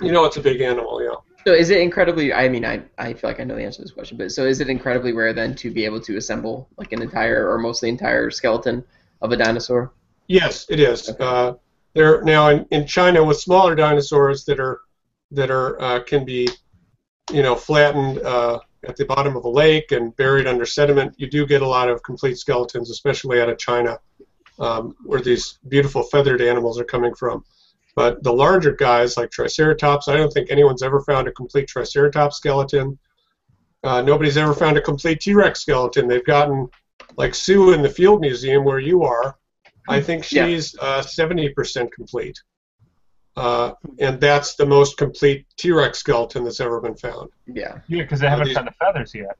You know, it's a big animal, yeah. So is it incredibly? I mean, I, I feel like I know the answer to this question, but so is it incredibly rare then to be able to assemble like an entire or mostly entire skeleton of a dinosaur? Yes, it is. Okay. Uh, there now in, in China with smaller dinosaurs that are that are uh, can be, you know, flattened uh, at the bottom of a lake and buried under sediment. You do get a lot of complete skeletons, especially out of China, um, where these beautiful feathered animals are coming from. But the larger guys like Triceratops, I don't think anyone's ever found a complete Triceratops skeleton. Uh, nobody's ever found a complete T-Rex skeleton. They've gotten like Sue in the Field Museum where you are. I think Yeah. she's uh, 70% complete. Uh, and that's the most complete T-Rex skeleton that's ever been found. Yeah. Yeah, because they haven't these- found the feathers yet,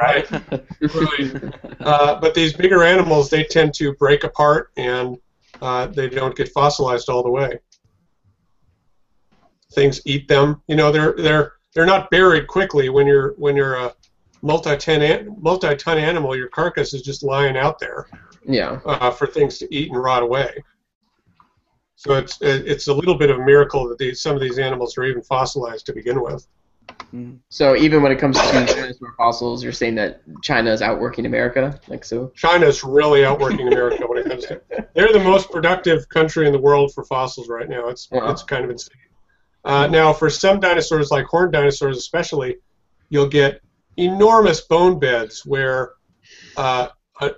Right. Uh, but these bigger animals, they tend to break apart and uh, they don't get fossilized all the way. Things eat them. You know, they're they're they're not buried quickly when you're when you're a multi-ton multi-ton animal. Your carcass is just lying out there. yeah. uh, for things to eat and rot away. So it's it's a little bit of a miracle that these, some of these animals are even fossilized to begin with. So even when it comes to dinosaur fossils, you're saying that China is outworking America, like so. China's really outworking America when it comes to. They're the most productive country in the world for fossils right now. It's Wow. it's kind of insane. Uh, now, for some dinosaurs, like horned dinosaurs especially, you'll get enormous bone beds where, uh, uh,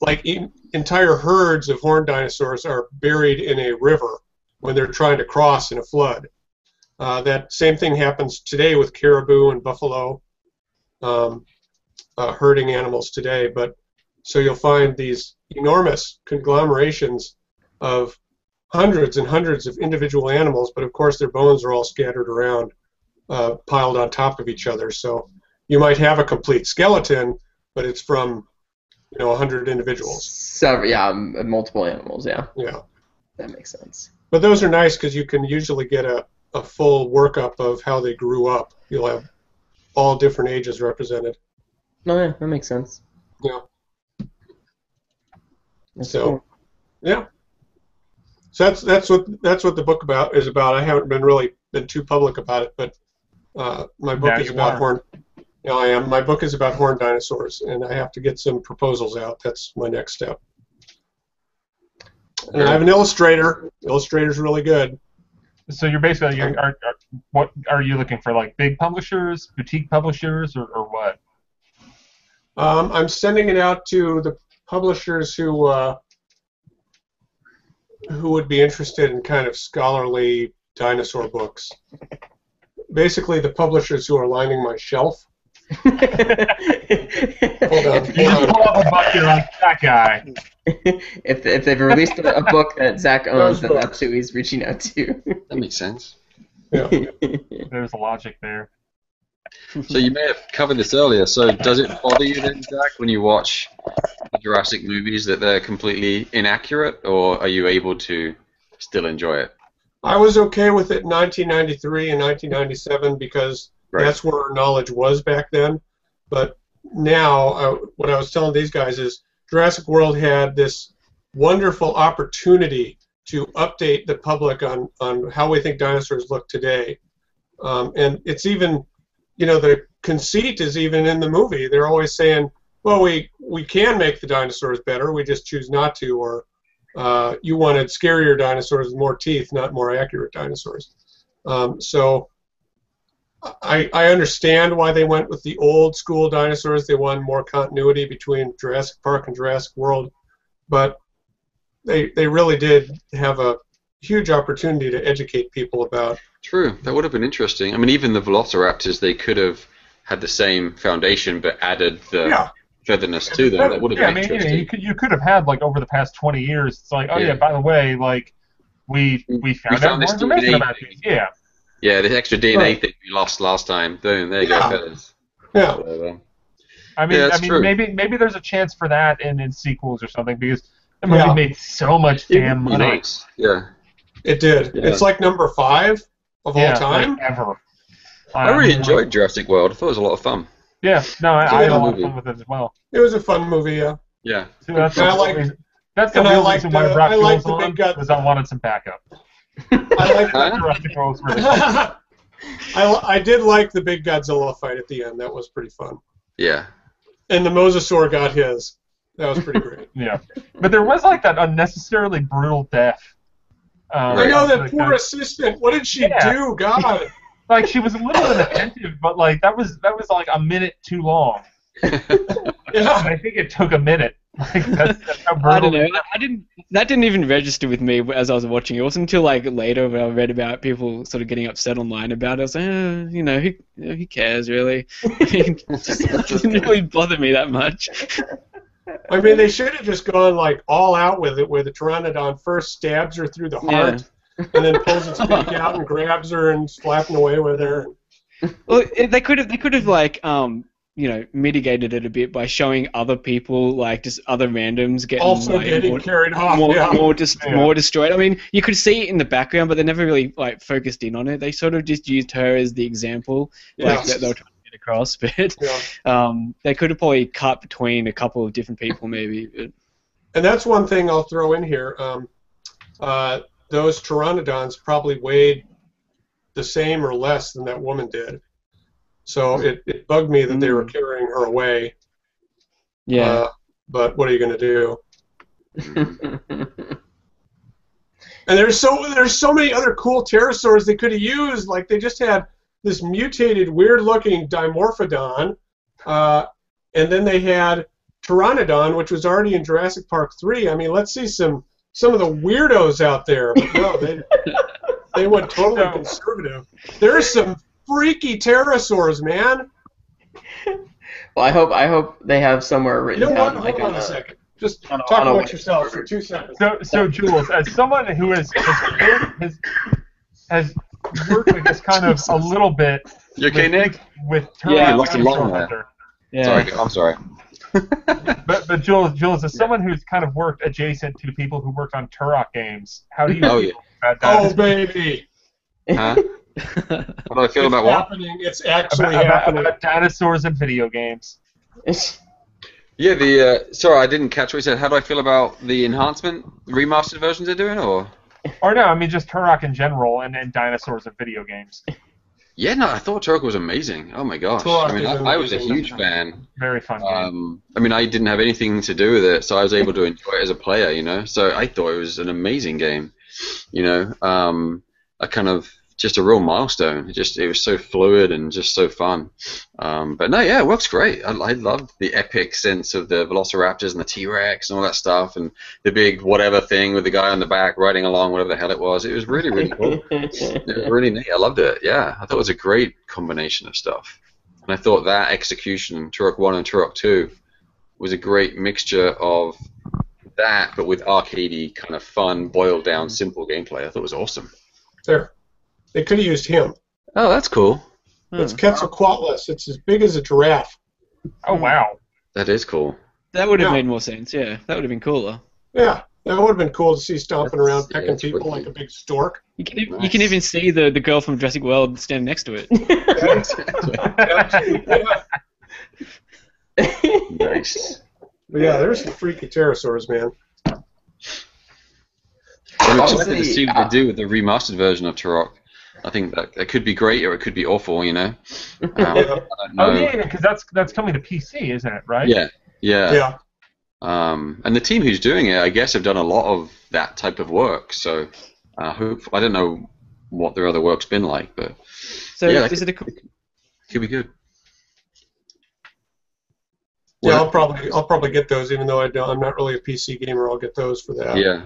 like e- entire herds of horned dinosaurs are buried in a river when they're trying to cross in a flood. Uh, that same thing happens today with caribou and buffalo, um, uh, herding animals today. But so you'll find these enormous conglomerations of hundreds and hundreds of individual animals, but of course their bones are all scattered around, uh, piled on top of each other. So you might have a complete skeleton, but it's from you know 100 individuals. Several, yeah, multiple animals. Yeah, Yeah. that makes sense. But those are nice because you can usually get a, a full workup of how they grew up. You'll have all different ages represented. Oh yeah, that makes sense. Yeah. That's So- cool. Yeah. So that's that's what that's what the book about is about. I haven't been really been too public about it, but uh, my book Now is about are. horn. Yeah, I am. My book is about horned dinosaurs, and I have to get some proposals out. That's my next step. And I have an illustrator. Illustrator's really good. So you're basically you're, are, are what are you looking for? Like big publishers, boutique publishers, or, or what? Um, I'm sending it out to the publishers who uh, who would be interested in kind of scholarly dinosaur books. Basically, the publishers who are lining my shelf. Hold on. if, You just pull up a book, you're like that guy. if, if they've released a, a book that Zach owns, then that's who he's reaching out to. That makes sense. Yeah. There's a logic there. So you may have covered this earlier. So does it bother you then, Zach, when you watch uh, Jurassic movies that they're completely inaccurate, or are you able to still enjoy it? I was okay with it in 1993 and 1997 because Right. that's where our knowledge was back then. But now, uh, what I was telling these guys is Jurassic World had this wonderful opportunity to update the public on, on how we think dinosaurs look today. Um, and it's even, you know, the conceit is even in the movie. They're always saying, well, we, we can make the dinosaurs better, we just choose not to, or uh, you wanted scarier dinosaurs with more teeth, not more accurate dinosaurs. Um, so I, I understand why they went with the old school dinosaurs. They wanted more continuity between Jurassic Park and Jurassic World, but they they really did have a huge opportunity to educate people about. True, that would have been interesting. I mean, even the Velociraptors, they could have had the same foundation but added the Yeah. featherness to them. That would have yeah, I been mean, you, know, interesting. you could you could have had like over the past 20 years. It's like, oh yeah, Yeah. by the way, like we we found found out this more information about these. Yeah, Yeah, the extra DNA Right. thing we lost last time. Boom, there you Yeah. go, fellas. Yeah, So, um, I mean, Yeah, I mean, true. maybe maybe there's a chance for that in, in sequels or something because the movie Yeah. made so much damn be money. nice. Yeah. it did. Yeah. It's like number five of yeah, all time. like ever. I really Um, enjoyed Jurassic World. I thought it was a lot of fun. Yeah, no, I, It's a I had a good lot of fun with it as well. It was a fun movie. Yeah. Yeah. So that's And I the liked- reason, that's the and I real liked, reason why I uh, brought I liked Jools the on big gut- because I wanted some backup. I like Huh? Jurassic World was. I, I did like the big Godzilla fight at the end. That was pretty fun. Yeah. And the Mosasaur got his. That was pretty great. Yeah, but there was like that unnecessarily brutal death. Um, I know that like, poor uh, assistant. What did she Yeah. do? God. like she was a little inattentive, but like that was that was like a minute too long. And Yeah. I think it took a minute. Like that's, that's how I don't know. I, I didn't. That didn't even register with me as I was watching it. It wasn't until like later when I read about people sort of getting upset online about it. I was like, eh, you know, who, who cares really? it just didn't really bother me that much. I mean, they should have just gone like all out with it, where the Pteranodon first stabs her through the heart, and then pulls its beak out and grabs her and flapping away with her. Well, they could have. They could have like um. You know, mitigated it a bit by showing other people, like just other randoms, getting Also like, getting more, carried off. more, yeah. more, dis- Yeah. more destroyed. I mean, you could see it in the background, but they never really like focused in on it. They sort of just used her as the example, like Yeah. that they were trying to get across. But um, they could have probably cut between a couple of different people, maybe. But, And that's one thing I'll throw in here. Um, uh, those pteranodons probably weighed the same or less than that woman did. So it, it bugged me that they were Mm. carrying her away. yeah. Uh, but what are you going to do? And there's so there's so many other cool pterosaurs they could have used. Like they just had this mutated, weird-looking Dimorphodon, uh, and then they had Pteranodon, which was already in Jurassic Park three. I mean, let's see some some of the weirdos out there. But no, they they went totally conservative. There's some freaky pterosaurs, man. well, I hope I hope they have somewhere You written know what? down like Hold on on a a- second. Just talk about whiteboard. yourself for two seconds. So, so Jools, as someone who has has, has, has worked, I guess, kind of a little bit You okay, with, Nick? with Yeah, Turok you lost a Dinosaur lung there. Hunter. yeah. Sorry, I'm sorry. But, but Jools, Jools, as someone who's kind of worked adjacent to people who worked on Turok games, how do you Oh, feel yeah. about that? Oh baby, Huh? What do I feel it's about what? happening. It's actually about, about, happening. about dinosaurs and video games. Yeah, the uh, sorry, I didn't catch what you said. How do I feel about the enhancement, remastered versions they're doing, or? Or no, I mean just Turok in general and, and dinosaurs and video games. Yeah, no, I thought Turok was amazing. Oh my gosh, Turok I mean, I, I was a huge fan. Very fun game. Um, I mean, I didn't have anything to do with it, so I was able to enjoy it as a player, you know. So I thought it was an amazing game, you know. Um, a kind of just a real milestone. It just it was so fluid and just so fun. Um, but no, yeah, it works great. I, I love the epic sense of the Velociraptors and the T Rex and all that stuff, and the big whatever thing with the guy on the back riding along, whatever the hell it was. It was really really cool. It was really neat. I loved it. Yeah, I thought it was a great combination of stuff. And I thought that execution, Turok 1 and Turok 2, was a great mixture of that, but with arcadey kind of fun, boiled down, simple gameplay. I thought it was awesome. There. They could have used him. Oh, that's cool. It's Quetzalcoatlus. It's as big as a giraffe. oh wow. That is cool. That would have Yeah. made more sense. Yeah, that would have been cooler. Yeah, that would have been cool to see stomping That's- around yeah, pecking it's people wicked. like a big stork. You can even, you Nice. can even see the, the girl from Jurassic World standing next to it. Yeah, nice. But yeah, there's some freaky pterosaurs, man. I'm excited to Honestly, see what uh, they do with the remastered version of Turok. I think that, that could be great or it could be awful, you know. Um, know. Oh yeah, because that's that's coming to PC, isn't it? Right? yeah, yeah. Yeah. Um, and the team who's doing it, I guess, have done a lot of that type of work. So, uh, hope I don't know what their other work's been like, but So Yeah, that is it a, it could be good. Yeah, What? I'll probably I'll probably get those, even though I don't, I'm not really a PC gamer. I'll get those for that. Yeah.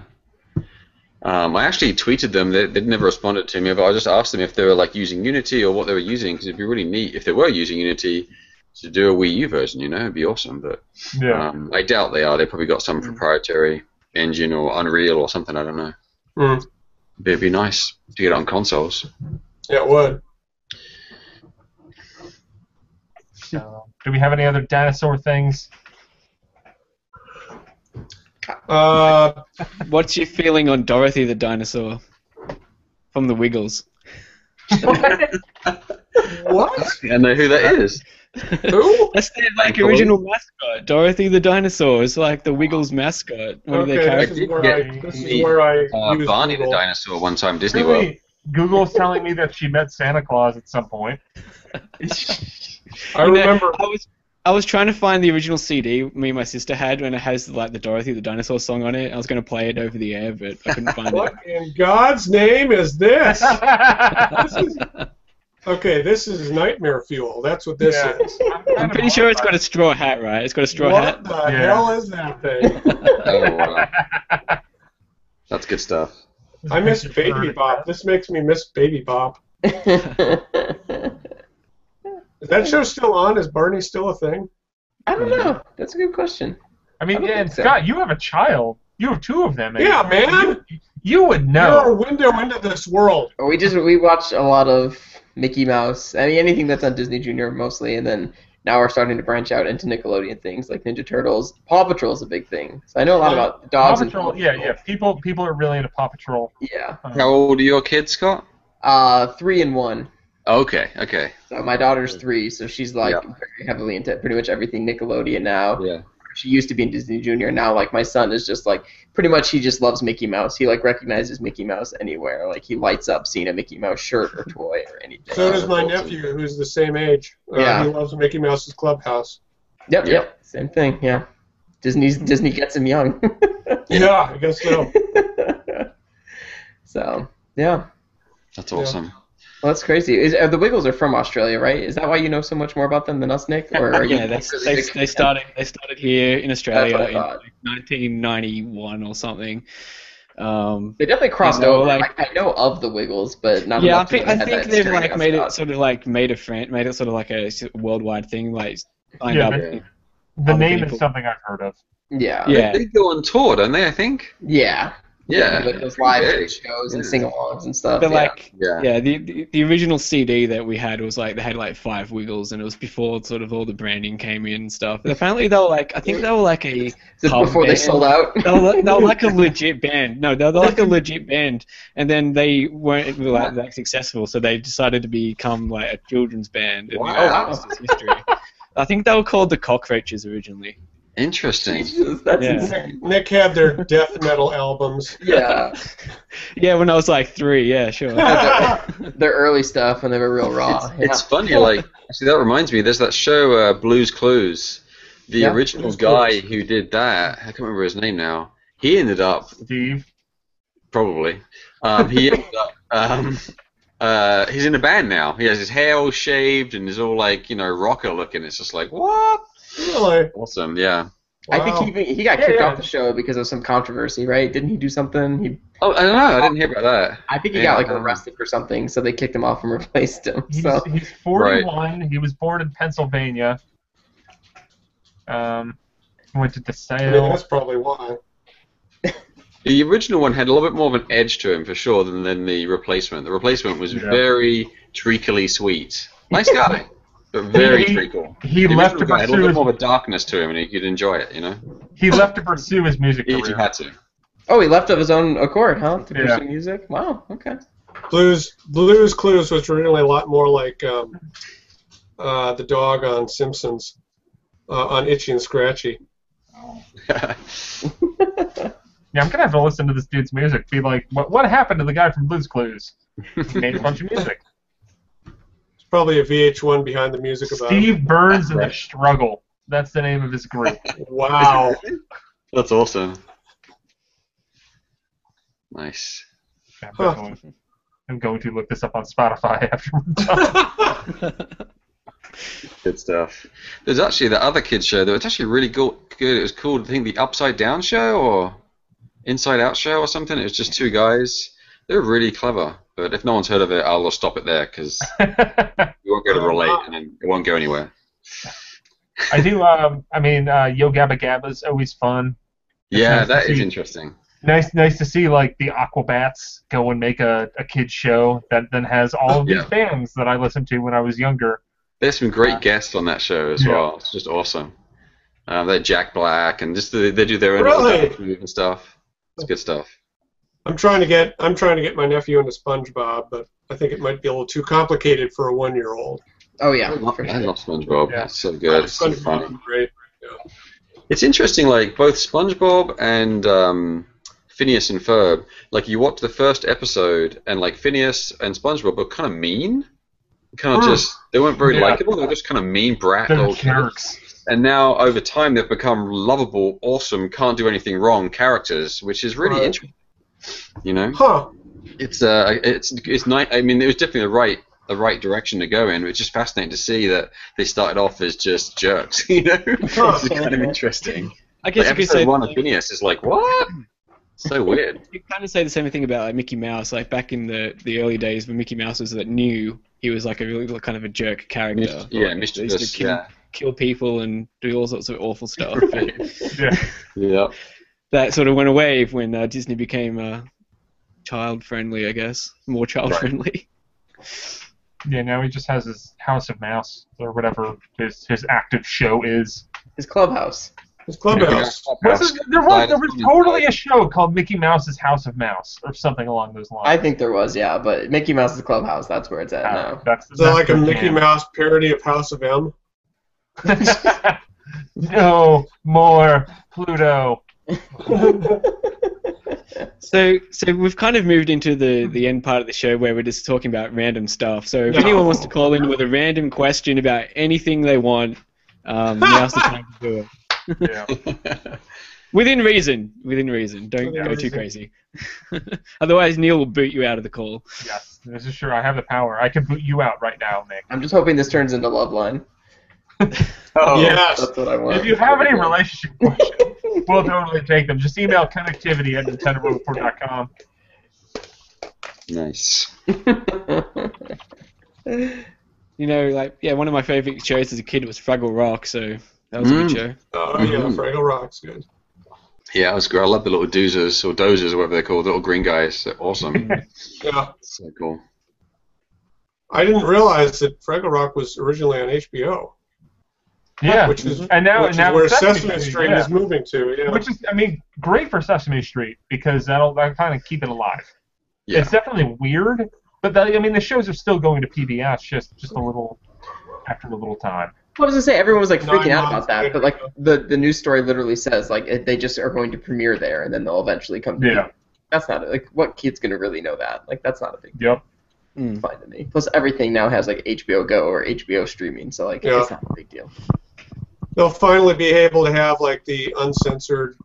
Um, I actually tweeted them. They, they never responded to me, but I just asked them if they were like using Unity or what they were using, because it'd be really neat if they were using Unity to do a Wii U version. You know, it'd be awesome. But Yeah. um, I doubt they are. They probably got some proprietary engine or Unreal or something. I don't know. Mm. But it'd be nice to get it on consoles. Yeah, it would. So, do we have any other dinosaur things? Uh, what's your feeling on Dorothy the dinosaur from the Wiggles? what? I know who that is. Who? That's their like original mascot. Dorothy the dinosaur is like the Wiggles mascot. One of their Okay, characters. this is where Yeah, I this is where I Uh, use Barney the dinosaur one time Disney World. Really, Google's telling me that she met Santa Claus at some point. I You know, remember. I was I was trying to find the original CD me and my sister had when it has like the Dorothy the dinosaur song on it. I was going to play it over the air, but I couldn't find it. What in God's name is this? it. Okay, this is nightmare fuel. That's what this Yeah. is. I'm pretty sure it's got a straw hat, right? It's got a straw what hat. What the Yeah. hell is that thing? Oh, wow. That's good stuff. I miss Baby Bop. This makes me miss Baby Bop. Is that show still on? Is Barney still a thing? I don't know. That's a good question. I mean, I yeah, and so. Scott, you have a child. You have two of them. and Yeah, man. You, you would know. You're a window into this world. We just we watch a lot of Mickey Mouse. I mean anything that's on Disney Junior mostly, and then now we're starting to branch out into Nickelodeon things like Ninja Turtles. Paw Patrol is a big thing. So I know a lot about Paw dogs and Patrol. Yeah, yeah. People, people are really into Paw Patrol. Yeah. Um, How old are your kids, Scott? Uh, three and one. Okay, okay. So my daughter's three, so she's like Yeah. very heavily into pretty much everything Nickelodeon now. Yeah. She used to be in Disney Junior. Now, like my son is just like pretty much he just loves Mickey Mouse. He like recognizes Mickey Mouse anywhere. Like he lights up seeing a Mickey Mouse shirt or toy or anything. So does my nephew, who's the same age. Uh, Yeah. He loves Mickey Mouse's Clubhouse. Yep, Yeah. yep, same thing. Yeah, Disney's Disney gets him young. Yeah, I guess so. so yeah, That's Yeah. Awesome. well, that's crazy. Is, uh, the Wiggles are from Australia, right? Is that why you know so much more about them than us, Nick? Or are yeah, they, they, they started they started here in Australia in what I thought. like 1991 or something. Um, They definitely crossed You know, over. like- Like, I know of the Wiggles, but not yeah, I enough to think know I think that they've like made it sort of like made a friend, made it sort of like a worldwide thing, like signed Yeah, up. The name people. is something I've heard of. Yeah, Yeah, They go on tour, don't they? I think. yeah, Yeah. Like those live Okay. shows and sing-alongs and stuff. but yeah. like Yeah. yeah, the, the the original CD that we had was like they had like five Wiggles, and it was before sort of all the branding came in and stuff. But apparently they were like I think they were like a Is this pub before they sold out? they were, they were like a legit band. No, they were like a legit band, and then they weren't like that successful, so they decided to become like a children's band. And Wow. the rest is history. I think they were called the Cockroaches originally. Interesting. Jesus, that's Yeah. insane. Nick had their death metal albums. Yeah, Yeah, when I was like three. Yeah, sure. their early stuff when they were real raw. It's, yeah. it's funny, like see, that reminds me. There's that show uh, Blues Clues. The Yeah. original Blue's guy Clues. who did that, I can't remember his name now. He ended up Steve. probably. Um, he ended up. Um, uh, he's in a band now. He has his hair all shaved and is all like you know rocker looking. It's just like what? Really? Awesome, yeah. I think he he got Yeah, kicked yeah. off the show because of some controversy, right? Didn't he do something? He Oh, I don't know. I didn't hear about that. I think he Yeah, got like arrested for something, so they kicked him off and replaced him. He's, So he's 41. He was born in Pennsylvania. Um, went to I mean, DeSale. that's probably why. The original one had a little bit more of an edge to him for sure than, than the replacement. The replacement was Yeah. very treacly sweet. Nice guy, but very He- treacle. He The left to original guy had a little his, bit more of a darkness to him, and he could enjoy it. You know, he left to pursue his music he, he career. had to. Oh, he left of his own accord, huh? To Yeah. pursue music. Wow. Okay. Blues Blues Clues was originally a lot more like um, uh, the dog on Simpsons, uh, on Itchy and Scratchy. Yeah, I'm gonna have to listen to this dude's music. Be like, what what happened to the guy from Blue's Clues? He made a bunch of music. It's probably a VH1 behind the music about. Steve Burns and the Struggle. That's the name of his group. Wow. That's awesome. Nice. I'm, Huh. definitely- I'm going to look this up on Spotify after we're done. Good stuff. There's actually the other kids show that was actually really go- good. It was called, I think, the Upside Down Show or Inside Out Show or something. It was just two guys. They were really clever. But if no one's heard of it, I'll just stop it there because you won't able to relate and then it won't go anywhere. I do. Um, I mean, uh, Yo Gabba Gabba is always fun. Yeah, nice that is see. interesting. Nice, nice to see like the Aquabats go and make a, a kids show that then has all of these Yeah. bands that I listened to when I was younger. There's some great guests on that show as Yeah. well. It's just awesome. Um, they're Jack Black and just the, they do their own Really? and stuff. It's good stuff. I'm trying to get I'm trying to get my nephew into SpongeBob, but I think it might be a little too complicated for a one-year-old. Oh yeah. I love, for I love SpongeBob. Yeah. It's so good. It's so funny. SpongeBob is great. It's interesting, like both SpongeBob and um, Phineas and Ferb. Like you watch the first episode, and like Phineas and SpongeBob were kind of mean, kind of Hmm. just they weren't very Yeah. likable. They were just kind of mean brat They're little kids. jerks. And now over time they've become lovable, awesome, can't do anything wrong characters, which is really Right. interesting. You know, Huh. it's uh, it's it's nice. I mean, it was definitely the right the right direction to go in. It's just fascinating to see that they started off as just jerks. You know, it's kind of interesting. I guess Like, you could episode say one of Phineas is like what? So weird. you kind of say the same thing about like Mickey Mouse. Like back in the, the early days when Mickey Mouse was that new, he was like a really kind of a jerk character. Mis- yeah, Like, he mischievous. kill, Yeah, kill people and do all sorts of awful stuff. Yeah. yeah. That sort of went away when uh, Disney became uh, child friendly, I guess, more child friendly. Yeah, now he just has his House of Mouse or whatever his his active show is. His clubhouse. His Clubhouse. Was it- there was there was totally a show called Mickey Mouse's House of Mouse or something along those lines. I think there was, yeah, but Mickey Mouse's clubhouse. That's where it's at Uh, now. that's, Is that like a Mickey jam. Mouse parody of House of M? no more Pluto. So, so we've kind of moved into the, the end part of the show where we're just talking about random stuff. So, if No. anyone wants to call in with a random question about anything they want, um, now's the time to do it. Yeah. Within reason. Within reason. Don't Within go too crazy. Otherwise, Neal will boot you out of the call. Yes, this is sure. I have the power. I can boot you out right now, Nick. I'm just hoping this turns into Love Line. Oh, yes. That's what I want. If you have any relationship questions, we'll totally take them. Just email connectivity at nintendoworldreport.com. nice. You know, like, yeah, one of my favorite shows as a kid was Fraggle Rock, so that was a good Mm. show. Oh yeah, Mhm. Fraggle Rock's good. Yeah, I was great. I love the little doozers or dozers or whatever they're called, the little green guys. They're awesome. Yeah. so cool. I didn't realize that Fraggle Rock was originally on HBO, Yeah, which is and now which is where Sesame Sesame Street, Street yeah. is moving to. Yeah. which is I mean great for Sesame Street because that'll that kind of keep it alive. Yeah. It's definitely weird, but that, I mean the shows are still going to PBS just just a little after a little time. I was gonna say everyone was like Nine freaking out about that, but like the the news story literally says like they just are going to premiere there and then they'll eventually come. To Yeah. That's not like what kid's gonna really know that? Like that's not a big Yep. Mm. fine to me. Plus everything now has like HBO Go or HBO streaming, so like Yeah. it's not a big deal. They'll finally be able to have like the uncensored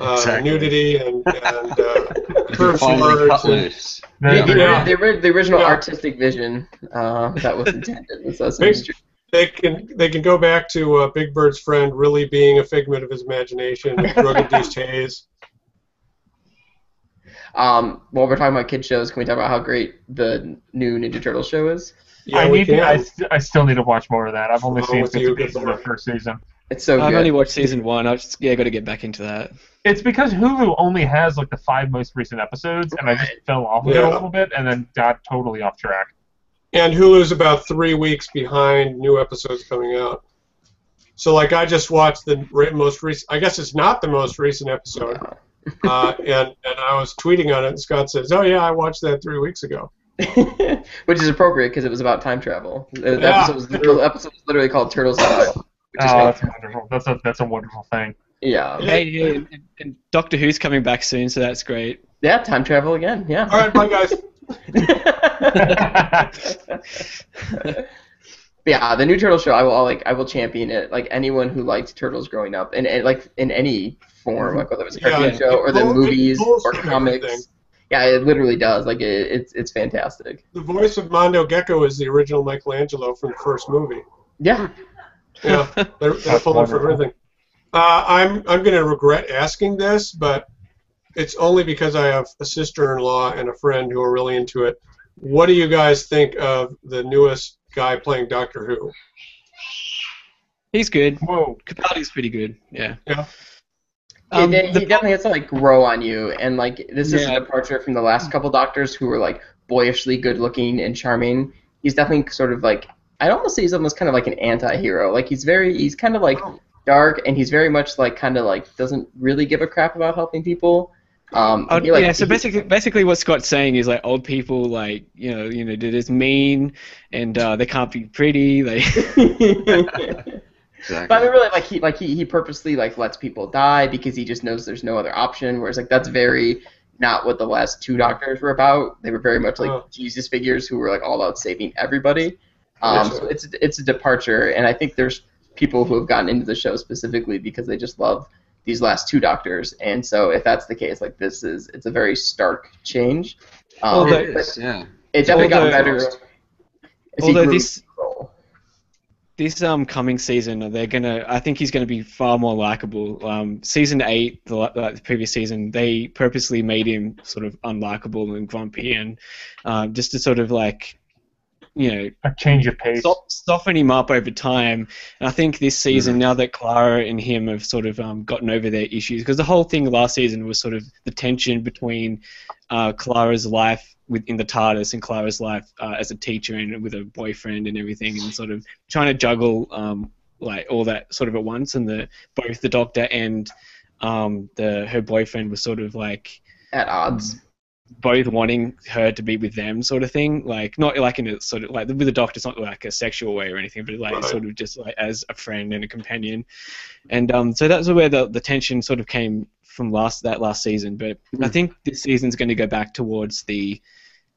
uh, Exactly. nudity and, and uh, curse Finally cut words. And, loose. The, There- the, Yeah. the, ori- the original Yeah. artistic vision uh, that was intended with Sesame Street. they can they can go back to uh, Big Bird's friend really being a figment of his imagination, a drug-induced haze. Um, while we're talking about kid shows, can we talk about how great the new Ninja Turtle show is? Yeah, I need to, I, st- I still need to watch more of that. I've only Oh, seen with bits you, and pieces of the first season. It's so I've good. only watched season one. I've just, yeah, got to get back into that. It's because Hulu only has like the five most recent episodes, and I just fell off of it a little bit, and then got totally off track. and Hulu's about three weeks behind new episodes coming out. So like I just watched the most recent. I guess it's not the most recent episode. Uh, and and I was tweeting on it, and Scott says, "Oh yeah, I watched that three weeks ago." which is appropriate because it was about time travel. The, the Yeah. episode, was, the episode was literally called Turtles in Time. Which is Oh, that's fantastic. wonderful. That's a that's a wonderful thing. yeah. Hey, yeah, and, and Doctor Who's coming back soon, so that's great. Yeah, time travel again. Yeah. All right, bye guys. Yeah, the new Turtle show, I will like, I will champion it. Like anyone who liked Turtles growing up, and, and like in any form, like whether it was a cartoon it show or the movies or comics. everything. Yeah, it literally does. Like it, it's it's fantastic. The voice of Mondo Gecko is the original Michelangelo from the first movie. Yeah. Yeah, they're, they're pulling from wonderful. everything. Uh, I'm I'm going to regret asking this, but it's only because I have a sister-in-law and a friend who are really into it. What do you guys think of the newest guy playing Doctor Who? He's good. Whoa. Capaldi's pretty good. Yeah. Yeah. Um, the- he definitely has to like grow on you, and like this is Yeah. a departure from the last couple Doctors who were like boyishly good looking and charming. He's definitely sort of like I'd almost say he's almost kind of like an anti-hero. Like he's very he's kind of like dark, and he's very much like kind of like doesn't really give a crap about helping people. Um, Oh, he, like, yeah, so basically, basically, what Scott's saying is like old people, like you know, you know, they're just mean and uh, they can't be pretty. Like, Exactly. But I mean, really, like he like he, he purposely like lets people die because he just knows there's no other option. Whereas like that's very not what the last two doctors were about. They were very much like Oh. Jesus figures who were like all about saving everybody. Um, so it's it's a departure, and I think there's people who have gotten into the show specifically because they just love these last two doctors. And so if that's the case, like this is it's a very stark change. Um, Although- it yeah. it definitely got better. although this- into the role. This um coming season, they're gonna. I think he's gonna be far more likable. Um, season eight, the, like the previous season, they purposely made him sort of unlikable and grumpy, and um, just to sort of like, you know, A change of pace. so- soften him up over time. And I think this season, Mm-hmm. now that Clara and him have sort of um, gotten over their issues, because the whole thing last season was sort of the tension between uh, Clara's life within the TARDIS and Clara's life uh, as a teacher and with a boyfriend and everything, and sort of trying to juggle um, like all that sort of at once. And the both the Doctor and um, the her boyfriend was sort of like at odds. Both wanting her to be with them, sort of thing. Like not like in a sort of like with the doctor, it's not like a sexual way or anything, but like Right. sort of just like as a friend and a companion. And um, so that's where the the tension sort of came from last that last season. But I think this season's going to go back towards the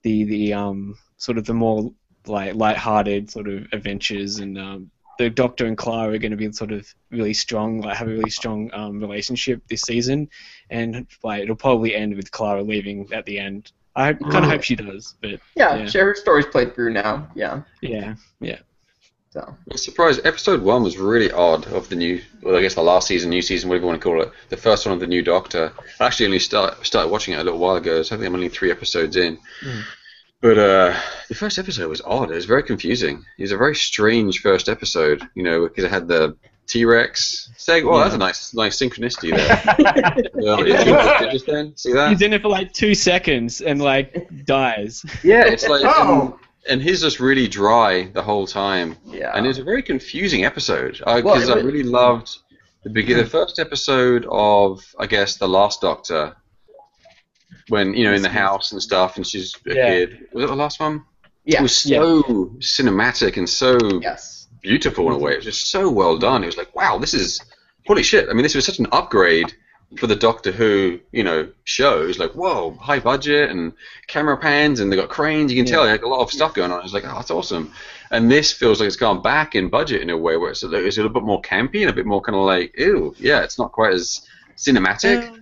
the the um sort of the more like light-hearted sort of adventures and um, the Doctor and Clara are going to be sort of really strong, like have a really strong um, relationship this season, and like it'll probably end with Clara leaving at the end. I kind of hope she does, but Yeah, Yeah. sure. Her story's played through now. Yeah. yeah, yeah. So. I'm surprised. Episode one was really odd of the new, well, I guess the last season, new season, whatever you want to call it. The first one of the new Doctor. I actually only start, started watching it a little while ago, so I think I'm only three episodes in. Mm. But uh, the first episode was odd. It was very confusing. It was a very strange first episode, you know, because it had the T Rex. Saying, well, that's a nice, nice synchronicity there. well, if you look at just then, see that? He's in it for like two seconds and like dies. Yeah, it's like, Oh. and, and he's just really dry the whole time. Yeah. And it was a very confusing episode because Well, I really loved the begin the first episode of I guess the Last Doctor when you know in the house and stuff and she's a Yeah. kid. Was it the last one? yeah. It was so cinematic and so yes. beautiful in a way. It was just so well done. It was like wow, this is holy shit. I mean, this was such an upgrade for the Doctor Who, you know, shows. Like, whoa, high budget and camera pans, and they got cranes. You can tell like a lot of stuff going on. It's like, oh, that's awesome. And this feels like it's gone back in budget in a way where it's a, little- it's a little bit more campy and a bit more kind of like, ew, yeah, it's not quite as cinematic.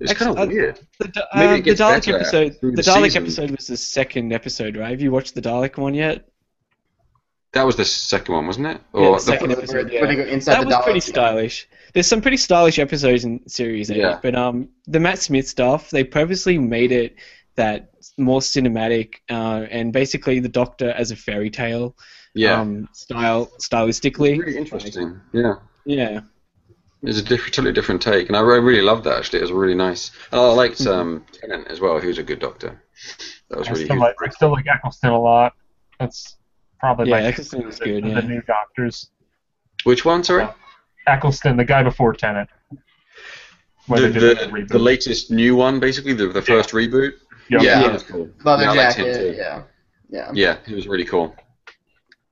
It's kind of Actually, I- weird. The, Da- Maybe it um, the Dalek episode. The the Dalek season. episode was the second episode, right? Have you watched the Dalek one yet? That was the second one, wasn't it? Yeah, Or the second Where- episode, yeah. inside That the was Daleks, pretty yeah. stylish. There's some pretty stylish episodes in series eight, Yeah. but um, the Matt Smith stuff they purposely made it that more cinematic uh, and basically the Doctor as a fairy tale yeah. um, style stylistically. really interesting. Yeah. Yeah. It's a diff- totally different take, and I really loved that. Actually, it was really nice. And I liked Mm-hmm. um, Tennant as well. He was a good doctor. That was I really. still he was like I still like Eccleston a lot. That's probably Yeah, my Eccleston was good, of yeah. the new Doctors. Which one? Sorry. Eccleston, the guy before Tennant. When The, the, the latest new one, basically the the first reboot. Yep. Yeah, Yeah. that was cool. Leather Yeah, him jacket. too. Yeah. Yeah. Yeah, it was really cool.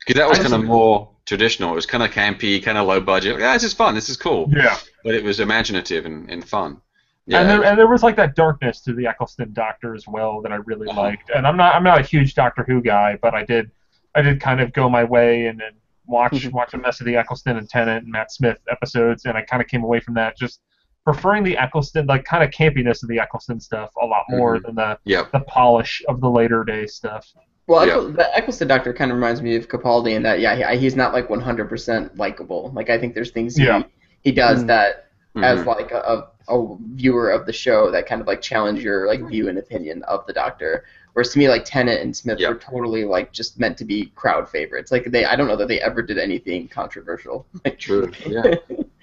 Because that was kind of more traditional. It was kind of campy, kind of low budget. Like, yeah, this is fun. This is cool. Yeah. But it was imaginative and, and fun. Yeah. And there, and there was like that darkness to the Eccleston Doctor as well that I really Uh-huh. liked. And I'm not I'm not a huge Doctor Who guy, but I did I did kind of go my way and then watch Mhm. watch a mess of the Eccleston and Tennant and Matt Smith episodes, and I kind of came away from that just preferring the Eccleston like kind of campiness of the Eccleston stuff a lot more than the Yep. the polish of the later day stuff. Well, Yeah. Eccl- the Eccleston Doctor kind of reminds me of Capaldi in that, yeah, he, he's not like 100% likable. Like, I think there's things he, Yeah. he does Mm. that, as Mhm. like a, a viewer of the show, that kind of like challenge your like view and opinion of the Doctor. Whereas to me, like Tennant and Smith Yeah. were totally like just meant to be crowd favorites. Like they, I don't know that they ever did anything controversial. True. Yeah.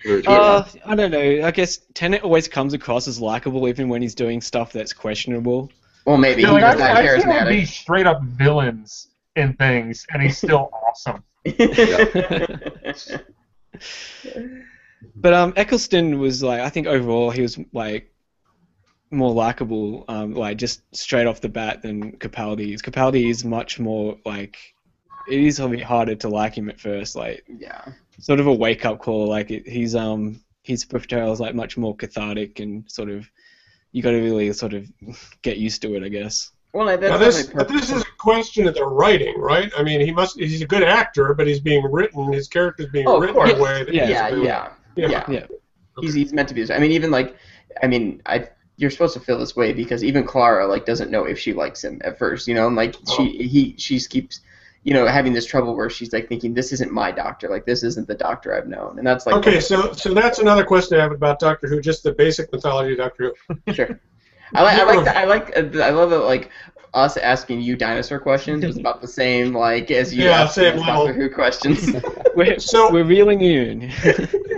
True, true. Uh, I don't know. I guess Tennant always comes across as likable even when he's doing stuff that's questionable. Well, maybe Yeah, he's like, not I, I've seen him be straight up villains in things, and he's still awesome. But um, Eccleston was like, I think overall he was like more likable, um, like just straight off the bat than Capaldi is. Capaldi is much more like it is a bit harder to like him at first, like yeah. sort of a wake up call. Like it, he's um his portrayal is like much more cathartic and sort of you got to really sort of get used to it, I guess. Well, that's Now this, but this is a question of the writing, right? I mean, he must—he's a good actor, but he's being written. His character's being Oh, of written course. in a way that Yeah, yeah, he's yeah, Yeah. yeah, Yeah. He's, he's meant to be. This. I mean, even like, I mean, I you're supposed to feel this way because even Clara like doesn't know if she likes him at first, you know, and like Oh. she he she keeps, you know, having this trouble where she's like thinking this isn't my doctor, like this isn't the doctor I've known, and that's like Okay, so so that's another question I have about Doctor Who, just the basic mythology of Doctor Who. sure. I like I like that, I like uh, I love it like us asking you dinosaur questions was about the same like as you Yeah, asking same us. Doctor Who questions. We're, So- we're reeling you in.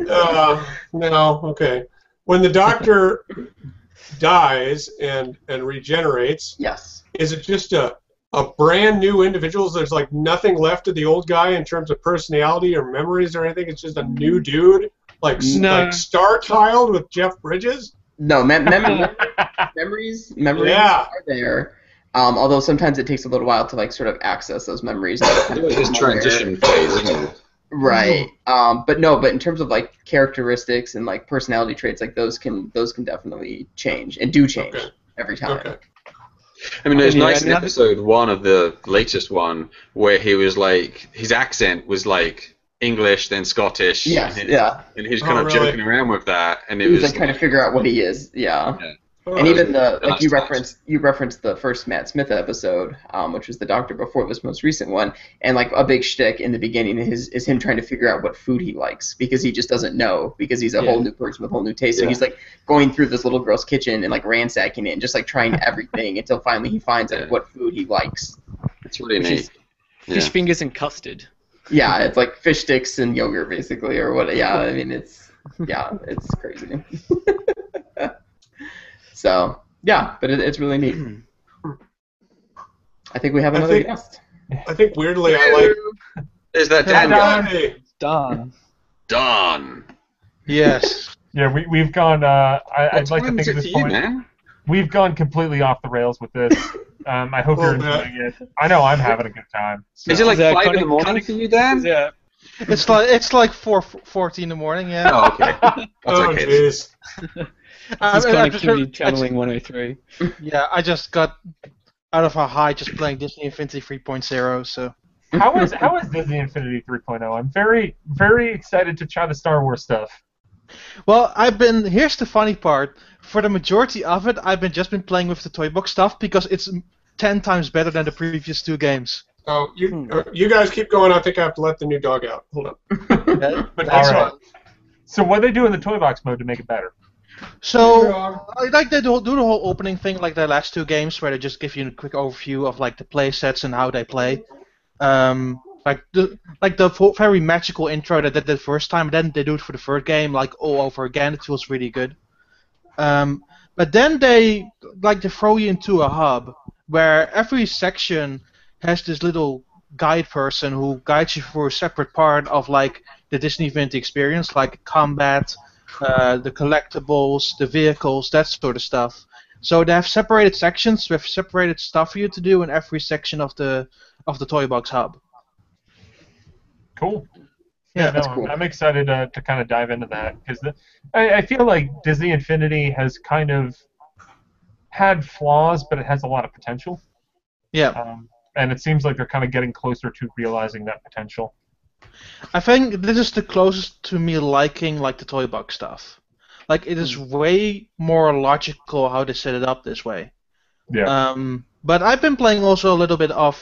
Uh, no, okay. When the Doctor dies and and regenerates, yes. is it just a a brand new individual? There's like nothing left of the old guy in terms of personality or memories or anything. It's just a new dude, like No. like Star Child with Jeff Bridges. No, mem- mem- memories memories Yeah. are there. Um, although sometimes it takes a little while to like sort of access those memories. It was his transition phase, isn't it? Right. Um, but no, but in terms of like characteristics and like personality traits, like those can those can definitely change and do change Okay. every time. Okay. I mean, it was Yeah, nice in another- episode one of the latest one where he was like, his accent was like English, then Scottish. Yes. and, Yeah. And he was Oh, kind of really? joking around with that, and it He was was like trying to figure out what he is. Yeah. Oh, And even the like you that's referenced you referenced the first Matt Smith episode, um, which was the Doctor before this most recent one, and like a big shtick in the beginning is is him trying to figure out what food he likes because he just doesn't know because he's a Yeah. whole new person with a whole new taste. So Yeah. he's like going through this little girl's kitchen and like ransacking it and just like trying everything until finally he finds like Yeah. what food he likes. it's really Which neat. is fish fingers and custard. Yeah, it's like fish sticks and yogurt basically, or what? Yeah, I mean it's yeah, it's crazy. so yeah, but it, it's really neat. I think we have I another think- guest. I think weirdly I like. Is that Hi, Daan Daan. guy. Daan. Daan. Yes. Yeah, we we've gone. Uh, I, I'd like to think is at this you, point man? we've gone completely off the rails with this. Um, I hope you're Well, enjoying it. I know I'm having a good time. So. Is it like Is that five in the morning for you, Daan? Yeah. It's like it's like four forty in the morning. Yeah. Oh, okay. That's oh okay. jeez. I- It's I- I just- connectivity I channeling 103. yeah, I just got out of a high just playing Disney Infinity 3.0. So how is how is Disney Infinity 3.0? I'm very very excited to try the Star Wars stuff. well, I've been. Here's the funny part. For the majority of it, I've been just been playing with the toy box stuff because it's ten times better than the previous two games. Oh, you uh, you guys keep going. I think I have to let the new dog out. Hold on. Yeah, But that's all right. what- So what they do in the toy box mode to make it better? So I like they do, do the whole opening thing like the last two games where they just give you a quick overview of like the play sets and how they play. Um, like the like the very magical intro that they did the first time. Then they do it for the third game like all over again. It feels really good. Um, but then they like to throw you into a hub where every section has this little guide person who guides you through a separate part of like the Disney Infinity experience, like combat, uh, the collectibles, the vehicles, that sort of stuff. So they have separated sections with separated stuff for you to do in every section of the of the Toy Box Hub. Cool. Yeah, no, cool. I'm excited uh, to kind of dive into that because I, I feel like Disney Infinity has kind of had flaws, but it has a lot of potential. Yeah, Um, and it seems like they're kind of getting closer to realizing that potential. I think this is the closest to me liking like the Toy Box stuff. Like it is way more logical how they set it up this way. Yeah. Um, but I've been playing also a little bit of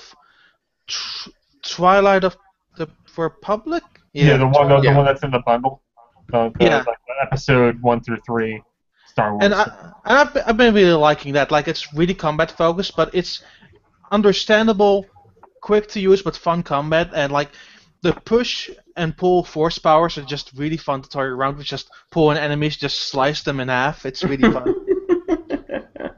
tr- Twilight of the Republic. yeah, the one, the, Yeah. one that's in the bundle. The, the, Yeah. like, episode one through three, Star Wars. and I and I've been, I've been really liking that. Like it's really combat focused, but it's understandable, quick to use, but fun combat. And like the push and pull force powers are just really fun to toy around with. Just pulling enemies, just slice them in half. It's really fun.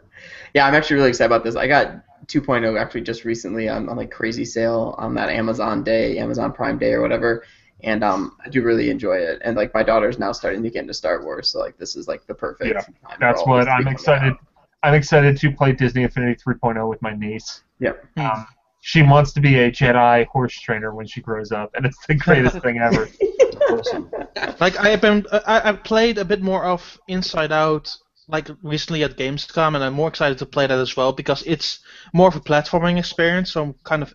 yeah, I'm actually really excited about this. I got 2.0 actually just recently on, on like crazy sale on that Amazon Day, Amazon Prime Day or whatever, and um, I do really enjoy it. And like my daughter's now starting to get into Star Wars, so like this is like the perfect. Yeah, time that's what I'm excited. out. I'm excited to play Disney Infinity 3.0 with my niece. Yep. Um, she wants to be a Jedi horse trainer when she grows up, and it's the greatest thing ever. Awesome. like I've been, I, I've played a bit more of Inside Out, like recently at Gamescom, and I'm more excited to play that as well because it's more of a platforming experience. So I'm kind of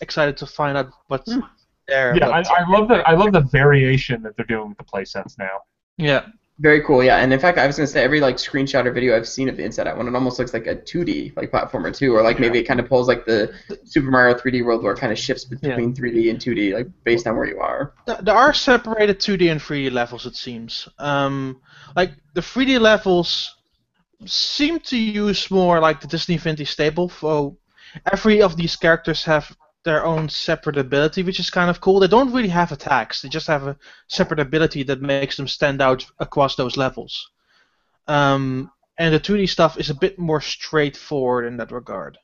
excited to find out what's hmm. there. Yeah, I, but- I love the I love the variation that they're doing with the playsets now. yeah. Very cool, yeah. And in fact, I was gonna say every like screenshot or video I've seen of the Inside Out one, it almost looks like a 2D like platformer too, or like maybe it kind of pulls like the Super Mario 3D World where it kind of shifts between 3D and 2D, like based on where you are. There are separated 2D and 3D levels, it seems. Um, like the 3D levels seem to use more like the Disney Infinity stable. So every of these characters have their own separate ability, which is kind of cool. They don't really have attacks; they just have a separate ability that makes them stand out across those levels. Um, and the 2D stuff is a bit more straightforward in that regard.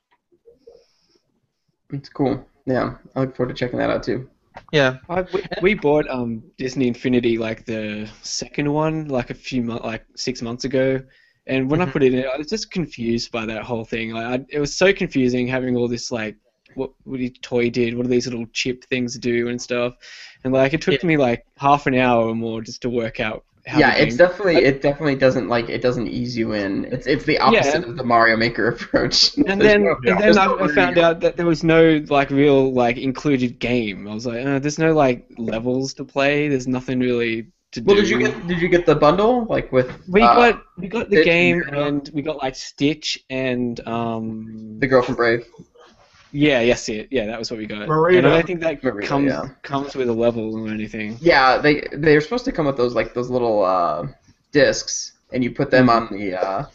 It's cool. Yeah, I look forward to checking that out too. Yeah. I, we, we bought um Disney Infinity like the second one like a few months like six months ago, and when I Mhm. put it in, I was just confused by that whole thing. Like I, it was so confusing having all this like what what your toy did, what do these little chip things do and stuff, and like it took Yeah. me like half an hour or more just to work out. How yeah, it's game- definitely it definitely doesn't like it doesn't ease you in. It's it's the opposite of the Mario Maker approach. And then, no- and then there's I, I found out that there was no like real like included game. I was like, uh, there's no like levels to play. There's nothing really to do. Well, do. did you get did you get the bundle like with We uh, got we got the Stitch game and and we got like Stitch and um the girl from Brave? Yeah yes it yeah that was what we got. Merida. And I don't think that Merida, comes yeah. comes with a level or anything. Yeah, they they're supposed to come with those like those little uh, discs, and you put them on the uh,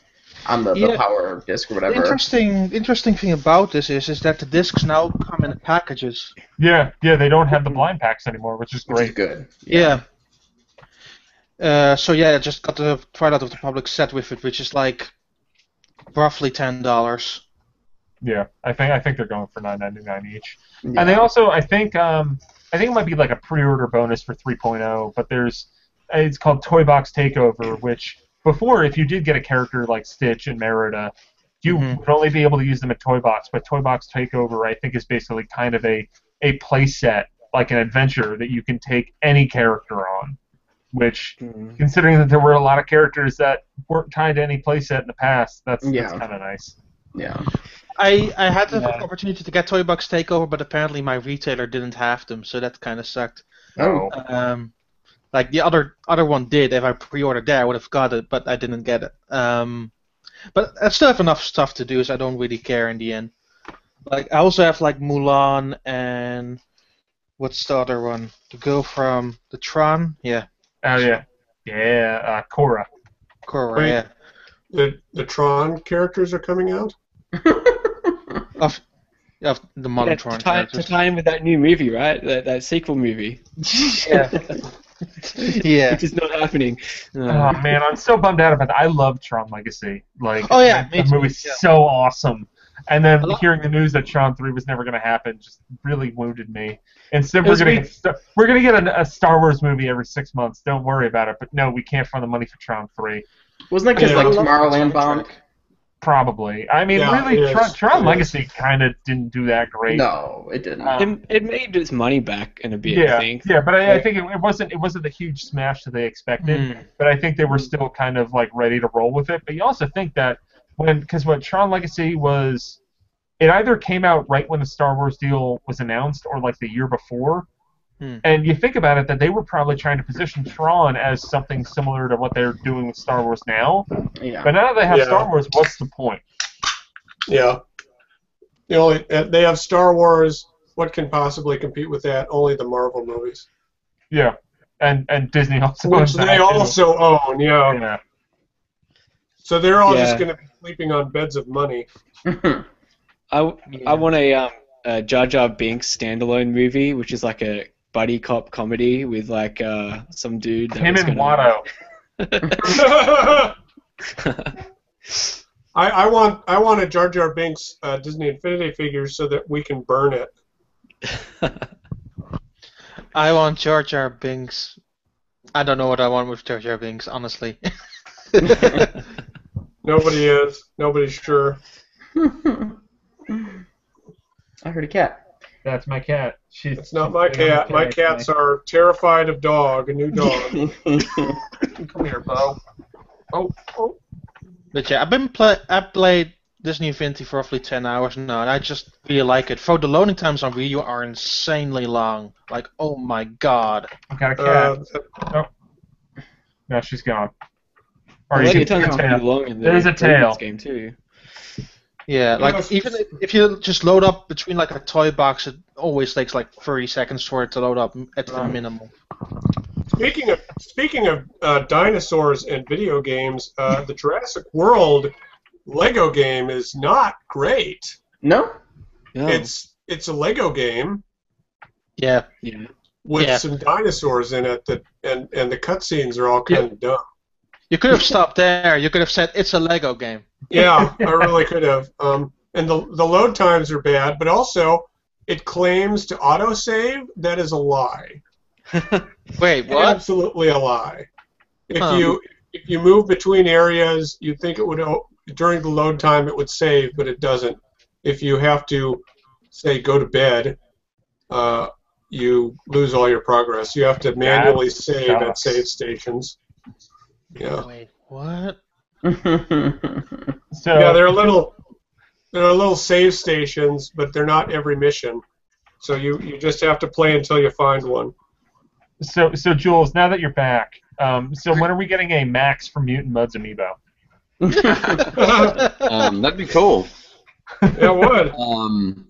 on the, the power disc or The whatever. interesting, interesting thing about this is, is that the discs now come in packages. Yeah, yeah, they don't have the blind packs anymore, which is which is great. good. Yeah. Uh, so yeah, I just got the Twilight of the Republic set with it, which is like roughly ten dollars. Yeah, I think I think they're going for nine ninety nine each. Yeah. And they also, I think, um, I think it might be like a pre-order bonus for 3.0. But there's, it's called Toy Box Takeover, which before, if you did get a character like Stitch and Merida, you Mhm. would only be able to use them at Toy Box. But Toy Box Takeover, I think, is basically kind of a a play set, like an adventure that you can take any character on. Which, Mm. considering that there were a lot of characters that weren't tied to any playset in the past, that's, Yeah. that's kind of nice. yeah. I I had the Yeah. opportunity to get Toy Box Takeover, but apparently my retailer didn't have them, so that kind of sucked. Oh, Um, like the other other one did. If I pre-ordered there, I would have got it, but I didn't get it. Um, but I still have enough stuff to do, so I don't really care in the end. Like I also have like Mulan and what's the other one? The girl from the Tron, yeah, Oh yeah, yeah, uh, Quorra. Quorra, Wait. yeah. The the Tron characters are coming out. Of of the modern Yeah, Tron to, tie, to tie in with that new movie, right? That, that sequel movie. Yeah. yeah. Which is not happening. Uh, Oh man, I'm so bummed out about that. I love Tron Legacy. Like, Oh, yeah, that, me movie's yeah. so awesome. And then A hearing the news that Tron 3 was never going to happen just really wounded me. Instead, It we're going to weird. get we're going to get a, a Star Wars movie every six months. Don't worry about it. But no, we can't find the money for Tron 3. Wasn't that because like Tomorrowland bombed? Probably. I mean, Yeah, really, Tron. Tron Legacy kind of didn't do that great. No, it didn't. Uh, It, it made its money back in a bit, yeah, I think. yeah, but I, I think it, it wasn't it wasn't the huge smash that they expected. Hmm. But I think they were still kind of like ready to roll with it. But you also think that when because what Tron Legacy was, it either came out right when the Star Wars deal was announced or like the year before. Hmm. And you think about it, that they were probably trying to position Tron as something similar to what they're doing with Star Wars now. yeah. But now that they have Yeah. Star Wars, what's the point? Yeah. The only uh, they have Star Wars. What can possibly compete with that? Only the Marvel movies, Yeah, and and Disney also which owns that, they too. also own. Yeah. Yeah. So they're all Yeah. just going to be sleeping on beds of money. I, Yeah. I want a, um, a Jar Jar Binks standalone movie, which is like a buddy cop comedy with like uh, some dude. That Him was and gonna- Watto. I, I want I want a Jar Jar Binks uh, Disney Infinity figure so that we can burn it. I want Jar Jar Binks. I don't know what I want with Jar Jar Binks, honestly. Nobody is. Nobody's sure. I heard a cat. That's my cat. She's It's not my cat. My cats are terrified of dog. A new dog. Come here, Bo. Oh, oh. But yeah, I've been play. I played Disney Infinity for roughly ten hours now, and I just really like it. For the loading times on Wii U are insanely long. Like, oh my god. I got a cat. Uh, no, she's gone. Well, Or you Lego can Time's see a pretty tail. long in the There's a tail. previous game too. Yeah, like Yes. even if, if you just load up between like a toy box, it always takes like 30 seconds for it to load up at the Right. minimum. speaking of speaking of uh, dinosaurs and video games, uh, the Jurassic World Lego game is not great. no? Yeah. It's it's a Lego game Yeah, yeah. with Yeah. some dinosaurs in it that and and the cutscenes are all kind of dumb. You could have stopped there. You could have said it's a Lego game. Yeah, I really could have. Um, and the the load times are bad, but also it claims to autosave. That is a lie. Wait, what? Absolutely a lie. If Huh. you if you move between areas, you'd think it would during the load time it would save, but it doesn't. If you have to say go to bed, uh, you lose all your progress. You have to manually save at save stations. Yeah. Wait, what? So Yeah, they're a little they're a little save stations, but they're not every mission. So you, you just have to play until you find one. so so Jools, now that you're back, um, so when are we getting a Max from Mutant Mudds amiibo? um, that'd be cool. it would. Um,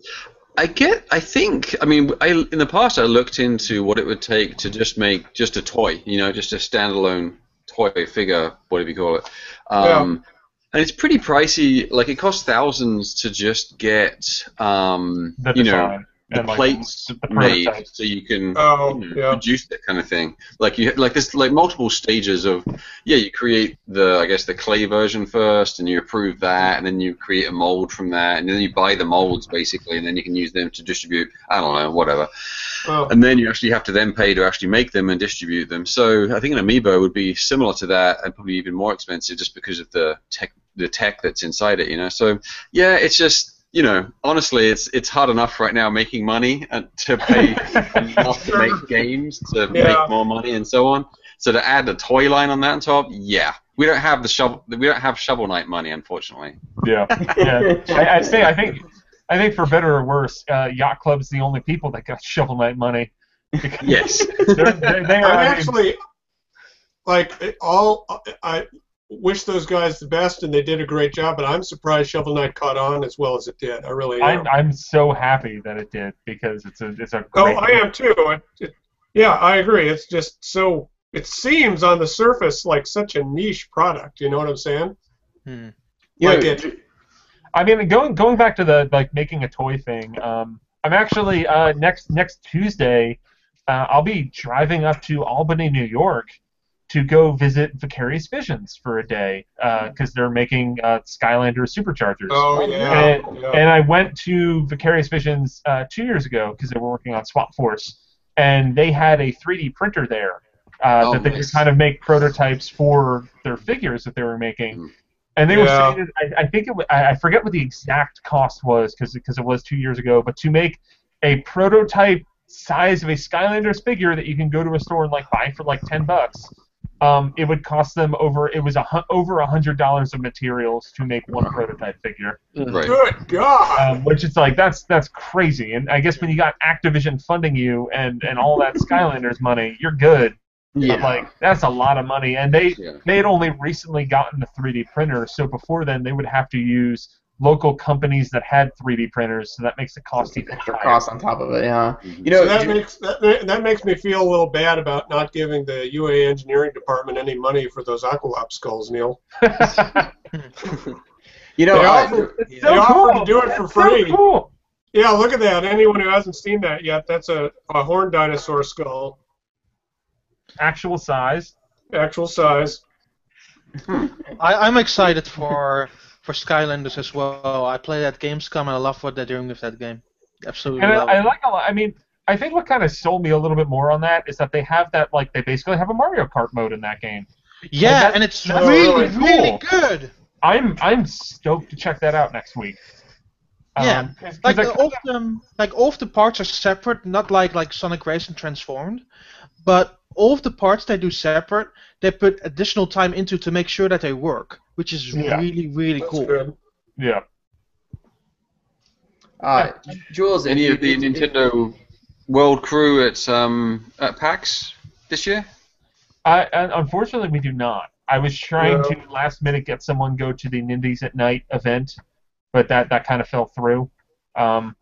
I get. I think. I mean, I in the past I looked into what it would take to just make just a toy. You know, just a standalone toy figure, whatever you call it. Um, And it's pretty pricey. Like it costs thousands to just get, um, you know, the and, like, plates the made so you can Oh, you know, yeah. produce that kind of thing. Like you like there's like multiple stages of yeah, you create the I guess the clay version first and you approve that and then you create a mold from that and then you buy the molds basically and then you can use them to distribute I don't know, whatever. Oh, And then you actually have to then pay to actually make them and distribute them. So I think an amiibo would be similar to that and probably even more expensive just because of the tech the tech that's inside it, you know. So yeah, it's just you know, honestly, it's it's hard enough right now making money and to pay enough to make games to Yeah. make more money and so on. So to add a toy line on that on top, yeah, we don't have the shovel. We don't have Shovel Knight money, unfortunately. Yeah, yeah. I, I think I think I think for better or worse, uh, Yacht Club's the only people that got Shovel Knight money. Yes. They're, they, they are. I'm actually like all. I wish those guys the best, and they did a great job. But I'm surprised Shovel Knight caught on as well as it did. I really am. I'm I'm so happy that it did because it's a it's a Oh, great. I am too. It, it, yeah, I agree. It's just so. It seems on the surface like such a niche product. You know what I'm saying? Hmm. Like Yeah, it. I mean, going going back to the like making a toy thing. Um, I'm actually uh, next next Tuesday. Uh, I'll be driving up to Albany, New York, to go visit Vicarious Visions for a day because they're making uh, Skylander superchargers. Oh yeah. And, yeah. and I went to Vicarious Visions uh, two years ago because they were working on Swap Force, and they had a 3D printer there uh, Oh, that they could kind of make prototypes for their figures that they were making. Mm. And they were saying, I, I think it, wa- I I forget what the exact cost was because it was two years ago, but to make a prototype size of a Skylanders figure that you can go to a store and like buy for like ten bucks, um, it would cost them over it was a hu- over a hundred dollars of materials to make one prototype figure Right. Good God. um, which is like that's that's crazy. And I guess when you got Activision funding you and and all that Skylanders money, you're good. Yeah. But like that's a lot of money, and they Yeah. they had only recently gotten the 3D printer, so before then they would have to use local companies that had 3D printers, so that makes the cost even extra higher. cost on top of it. Yeah. Mhm. You know, so that Ju- makes that, that makes me feel a little bad about not giving the UA engineering department any money for those Aquilops skulls, Neal. you know, They uh, offer- It's They offered cool. to do it for It's so free. cool. Yeah, look at that. Anyone who hasn't seen that yet, that's a, a horn dinosaur skull, Actual size. actual size. I, I'm excited for for Skylanders as well. I played at Gamescom and I love what they're doing with that game. Absolutely And love I, I like a lot. I mean, I think what kind of sold me a little bit more on that is that they have that like they basically have a Mario Kart mode in that game. Yeah, that's- and it's that's really, really really cool. good. I'm I'm stoked to check that out next week. Yeah, Um, 'cause- 'cause Like I all of them, like all of the parts are separate, not like like Sonic Racing Transformed, but all of the parts they do separate. They put additional time into to make sure that they work, which is Yeah. really, really That's cool. good. yeah. uh, Jools, Any of the if- Nintendo World crew at um at PAX this year? I, and unfortunately, we do not. I was trying No. to last minute get someone go to the Nindies at Night event, but that, that kind of fell through. Um,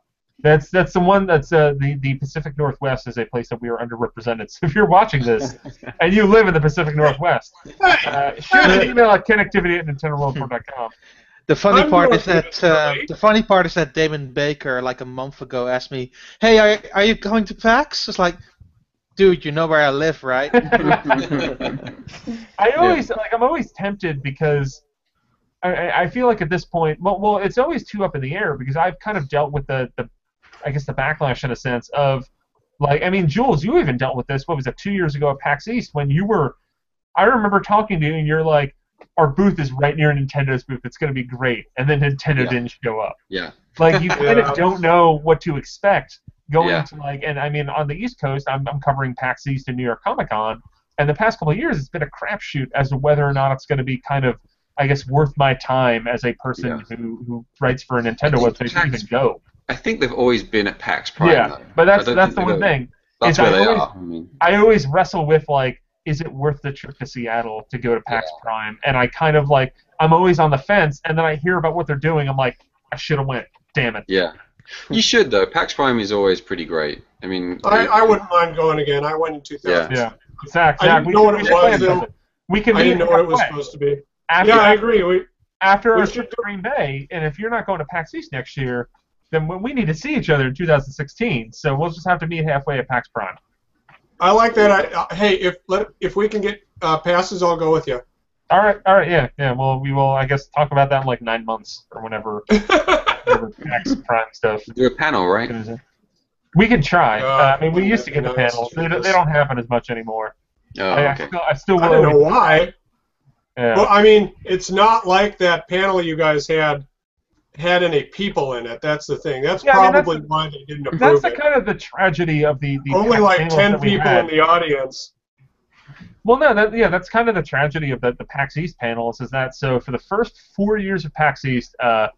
that's that's the one that's uh, the the Pacific Northwest is a place that we are underrepresented. So if you're watching this and you live in the Pacific Northwest, uh, shoot an email at connectivity at nintendoworldreport.com. The funny I'm part is that uh, the funny part is that Damon Baker, like a month ago, asked me, "Hey, are, are you going to PAX?" It's like, dude, you know where I live, right? I always like I'm always tempted because I- I, I feel like at this point, well, well, it's always too up in the air because I've kind of dealt with the, the I guess the backlash in a sense of like I mean, Jools, you even dealt with this. What was it? Two years ago at PAX East when you were, I remember talking to you and you're like, our booth is right near Nintendo's booth. It's going to be great, and then Nintendo Yeah. didn't show up. Yeah. Like you kind Yeah. of don't know what to expect going Yeah. to like, and I mean, on the East Coast, I'm, I'm covering PAX East and New York Comic Con, and the past couple of years, it's been a crapshoot as to whether or not it's going to be kind of, I guess, worth my time as a person Yeah. who, who writes for a Nintendo think website to PAX even go. I think they've always been at PAX Prime. yeah, though. but that's that's the one thing. That's where I they always- are. I mean, I always wrestle with like, is it worth the trip to Seattle to go to PAX Prime? And I kind of like, I'm always on the fence, and then I hear about what they're doing. I'm like, I should have went. Damn it. yeah. You should though. PAX Prime is always pretty great. I mean, I, I wouldn't mind going again. I went in 2000. Yeah. yeah. Zach, I Zach, didn't we know what it was, though. We can I meet didn't know what it was halfway. supposed to be. After, Yeah, I agree. We, after we our trip to Green Bay, and if you're not going to PAX East next year, then we- we need to see each other in 2016. So we'll just have to meet halfway at PAX Prime. I like that. I, uh, hey, if let if we can get uh, passes, I'll go with you. All right, all right, yeah, yeah. Well, we will, I guess, talk about that in like nine months or whenever, whenever PAX Prime stuff. do a panel, right? We can try. Uh, Uh, I mean, we used to get the panels. They, they don't happen as much anymore. Oh, I, I okay. still, I still I don't know why. Yeah. Well, I mean, it's not like that panel you guys had had any people in it. That's the thing. That's Yeah, I mean, that's probably why they didn't That's approve the it. kind of the tragedy of the, the Only like ten people in the audience. Well, no, that, yeah, that's kind of the tragedy of the, the PAX East panels is that so for the first four years of PAX East, uh,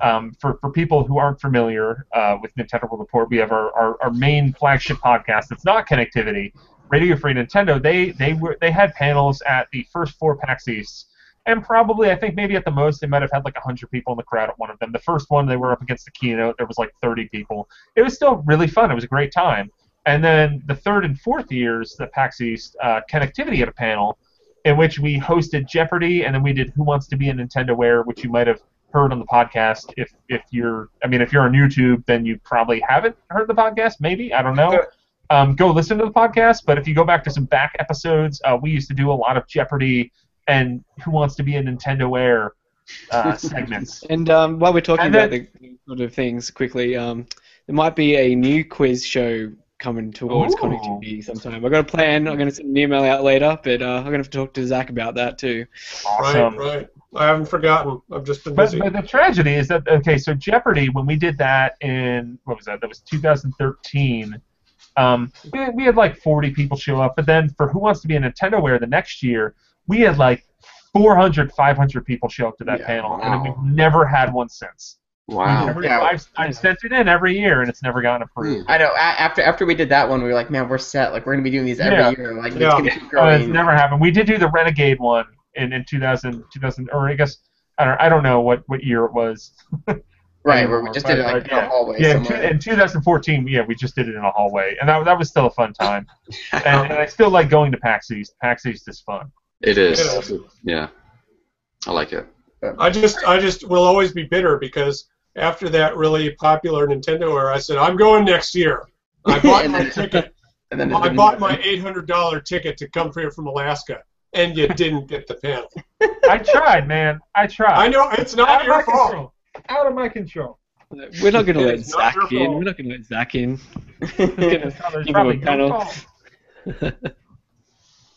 um, for, for people who aren't familiar uh, with Nintendo World Report, we have our, our, our main flagship podcast. It's not connectivity, Radio Free Nintendo. They they were they had panels at the first four PAX Easts, and probably I think maybe at the most they might have had like hundred people in the crowd at one of them. The first one they were up against the keynote, there was like thirty people. It was still really fun. It was a great time. And then the third and fourth years, the PAX East uh, connectivity at a panel in which we hosted Jeopardy, and then we did Who Wants to Be a Nintendo Nintendoware, which you might have heard on the podcast. If if you're, I mean, if you're on YouTube, then you probably haven't heard the podcast. Maybe I don't know. um, go listen to the podcast. But if you go back to some back episodes, uh, we used to do a lot of Jeopardy and Who Wants to Be a Nintendo Heir uh, segments. And um, while we're talking And about the sort of things quickly, um, there might be a new quiz show coming towards Ooh. connectivity sometime. I've got a plan. I'm going to send an email out later, but uh, I'm going to have to talk to Zach about that too. Awesome. Right, right. I haven't forgotten. I've just been But, busy. but the tragedy is that okay, so Jeopardy when we did that in what was that? That was 2013. Um, we, we had like 40 people show up, but then for Who Wants to Be a Nintendo Wear the next year, we had like 400, 500 people show up to that Yeah, panel, wow. and we've never had one since. Wow. Every- Yeah. I've, I've sent it in every year, and it's never gotten approved. I know. A- after after we did that one, we were like, man, we're set. Like we're gonna be doing these every Yeah. year. Like Yeah. it's gonna keep Uh, it's never happened. We did do the Renegade one in, in 2000, 2000, or I guess I don't I don't know what, what year it was. right. Where we just did it like in Yeah. a hallway Yeah, in, somewhere. in 2014, yeah, we just did it in a hallway, and that, that was still a fun time. and, and I still like going to PAX East. PAX East is fun. It is. It is. Yeah. I like it. I just, I just will always be bitter because after that really popular Nintendo era, I said I'm going next year. I bought my ticket. And then I bought my $800 ticket to come here from Alaska, and you didn't get the panel. I tried, man. I tried. I know it's not Out your fault. control. Out of my control. We're not going to let Zach in. fault. We're not going to let Zach in. It's Give him probably a your panel.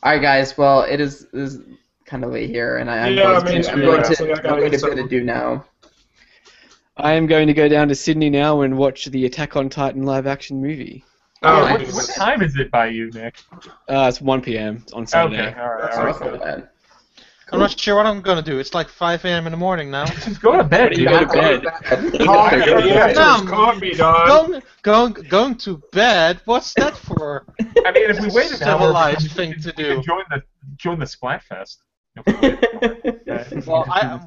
Fault. All right, guys. Well, it is it is kind of late here, and I, I'm Yeah, going, I mean, to, I'm yeah, going to gotta I'm going get to bid some- adieu now. I am going to go down to Sydney now and watch the Attack on Titan live action movie. Oh, what, what time is it by you, Nick? Uh, it's 1 p.m. on Saturday. Okay, all right, That's all That's right. Not. I'm not sure what I'm gonna do. It's like 5 a.m. in the morning now. Just go to bed, You dude. go to bed. Coffee, the answer is Dumb. coffee, Daan. going, going, going to bed. What's that for? I mean, if we wait an hour, Civilized we thing can- to we do. Join the join the Splatfest. Well, I,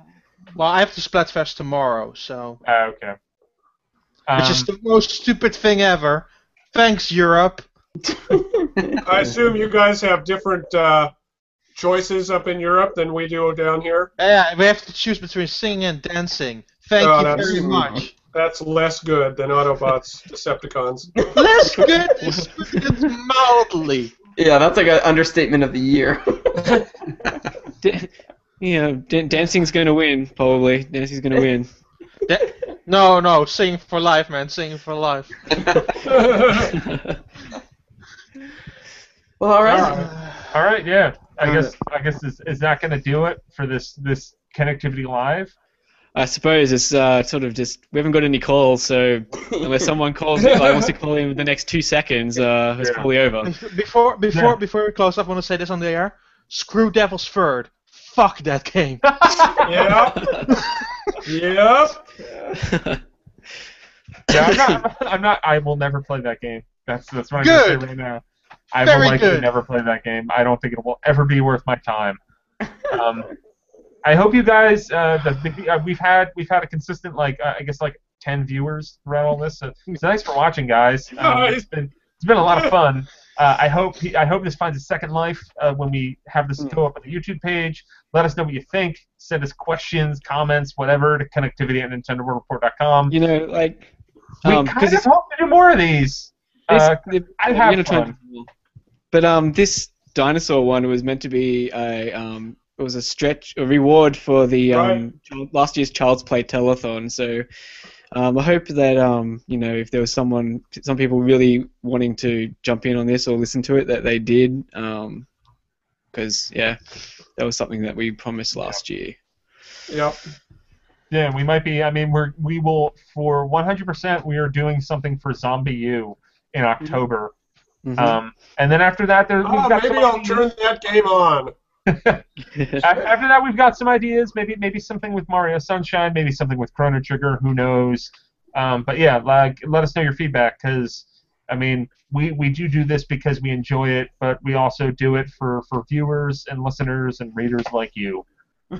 well, I have to Splatfest tomorrow, so Ah, okay. Um, which is the most stupid thing ever. Thanks, Europe. I assume you guys have different uh, choices up in Europe than we do down here. Yeah, we have to choose between singing and dancing. Thank Oh, you that's- very much. That's less good than Autobots Decepticons. Less good is put mildly. yeah, that's like an understatement of the year. Da- you know, dan- dancing's going to win, probably. Dancing's going to win. Da- no, no, sing for life, man. Sing for life. well, all right. All right, yeah. I Uh, guess I guess is, is that going to do it for this this connectivity live? I suppose it's uh, sort of just we haven't got any calls, so unless someone calls if I wants to call in the next two seconds, uh, it's Yeah. probably over. Before, before, Yeah. before we close up, I want to say this on the air. Screw Devil's Third. Fuck that game. yep. Yep. Yeah, I'm not, I'm not. I will never play that game. That's that's what I'm Good. gonna say right now. I Very will likely good. never play that game. I don't think it will ever be worth my time. Um, I hope you guys. Uh, the, the, uh, we've had we've had a consistent like uh, I guess like ten viewers throughout all this. So, so thanks for watching, guys. Um, it's been it's been a lot of fun. Uh, I hope I hope this finds a second life uh, when we have this go up on the YouTube page. Let us know what you think. Send us questions, comments, whatever to connectivity at NintendoWorldReport.com. you know, like We um, kind 'cause of it's, hope to do more of these. It's- Uh, the- I have gonna fun. But um, this dinosaur one was meant to be a um, it was a stretch, a reward for the um Right. child- last year's Child's Play telethon. So um, I hope that um, you know, if there was someone, some people really wanting to jump in on this or listen to it, that they did. Um, because yeah, that was something that we promised last year. Yep. Yeah, we might be. I mean, we're we will for 100%. We are doing something for Zombie U in October. Mhm. Um, and then after that, there we've Oh, got maybe some I'll ideas. turn that game on. After that, we've got some ideas. Maybe maybe something with Mario Sunshine. Maybe something with Chrono Trigger. Who knows? Um, but yeah, like let us know your feedback because I mean we, we do do this because we enjoy it, but we also do it for, for viewers and listeners and readers like you.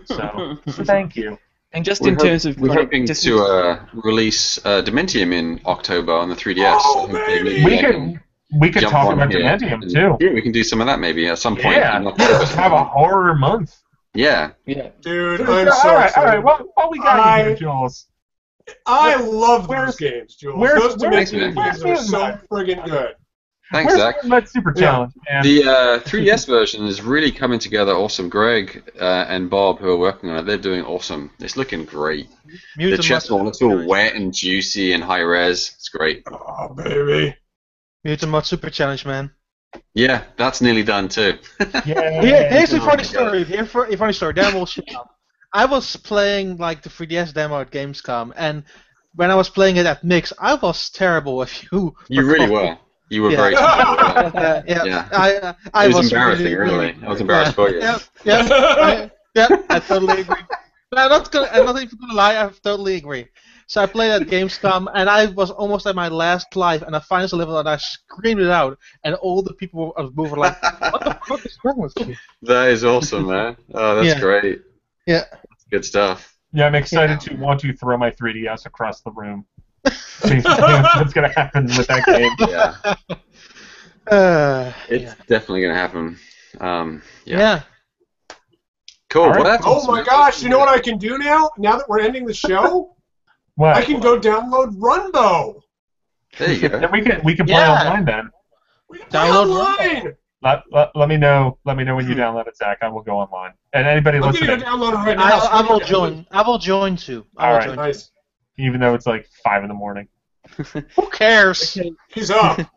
So thank you. And just We're in hop- terms of we're like, hoping just to uh, release uh, Dementium in October on the 3DS. Oh, Hopefully baby! We I could we could jump talk about here Dementium and- too. Yeah, we can do some of that maybe at some point. Yeah, in October. just have a horror month. Yeah. yeah. Dude, all I'm right, so all right. excited. What, what we got I- here, Jools? I love Where's- those games, Jools. where's- those where's- Dimension where's games are so Mutant? friggin' good. Thanks, Where's Zach. that Super Yeah. Challenge, man? The uh, 3DS version is really coming together awesome. Greg uh, and Bob, who are working on it, they're doing awesome. It's looking great. The chest wall looks all wet and juicy and high res. It's great. Oh, baby. Mutant Mudds Super Challenge, man. Yeah, that's nearly done too. yeah. Here, here's a funny story. Here for a funny story. Demo shit up. I was playing like the 3DS demo at Gamescom, and when I was playing it at Mix, I was terrible. If you You really were. You were Yeah. very. Yeah, Yeah. I, uh, I it was, was embarrassing, really, really. I was embarrassed for you. Yeah, yeah, I, yeah. I totally agree. But I'm not gonna. I'm not even gonna lie. I totally agree. So I played at Gamescom, and I was almost at my last life, and I finished the level, and I screamed it out, and all the people were, were like, "What the fuck is wrong with you?" That is awesome, man. Oh, that's Yeah. great. Yeah. That's good stuff. Yeah, I'm excited to want to throw my 3DS across the room. See what's gonna happen with that game. Yeah, Uh, it's yeah. definitely gonna happen. Um, yeah. yeah. Cool. All right. Well, that's Oh awesome. my gosh! You know what I can do now? Now that we're ending the show, What? I can go download Runbow. There you go. Then we can we can play Yeah. online then. We can play Download online. Let, let, let me know let me know when you download it, Zach. I will go online. And anybody I'm gonna listening, download it right now. I, I will join. I will join too. I will All right. join. Nice. Even though it's like five in the morning. Who cares? He's up.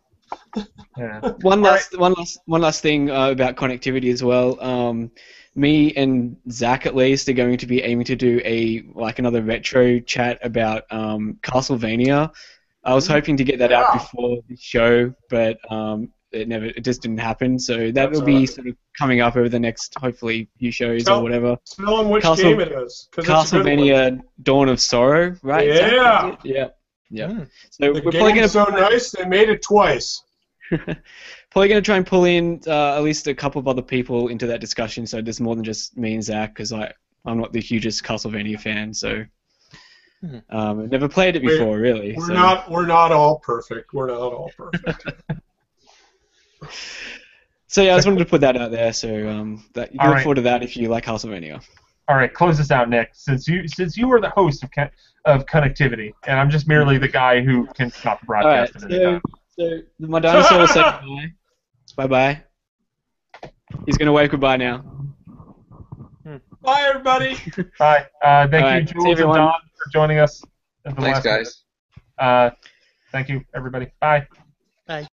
Yeah. One All last, one last, one last thing uh, about connectivity as well. Um, me and Zach at least are going to be aiming to do a like another retro chat about um, Castlevania. I was hoping to get that out before the show, but um, it never, it just didn't happen. So that will be alright. sort of coming up over the next hopefully few shows Tell- or whatever. Tell him which Castle- game it is. 'cause it's a good one. Castlevania Dawn of Sorrow, right? Zach? Yeah. Yeah. Yeah. Mm. So The we're probably game's gonna so nice they made it twice. Probably going to try and pull in uh, at least a couple of other people into that discussion, so there's more than just me and Zach, because I I'm not the hugest Castlevania fan, so Mhm. um, I've never played it We're- before, really. We're so. not. We're not all perfect. We're not all perfect. So yeah, I just wanted to put that out there. So um, that you can All look right. forward to that if you like Castlevania. All right, close this out, Nick. Since you since you are the host of con- of connectivity, and I'm just merely the guy who can stop the All right. broadcast at any So, time. so my dinosaur will say goodbye. Bye bye. He's gonna wave goodbye now. Bye, everybody. Bye. Uh, thank All you, right, Jools and. Daan, for joining us. at the Thanks, last guys. Uh, thank you, everybody. Bye. Bye.